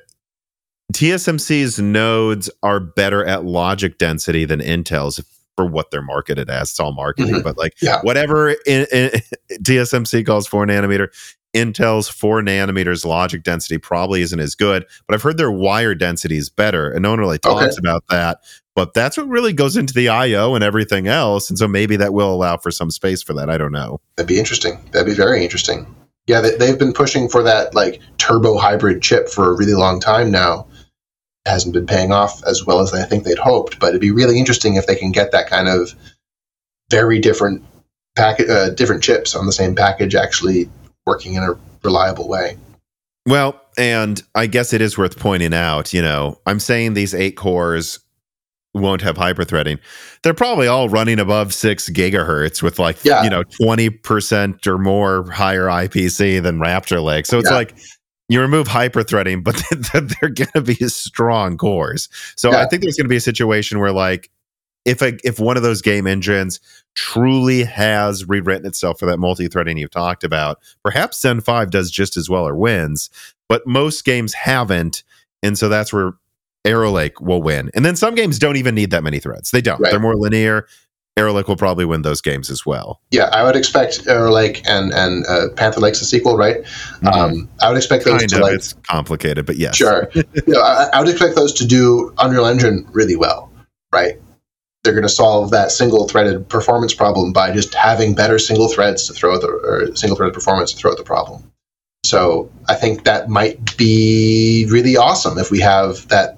TSMC's nodes are better at logic density than Intel's for what they're marketed as. It's all marketing, Mhm. but like Yeah. whatever in, in, (laughs) TSMC calls four nanometer, Intel's four nanometers logic density probably isn't as good. But I've heard their wire density is better, and no one really talks Okay. about that. But that's what really goes into the I/O and everything else, and so maybe that will allow for some space for that. I don't know. that'd be interesting. That'd be very interesting. Yeah, they, they've been pushing for that like turbo hybrid chip for a really long time now. It hasn't been paying off as well as I think they'd hoped, but it'd be really interesting if they can get that kind of very different packet, uh, different chips on the same package actually working in a reliable way. Well, and I guess it is worth pointing out, you know, I'm saying these eight cores won't have hyperthreading. They're probably all running above six gigahertz with like, Yeah. you know, 20% or more higher IPC than Raptor Lake. So it's Yeah. like you remove hyperthreading, but (laughs) they're going to be strong cores. So I think there's going to be a situation where like, if a, if one of those game engines truly has rewritten itself for that multi-threading you've talked about, perhaps Zen 5 does just as well or wins, but most games haven't. And so that's where Arrow Lake will win. And then some games don't even need that many threads. They don't. Right. They're more linear. Arrow Lake will probably win those games as well. Yeah, I would expect Arrow Lake and and uh, Panther Lake's a sequel, right? Um, I would expect those kind to of. like it's complicated, but yes. Sure. (laughs) you know, I, I would expect those to do Unreal Engine really well, right? They're going to solve that single threaded performance problem by just having better single threads to throw at the or single threaded performance to throw at the problem. So I think that might be really awesome if we have that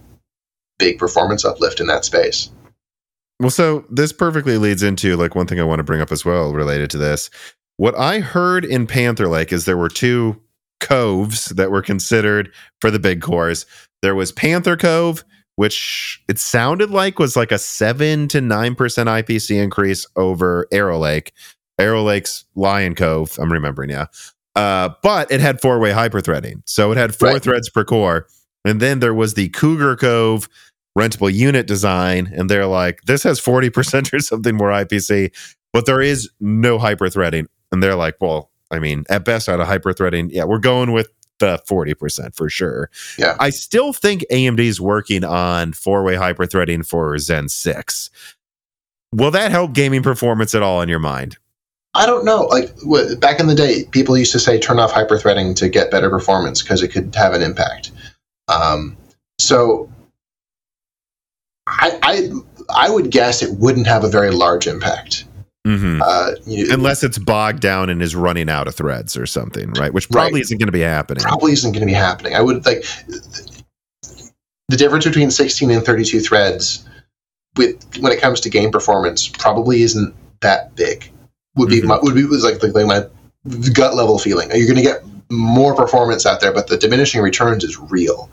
big performance uplift in that space. Well, so this perfectly leads into like one thing I want to bring up as well related to this. What I heard in Panther Lake is there were two coves that were considered for the big cores. There was Panther Cove, which it sounded like was like a seven to nine percent IPC increase over Arrow Lake. Arrow Lake's Lion Cove, I'm remembering, yeah. Uh, but it had four way hyperthreading. So it had four Right. threads per core. And then there was the Cougar Cove rentable unit design. And they're like, this has 40% (laughs) or something more IPC, but there is no hyperthreading. And they're like, well, I mean, at best out of hyperthreading, yeah, we're going with the 40% for sure. Yeah. I still think AMD's working on four way hyperthreading for Zen 6. Will that help gaming performance at all in your mind? I don't know. Like wh- back in the day, people used to say turn off hyperthreading to get better performance because it could have an impact. Um, so I, I I would guess it wouldn't have a very large impact. Mm-hmm. Uh, you- Unless it's bogged down and is running out of threads or something, right? Which probably Right. isn't going to be happening. probably isn't going to be happening. I would like the difference between 16 and 32 threads with when it comes to game performance probably isn't that big. Would be Mhm. my, would be was like, like my gut level feeling. You're going to get more performance out there, but the diminishing returns is real.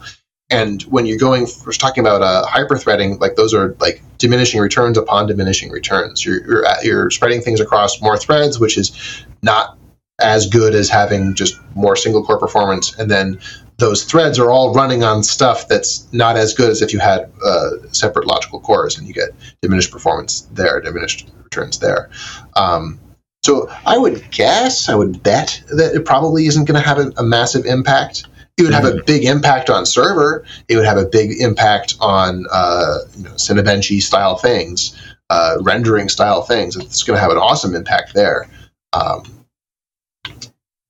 And when you're going, we're talking about uh, hyperthreading, like those are like diminishing returns upon diminishing returns. You're you're, you're spreading things across more threads, which is not as good as having just more single core performance. And then those threads are all running on stuff that's not as good as if you had uh, separate logical cores, and you get diminished performance there, diminished returns there. Um, So I would guess, I would bet that it probably isn't going to have a, a, massive impact. It would have a big impact on server. It would have a big impact on uh, you know, Cinebench style things, uh, rendering style things. It's going to have an awesome impact there. Um,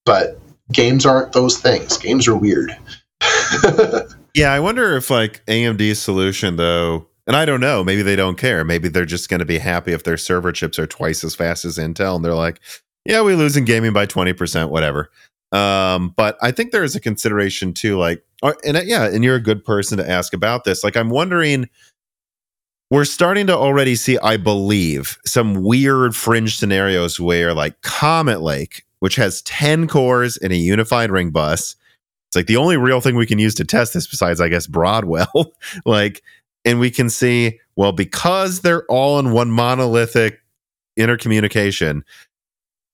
but games aren't those things. Games are weird. (laughs) yeah, I wonder if like AMD's solution though and I don't know. Maybe they don't care. Maybe they're just going to be happy if their server chips are twice as fast as Intel, and they're like, "Yeah, we lose in gaming by twenty percent, whatever." Um, but I think there is a consideration too, like, and uh, yeah, and you're a good person to ask about this. Like, I'm wondering. We're starting to already see, I believe, some weird fringe scenarios where, like, Comet Lake, which has 10 cores in a unified ring bus, it's like the only real thing we can use to test this besides, I guess, Broadwell. (laughs) like, and we can see well because they're all in one monolithic intercommunication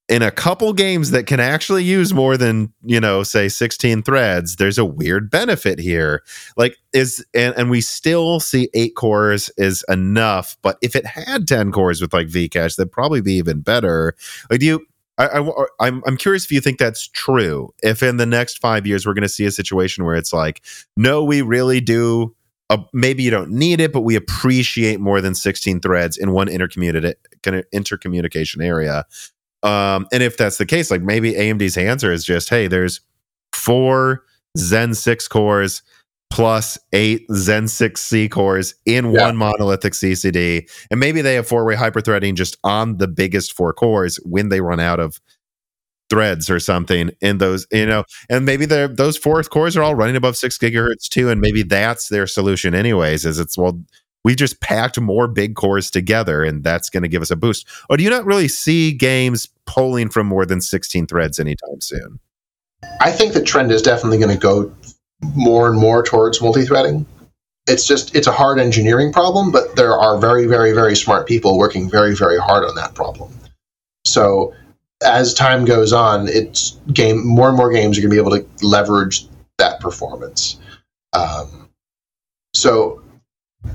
in a couple games that can actually use more than you know say 16 threads there's a weird benefit here like is and, and we still see eight cores is enough but if it had 10 cores with like vcache that'd probably be even better like do you I, I, I'm I'm curious if you think that's true. If in the next five years we're going to see a situation where it's like, no, we really do uh, maybe you don't need it, but we appreciate more than 16 threads in one intercommunication area. Um, and if that's the case, like maybe AMD's answer is just, hey, there's four Zen 6 cores plus eight Zen 6C cores in yeah. one monolithic CCD. And maybe they have four way hyperthreading just on the biggest four cores when they run out of threads or something in those you know and maybe those fourth cores are all running above six gigahertz too and maybe that's their solution anyways is it's well we just packed more big cores together and that's going to give us a boost. Or do you not really see games pulling from more than 16 threads anytime soon? I think the trend is definitely going to go more and more towards multi-threading. It's just it's a hard engineering problem but there are very very very smart people working very very hard on that problem. So as time goes on, it's game more and more games are going to be able to leverage that performance. Um, so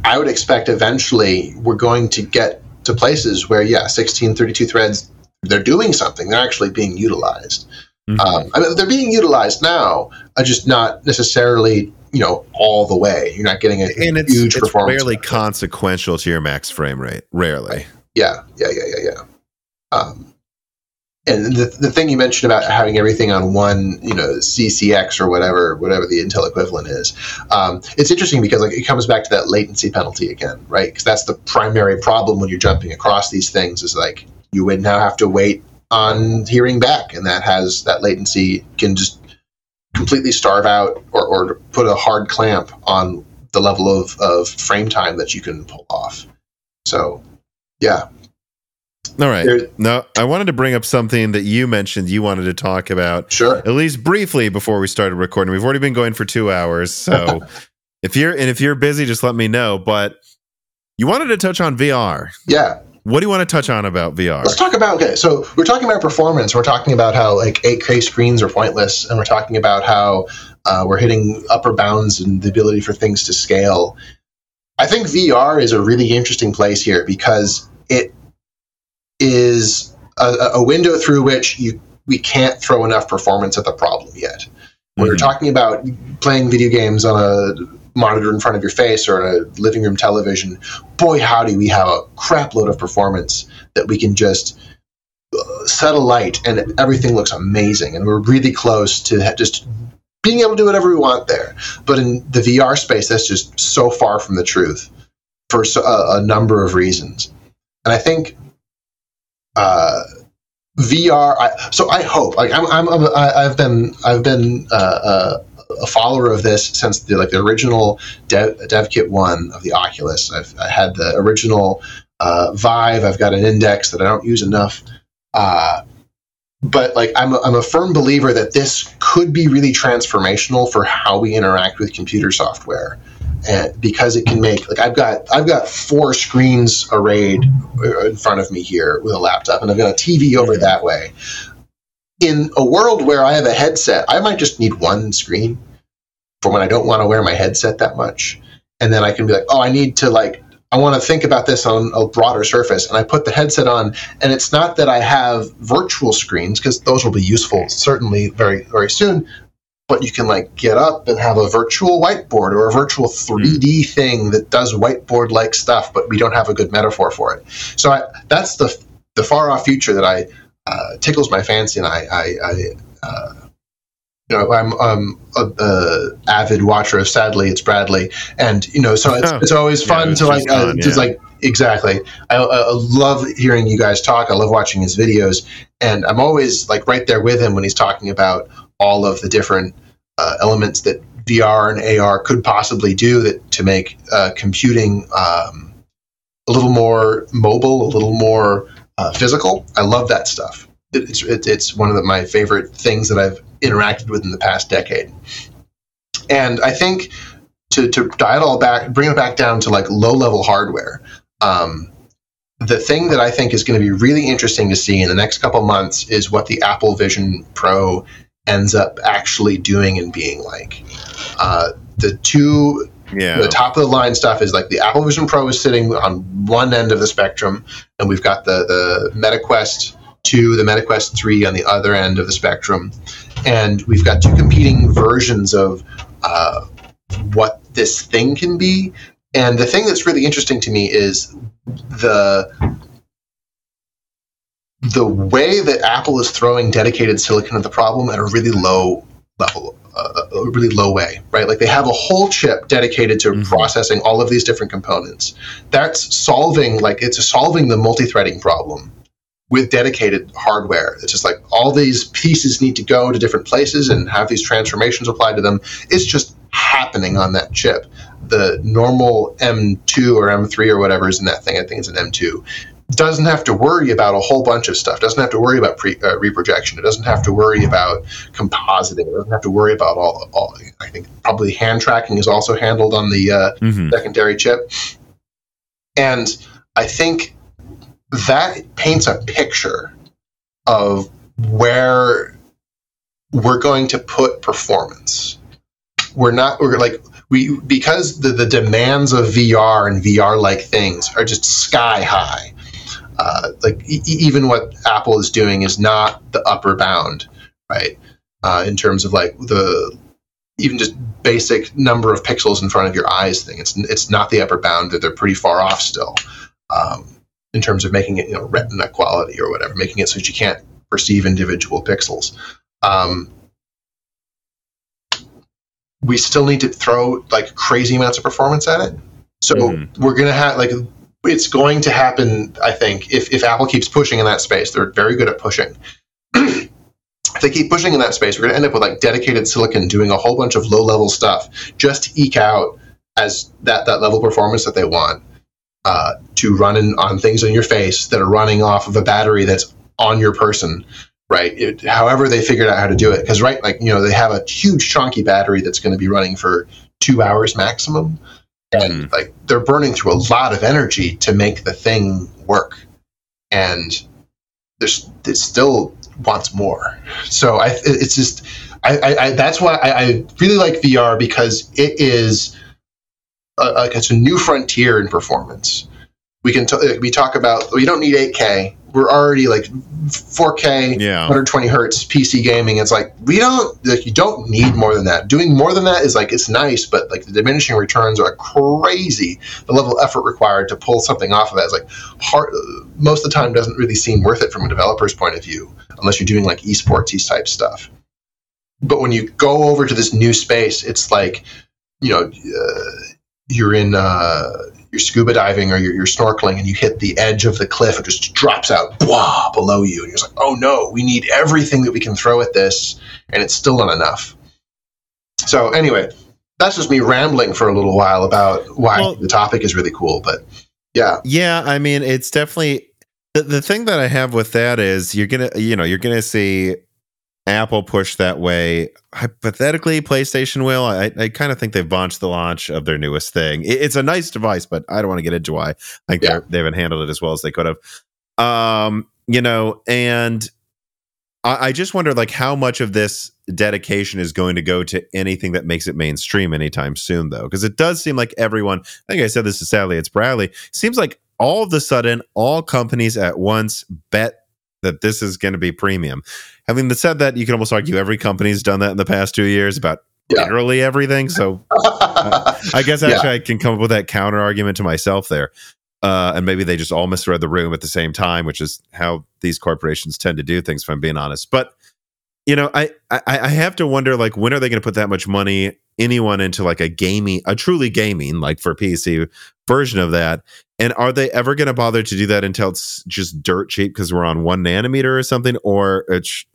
I would expect eventually we're going to get to places where, yeah, 16, 32 threads, they're doing something. They're actually being utilized. Mm-hmm. Um, I mean, they're being utilized now, uh, just not necessarily, you know, all the way. You're not getting a and it's, huge it's performance. Rarely consequential to your max frame rate. Rarely. Yeah, yeah, yeah, yeah, yeah. Um, and the, the thing you mentioned about having everything on one, you know, CCX or whatever, whatever the Intel equivalent is, um, it's interesting because like it comes back to that latency penalty again, right? Because that's the primary problem when you're jumping across these things is like you would now have to wait on hearing back, and that has that latency can just completely starve out or, or put a hard clamp on the level of, of frame time that you can pull off. So, yeah, all right. There's, no, I wanted to bring up something that you mentioned you wanted to talk about. Sure. At least briefly before we started recording. We've already been going for two hours. So (laughs) if you're and if you're busy, just let me know. But you wanted to touch on VR. Yeah. What do you want to touch on about VR? Let's talk about okay. So we're talking about performance. We're talking about how like 8K screens are pointless, and we're talking about how uh, we're hitting upper bounds and the ability for things to scale. I think VR is a really interesting place here because it is a, a window through which you we can't throw enough performance at the problem yet. When mm-hmm. you're talking about playing video games on a monitor in front of your face or a living room television, boy, howdy, we have a crap load of performance that we can just uh, set a light and everything looks amazing. And we're really close to just being able to do whatever we want there. But in the VR space, that's just so far from the truth for a, a number of reasons. And I think uh, VR. I, so I hope. Like I'm, I'm, I'm I've been, I've been uh, uh, a follower of this since the like the original Dev, DevKit one of the Oculus. I've I had the original uh, Vive. I've got an index that I don't use enough. Uh, but like I'm a, I'm a firm believer that this could be really transformational for how we interact with computer software Eh, because it can make like I've got I've got four screens arrayed in front of me here with a laptop, and I've got a TV over that way. In a world where I have a headset, I might just need one screen for when I don't want to wear my headset that much, and then I can be like, oh, I need to like I want to think about this on a broader surface. And I put the headset on, and it's not that I have virtual screens because those will be useful certainly very very soon. But you can like get up and have a virtual whiteboard or a virtual 3D thing that does whiteboard like stuff, but we don't have a good metaphor for it. So I, that's the the far off future that I uh, tickles my fancy, and I, I, I uh, you know, I'm um, a, a, avid watcher of Sadly It's Bradley, and you know, so it's, oh. it's always fun yeah, to like, uh, fun, yeah. like exactly. I, I, love hearing you guys talk. I love watching his videos, and I'm always like right there with him when he's talking about all of the different uh, elements that VR and AR could possibly do that to make uh, computing um, a little more mobile, a little more uh, physical. I love that stuff. It's, it's one of the, my favorite things that I've interacted with in the past decade. And I think to, to dial it all back, bring it back down to like low level hardware. Um, the thing that I think is going to be really interesting to see in the next couple months is what the Apple Vision Pro ends up actually doing and being like. Uh, the two, yeah. the top of the line stuff is like the Apple Vision Pro is sitting on one end of the spectrum, and we've got the the Meta Quest 2, the Meta Quest 3 on the other end of the spectrum. And we've got two competing versions of uh, what this thing can be. And the thing that's really interesting to me is the the way that Apple is throwing dedicated silicon at the problem at a really low level, uh, a really low way, right? Like they have a whole chip dedicated to mm-hmm. processing all of these different components. That's solving, like, it's solving the multi threading problem with dedicated hardware. It's just like all these pieces need to go to different places and have these transformations applied to them. It's just happening on that chip. The normal M2 or M3 or whatever is in that thing, I think it's an M2, doesn't have to worry about a whole bunch of stuff. Doesn't have to worry about pre, uh, reprojection. It doesn't have to worry about compositing. It doesn't have to worry about all. all I think probably hand tracking is also handled on the uh, mm-hmm. secondary chip. And I think that paints a picture of where we're going to put performance. We're not we're like we because the, the demands of VR and VR like things are just sky high. Uh, like e- even what Apple is doing is not the upper bound, right? Uh, in terms of like the even just basic number of pixels in front of your eyes thing. It's it's not the upper bound; that they're pretty far off still. Um, in terms of making it you know retina quality or whatever, making it so that you can't perceive individual pixels. Um, we still need to throw like crazy amounts of performance at it. So mm-hmm. we're gonna have like it's going to happen. I think if if Apple keeps pushing in that space, they're very good at pushing. (clears throat) if they keep pushing in that space, we're going to end up with like dedicated silicon doing a whole bunch of low level stuff just to eke out as that that level performance that they want uh, to run in, on things on your face that are running off of a battery that's on your person, right? It, however, they figured out how to do it. Because, right, like, you know, they have a huge chunky battery that's going to be running for two hours maximum. And, mm. like, they're burning through a lot of energy to make the thing work. And there's, it still wants more. So I, it's just, I, I, I that's why I, I really like VR because it is a, it's a new frontier in performance. We can t- we talk about we don't need 8K. We're already like 4K, yeah. 120 hertz PC gaming. It's like we don't like you don't need more than that. Doing more than that is like it's nice, but like the diminishing returns are crazy. The level of effort required to pull something off of that is like hard. Most of the time, doesn't really seem worth it from a developer's point of view, unless you're doing like esports type stuff. But when you go over to this new space, it's like you know. Uh, you're in uh, you're scuba diving or you're, you're, snorkeling and you hit the edge of the cliff it just drops out blah, below you. And you're like oh no we need everything that we can throw at this and it's still not enough. So anyway that's just me rambling for a little while about why well, the topic is really cool but yeah. Yeah i mean it's definitely the, the thing that i have with that is you're gonna you know you're gonna see Apple push that way. Hypothetically, PlayStation will. I, I kind of think they've launched the launch of their newest thing. It, it's a nice device, but I don't want to get into why. I think yeah. they haven't handled it as well as they could have. Um, you know, and I, I just wonder, like, how much of this dedication is going to go to anything that makes it mainstream anytime soon, though, because it does seem like everyone. I think I said this to Sadly. It's Bradley. Seems like all of a sudden, all companies at once bet that this is going to be premium. Having said that, you can almost argue every company's done that in the past two years about Yeah. literally everything. So uh, I guess (laughs) actually Yeah. I can come up with that counter argument to myself there. Uh, and maybe they just all misread the room at the same time, which is how these corporations tend to do things. If I'm being honest, but you know, I I, I have to wonder like when are they going to put that much money anyone into like a gaming, a truly gaming like for PC version of that? And are they ever going to bother to do that until it's just dirt cheap because we're on one nanometer or something? Or it's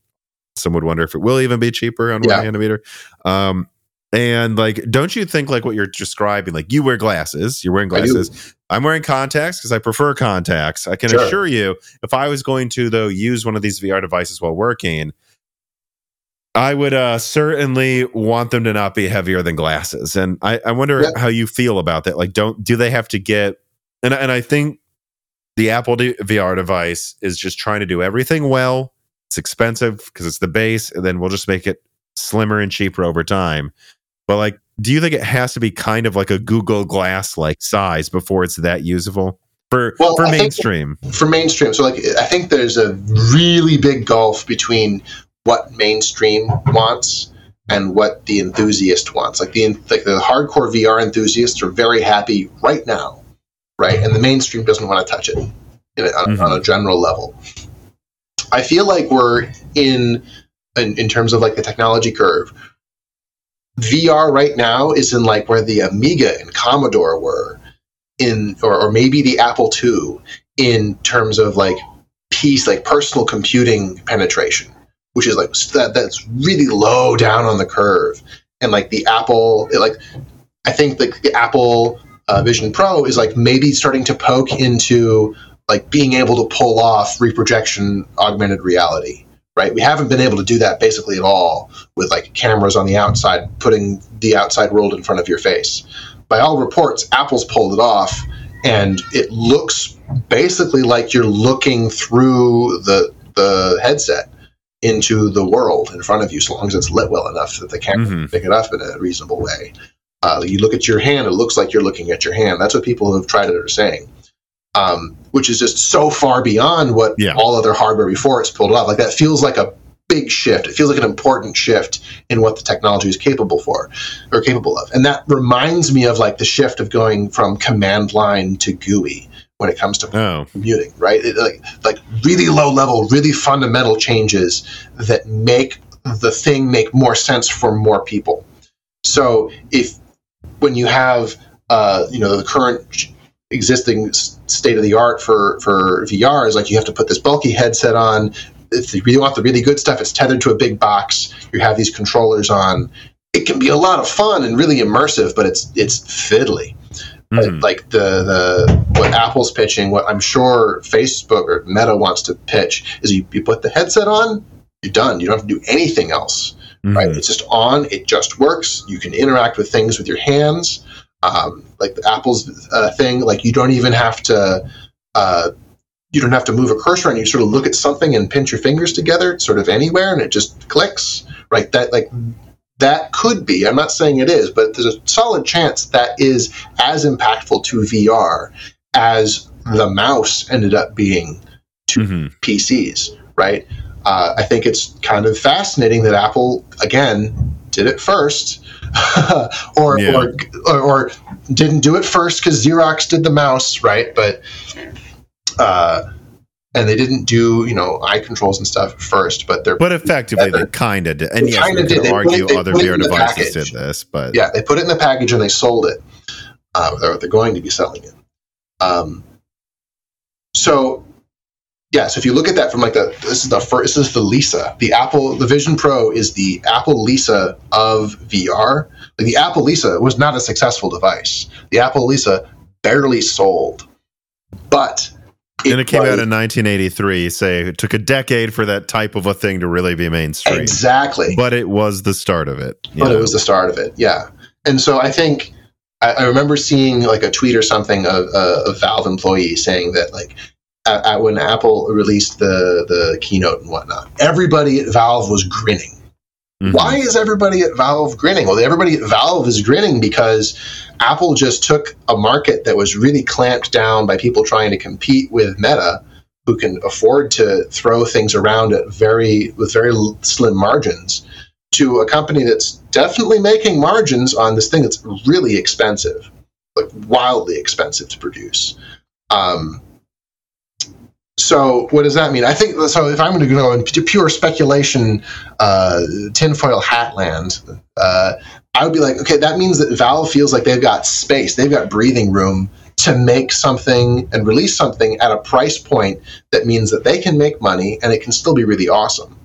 some would wonder if it will even be cheaper on Yeah. one nanometer. Um, and like, don't you think like what you're describing? Like, you wear glasses, you're wearing glasses. I'm wearing contacts because I prefer contacts. I can Sure. assure you, if I was going to though use one of these VR devices while working, I would uh, certainly want them to not be heavier than glasses. And I, I wonder Yeah. how you feel about that. Like, don't do they have to get? And and I think the Apple VR device is just trying to do everything well. It's expensive because it's the base, and then we'll just make it slimmer and cheaper over time. But like, do you think it has to be kind of like a Google Glass like size before it's that usable for Well, for mainstream? for mainstream. So like I think there's a really big gulf between what mainstream wants and what the enthusiast wants. Like the like the hardcore VR enthusiasts are very happy right now, right? And the mainstream doesn't want to touch it in a, on, on a mm-hmm. general level. I feel like we're in, in in terms of like the technology curve. VR right now is in like where the Amiga and Commodore were in, or, or maybe the Apple II in terms of like piece, like personal computing penetration, which is like that that's really low down on the curve. And like the Apple, it, like I think like the Apple uh, Vision Pro is like maybe starting to poke into like being able to pull off reprojection augmented reality. Right, we haven't been able to do that basically at all with like cameras on the outside, putting the outside world in front of your face. By all reports, Apple's pulled it off, and it looks basically like you're looking through the the headset into the world in front of you, so long as it's lit well enough that the camera Mhm. can pick it up in a reasonable way. Uh, you look at your hand; it looks like you're looking at your hand. That's what people who have tried it are saying, um, which is just so far beyond what Yeah. all other hardware before it's pulled off. Like that feels like a big shift. It feels like an important shift in what the technology is capable for or capable of. And that reminds me of like the shift of going from command line to GUI when it comes to Oh, computing, right? It, like like really low level, really fundamental changes that make the thing make more sense for more people. So if when you have uh, you know the current existing state of the art for for VR is like you have to put this bulky headset on. If you really want the really good stuff, it's tethered to a big box. You have these controllers on. It can be a lot of fun and really immersive, but it's it's fiddly mhm. like the the what Apple's pitching, what I'm sure Facebook or Meta wants to pitch is you, you put the headset on, you're done. You don't have to do anything else, right? Mhm. It's just on. It just works. You can interact with things with your hands, um, like the Apple's uh, thing. Like you don't even have to. Uh, you don't have to move a cursor and you sort of look at something and pinch your fingers together sort of anywhere and it just clicks right that like that could be i'm not saying it is but there's a solid chance that is as impactful to vr as the mouse ended up being to Mhm. pcs right uh, i think it's kind of fascinating that apple again did it first (laughs) or, Yeah. or, or or didn't do it first because xerox did the mouse right but uh, and they didn't do you know eye controls and stuff first but they're But effectively, they kind of did. And They yes, we did. can They put argue it- other put it in VR devices package. did this, but yeah they put it in the package and they sold it uh, or they're going to be selling it um, so yeah so if you look at that from like the this is the first this is the lisa the apple the vision pro is the apple lisa of vr like the apple lisa was not a successful device the apple lisa barely sold but and it came out in 1983. Say it took a decade for that type of a thing to really be mainstream, exactly but it was the start of it. but know? it was the start of it yeah and so i think i, I remember seeing like a tweet or something of uh, a valve employee saying that like at, at when Apple released the the keynote and whatnot. Everybody at Valve was grinning. Mm-hmm. Why is everybody at Valve grinning? Well, everybody at Valve is grinning because Apple just took a market that was really clamped down by people trying to compete with Meta, who can afford to throw things around at very with very slim margins, to a company that's definitely making margins on this thing that's really expensive, like wildly expensive to produce. Um, so what does that mean? I think so. If I'm going to go into pure speculation, uh, tinfoil hat land, uh, I would be like, okay, that means that Valve feels like they've got space, they've got breathing room to make something and release something at a price point that means that they can make money and it can still be really awesome.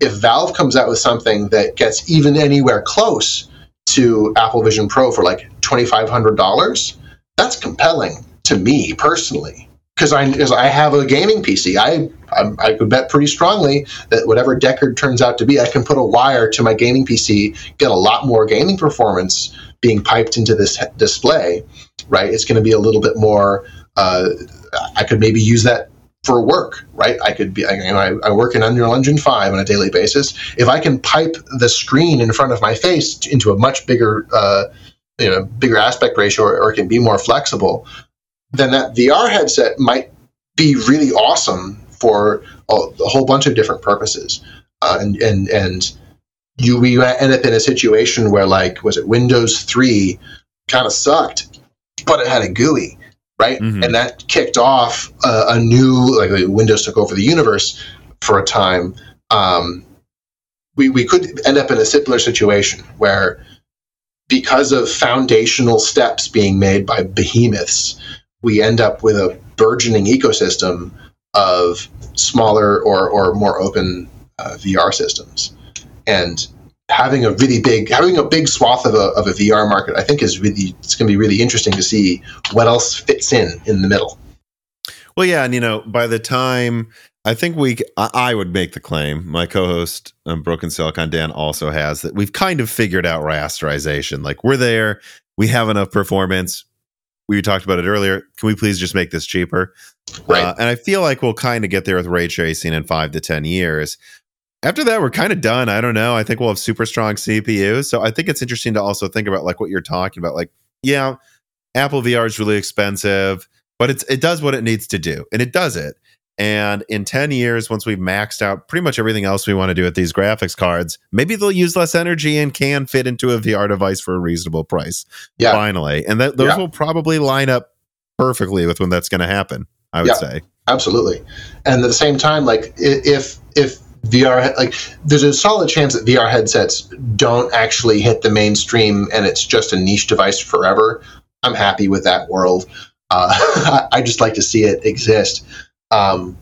If Valve comes out with something that gets even anywhere close to Apple Vision Pro for like twenty five hundred dollars, that's compelling to me personally because I, I have a gaming PC. I, I, I could bet pretty strongly that whatever Deckard turns out to be, I can put a wire to my gaming PC, get a lot more gaming performance being piped into this display. Right? It's going to be a little bit more. Uh, I could maybe use that for work, right? I could be, I, you know, I, I, work in Unreal Engine 5 on a daily basis. If I can pipe the screen in front of my face into a much bigger, uh, you know, bigger aspect ratio or, or, can be more flexible, then that VR headset might be really awesome for a, a whole bunch of different purposes. Uh, and and and you we end up in a situation where like was it Windows three kind of sucked, but it had a GUI, right? Mm-hmm. And that kicked off a, a, new like Windows took over the universe for a time. Um, we we could end up in a similar situation where because of foundational steps being made by behemoths we end up with a burgeoning ecosystem of smaller or, or more open uh, VR systems. And having a really big, having a big swath of a, of a VR market, I think is really, it's going to be really interesting to see what else fits in in the middle. Well, yeah. And, you know, by the time I think we, I would make the claim, my co host, um, Broken Silicon Dan, also has that we've kind of figured out rasterization. Like we're there, we have enough performance we talked about it earlier. Can we please just make this cheaper? Right. Uh, and I feel like we'll kind of get there with ray tracing in five to 10 years. After that, we're kind of done. I don't know. I think we'll have super strong CPUs. So I think it's interesting to also think about like what you're talking about. Like, yeah, Apple VR is really expensive, but it's it does what it needs to do. And it does it. And in 10 years, once we've maxed out pretty much everything else we want to do with these graphics cards, maybe they'll use less energy and can fit into a VR device for a reasonable price. Yeah. Finally. And that those yeah. will probably line up perfectly with when that's going to happen, I would yeah, say. Absolutely. And at the same time, like if if VR like there's a solid chance that VR headsets don't actually hit the mainstream and it's just a niche device forever. I'm happy with that world. Uh, (laughs) I just like to see it exist um,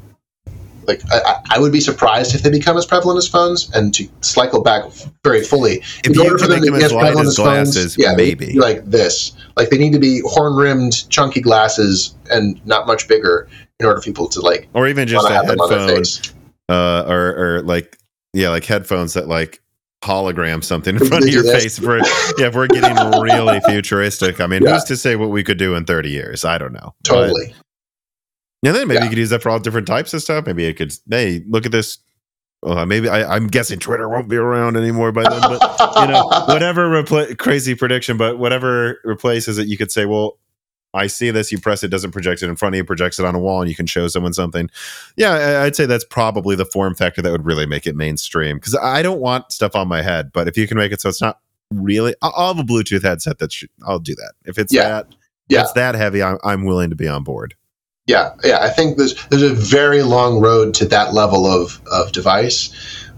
like I, I, would be surprised if they become as prevalent as phones. And to cycle back very fully, if in order for them to be as prevalent as glasses, phones, yeah, maybe like this. Like they need to be horn rimmed, chunky glasses, and not much bigger in order for people to like, or even just a headphone, uh, or or like yeah, like headphones that like hologram something in (laughs) front of your face. If we're, yeah, if we're getting really futuristic, I mean, yeah. who's to say what we could do in 30 years? I don't know. Totally. And then maybe yeah. you could use that for all different types of stuff. Maybe it could, hey, look at this. Uh, maybe I, am guessing Twitter won't be around anymore by then, but you know, (laughs) whatever repl- crazy prediction, but whatever replaces it, you could say, well, I see this, you press it, doesn't project it in front of you, projects it on a wall, and you can show someone something. Yeah, I'd say that's probably the form factor that would really make it mainstream. Because I don't want stuff on my head, but if you can make it so it's not really, I'll have a Bluetooth headset that I'll do that. If it's yeah. that, yeah. it's that heavy, I'm, I'm willing to be on board. Yeah, yeah. I think there's there's a very long road to that level of of device,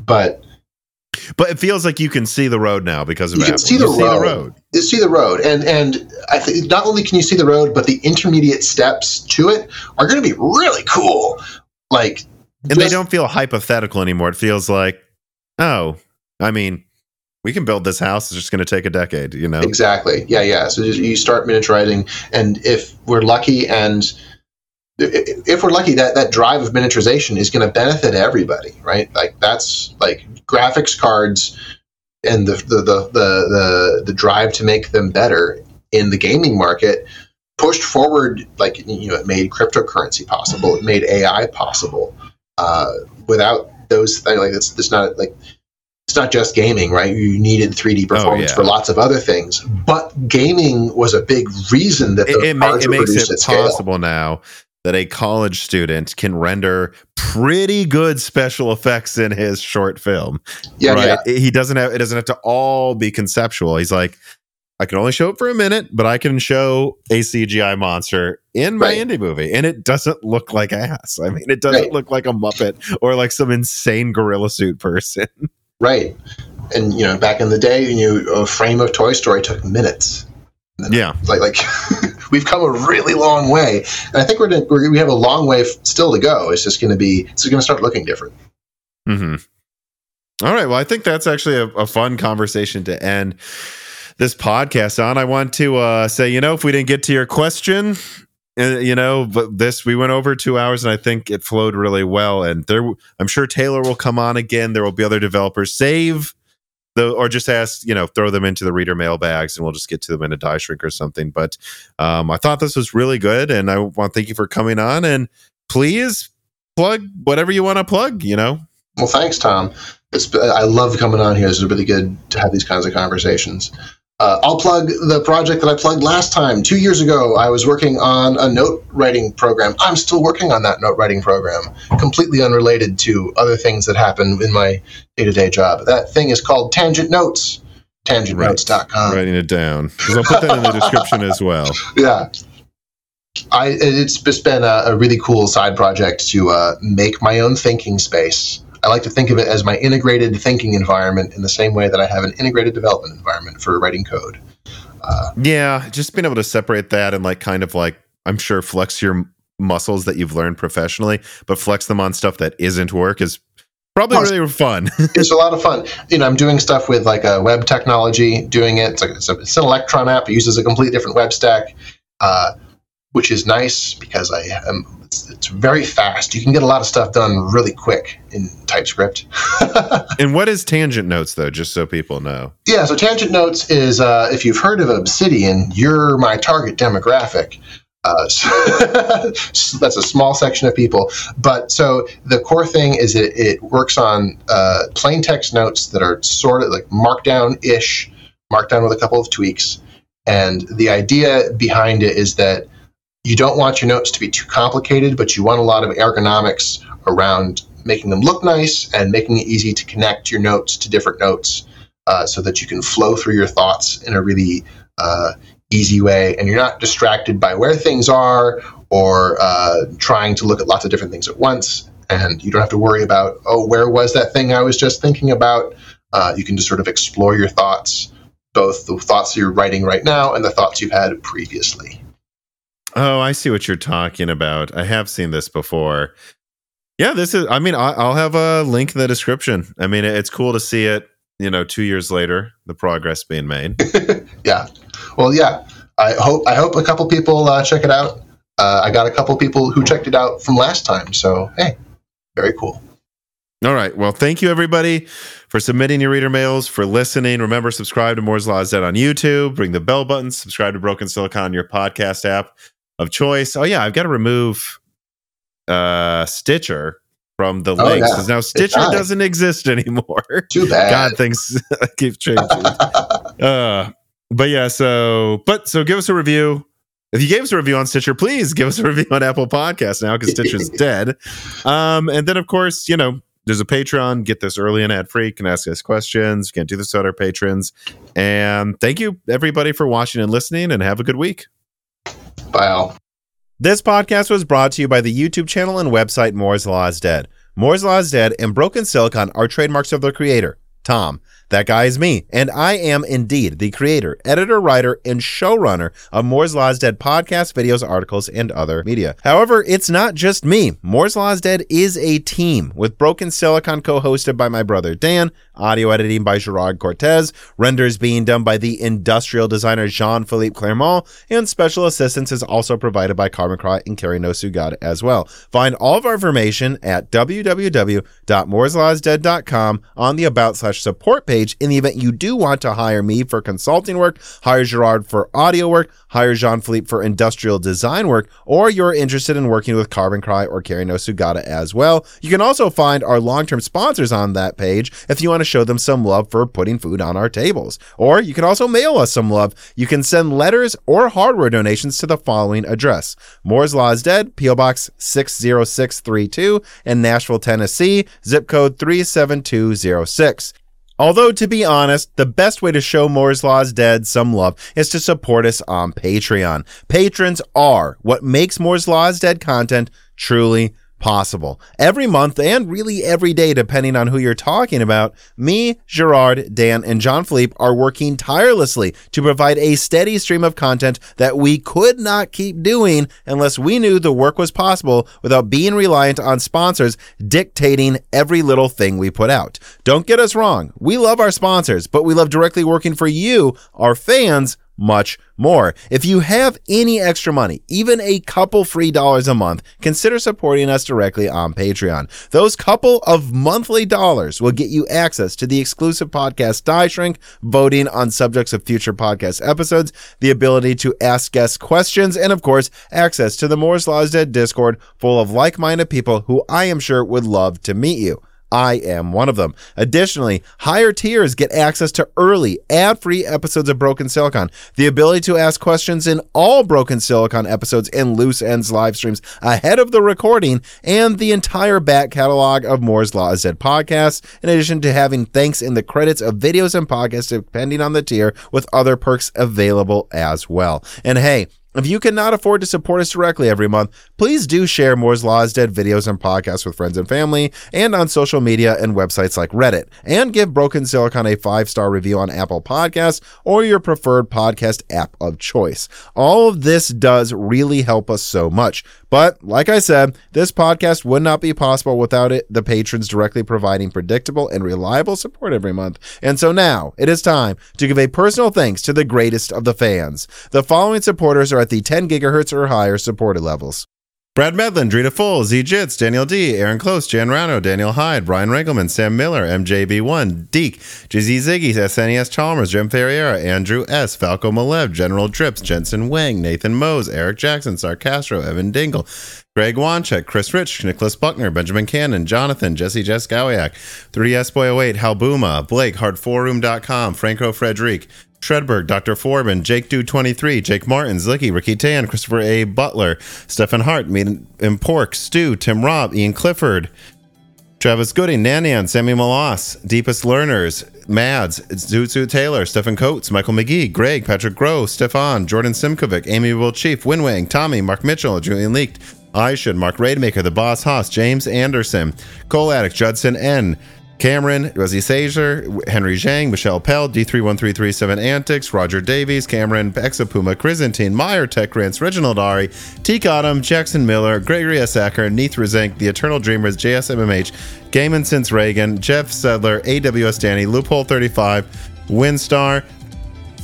but but it feels like you can see the road now because of you Apple. Can see, the, road. see the road. You see the road, and and I think not only can you see the road, but the intermediate steps to it are going to be really cool. Like, and just, they don't feel hypothetical anymore. It feels like, oh, I mean, we can build this house. It's just going to take a decade, you know? Exactly. Yeah, yeah. So you start miniaturizing, and if we're lucky and if we're lucky, that that drive of miniaturization is going to benefit everybody, right? Like that's like graphics cards and the the, the the the the drive to make them better in the gaming market pushed forward like you know it made cryptocurrency possible it made ai possible uh, without those things like it's, it's not like it's not just gaming right you needed 3d performance yeah. for lots of other things but gaming was a big reason that it, it, it makes it possible now that a college student can render pretty good special effects in his short film. yeah right? yeah He doesn't have it doesn't have to all be conceptual. He's like, I can only show it for a minute, but I can show a CGI monster in my Right. indie movie, and it doesn't look like ass. I mean, it doesn't Right. look like a Muppet or like some insane gorilla suit person. (laughs) right and you know back in the day you know, a frame of toy story took minutes yeah, like like (laughs) we've come a really long way and i think we're, gonna, we're we have a long way still to go it's just going to be it's going to start looking different hmm All right. Well, I think that's actually a, a fun conversation to end this podcast on. I want to uh, say, you know, if we didn't get to your question, uh, you know, but this we went over two hours, and I think it flowed really well. And there, I'm sure Taylor will come on again. There will be other developers. Save the or just ask, you know, throw them into the reader mailbags, and we'll just get to them in a die shrink or something. But um, I thought this was really good, and I want to thank you for coming on. And please plug whatever you want to plug. You know. well thanks tom it's, i love coming on here it's really good to have these kinds of conversations uh, I'll plug the project that I plugged last time. Two years ago, I was working on a note writing program. I'm still working on that note writing program, completely unrelated to other things that happen in my day to day job. That thing is called Tangent Notes, tangentnotes.com. writing it down because I'll put that in the description as well. (laughs) Yeah. I, it's just been a, a really cool side project to uh, make my own thinking space. I like to think of it as my integrated thinking environment in the same way that I have an integrated development environment for writing code. Uh, Yeah, just being able to separate that and like kind of like I'm sure flex your muscles that you've learned professionally, but flex them on stuff that isn't work is probably really fun. (laughs) it's a lot of fun. You know, I'm doing stuff with like a web technology, doing it. It's, like, it's, a, it's an Electron app. It uses a completely different web stack, uh, which is nice because I am. It's, it's very fast. You can get a lot of stuff done really quick in TypeScript. (laughs) and what is tangent notes though, just so people know? Yeah, so Tangent Notes is uh, if you've heard of Obsidian, you're my target demographic. Uh, (laughs) so that's a small section of people. But so the core thing is it, it works on uh, plain text notes that are sort of like markdown ish, markdown with a couple of tweaks. And the idea behind it is that you don't want your notes to be too complicated, but you want a lot of ergonomics around making them look nice and making it easy to connect your notes to different notes uh, so that you can flow through your thoughts in a really uh, easy way. And you're not distracted by where things are or uh, trying to look at lots of different things at once. And you don't have to worry about oh where was that thing i was just thinking about? Uh, you can just sort of explore your thoughts both the thoughts you're writing right now and the thoughts you've had previously Oh, I see what you're talking about. I have seen this before. Yeah, this is. I mean, I- I'll have a link in the description. I mean, it's cool to see it. You know, two years later, the progress being made. (laughs) yeah well yeah i hope i hope a couple people uh, check it out uh, i got a couple people who checked it out from last time so hey very cool All right. Well, thank you everybody for submitting your reader mails, for listening. Remember, subscribe to Moore's Law Dead on YouTube. Ring the bell button. Subscribe to Broken Silicon on your podcast app of choice. Oh yeah, I've got to remove uh Stitcher from the Oh, links yeah. because now Stitcher doesn't exist (laughs) anymore. too bad God, things (laughs) keep changing. (laughs) uh, but yeah, so but so give us a review. If you gave us a review on Stitcher, please give us a review on Apple Podcasts now because Stitcher's dead. Um, and then of course, you know, there's a Patreon. Get this early and ad free. Can ask us questions. Can do this to our patrons. And thank you everybody for watching and listening. And have a good week. Bye This podcast was brought to you by the YouTube channel and website Moore's Law is Dead. Moore's Law is Dead and Broken Silicon are trademarks of their creator, Tom. That guy is me, and I am indeed the creator, editor, writer, and showrunner of Moore's Law is Dead podcast, videos, articles, and other media. However, it's not just me. Moore's Law is Dead is a team with Broken Silicon co hosted by my brother Dan. Audio editing by Gerard Cortez, renders being done by the industrial designer Jean Philippe Clermont, and special assistance is also provided by Carbon Cry and Kerry No Sugata as well. Find all of our information at www.mooreslawisdead.com on the About slash support page in the event you do want to hire me for consulting work, hire Gerard for audio work, hire Jean Philippe for industrial design work, or you're interested in working with Carbon Cry or Kerry No Sugata as well. You can also find our long term sponsors on that page if you want to show them some love for putting food on our tables. Or you can also mail us some love. You can send letters or hardware donations to the following address Moore's Law is Dead, P.O. Box 60632 in Nashville, Tennessee, zip code 37206. Although, to be honest, the best way to show Moore's Law is Dead some love is to support us on Patreon. Patrons are what makes Moore's Law is Dead content truly possible. Every month and really every day, depending on who you're talking about, me, Gerard, Dan, and Jean Philippe are working tirelessly to provide a steady stream of content that we could not keep doing unless we knew the work was possible without being reliant on sponsors dictating every little thing we put out. Don't get us wrong. We love our sponsors, but we love directly working for you, our fans, much more. If you have any extra money, even a couple free dollars a month, consider supporting us directly on Patreon. Those couple of monthly dollars will get you access to the exclusive podcast Die Shrink, voting on subjects of future podcast episodes, the ability to ask guests questions, and of course, access to the Moore's Law is Dead Discord full of like minded people who I am sure would love to meet you. I am one of them. Additionally, higher tiers get access to early, ad free episodes of Broken Silicon, the ability to ask questions in all Broken Silicon episodes and Loose Ends live streams ahead of the recording, and the entire back catalog of Moore's Law is Dead podcasts, in addition to having thanks in the credits of videos and podcasts, depending on the tier, with other perks available as well. And hey, if you cannot afford to support us directly every month, please do share Moore's Law is Dead videos and podcasts with friends and family and on social media and websites like Reddit. And give Broken Silicon a five star review on Apple Podcasts or your preferred podcast app of choice. All of this does really help us so much. But like I said, this podcast would not be possible without it, the patrons directly providing predictable and reliable support every month. And so now it is time to give a personal thanks to the greatest of the fans. The following supporters are at the 10 gigahertz or higher supported levels. Brad Medlin, Drita Full, Z Jits, Daniel D, Aaron Close, Jan Rano, Daniel Hyde, Brian Regelman, Sam Miller, MJB1, Deke, Jizzy Ziggy, SNES Chalmers, Jim Ferriera, Andrew S, Falco Malev, General Drips, Jensen Wang, Nathan Mose, Eric Jackson, Sarcastro, Evan Dingle, Greg Wanchek, Chris Rich, Nicholas Buckner, Benjamin Cannon, Jonathan, Jesse Jess Jeskowiak, 3S Boy 08, Halbuma, Blake, Hard4Room.com, Franco Frederic, Shredberg, Dr. Foreman, Jake Dude 23, Jake Martin, Zlicky, Ricky Tan, Christopher A. Butler, Stephen Hart, Meat and Pork, Stu, Tim Robb, Ian Clifford, Travis Gooding, Nanian, Sammy Malas, Deepest Learners, Mads, Zuzu Taylor, Stephen Coates, Michael McGee, Greg, Patrick Groh, Stefan, Jordan Simkovic, Amiable Chief, Winwang, Tommy, Mark Mitchell, Julian Leaked, I should, Mark Raidmaker, The Boss Haas, James Anderson, Cole Addict, Judson N., Cameron, Rosie Sager, Henry Zhang, Michelle Pell, D313337 Antics, Roger Davies, Cameron, Exapuma, Chrysanthine, Meyer, Tech Grants, Reginald Ari, Teak Autumn, Jackson Miller, Gregory S. Acker, Neith The Eternal Dreamers, JSMMH, Gaiman Since Reagan, Jeff Sedler, AWS Danny, Loophole 35, Winstar,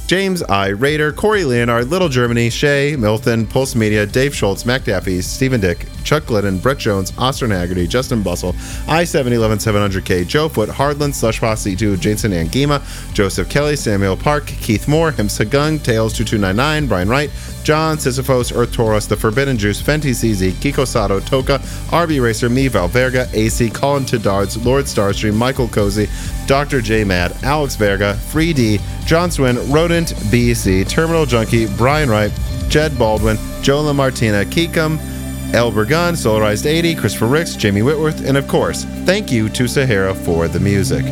James I. Raider, Corey Leonard, Little Germany, Shay, Milton, Pulse Media, Dave Schultz, Mac Daffy, Stephen Dick, Chuck Glidden, Brett Jones, Austin Haggerty, Justin Bustle, I 711 700K, Joe Foot, Hardland, Slushboss C2, Jason Angima, Joseph Kelly, Samuel Park, Keith Moore, Him Sagung, Tails 2299, Brian Wright, John, Sisyphos, Earth Taurus, The Forbidden Juice, Fenty CZ, Kiko Sato, Toka, RB Racer, Me, Valverga, AC, Colin Tidards, Lord Starstream, Michael Cozy, Dr. J Mad, Alex Verga, Free D, John Swin, Rodent, BC, Terminal Junkie, Brian Wright, Jed Baldwin, Jola Martina, Keekum, Elber Gunn, Solarized 80, Christopher Ricks, Jamie Whitworth, and of course, thank you to Sahara for the music.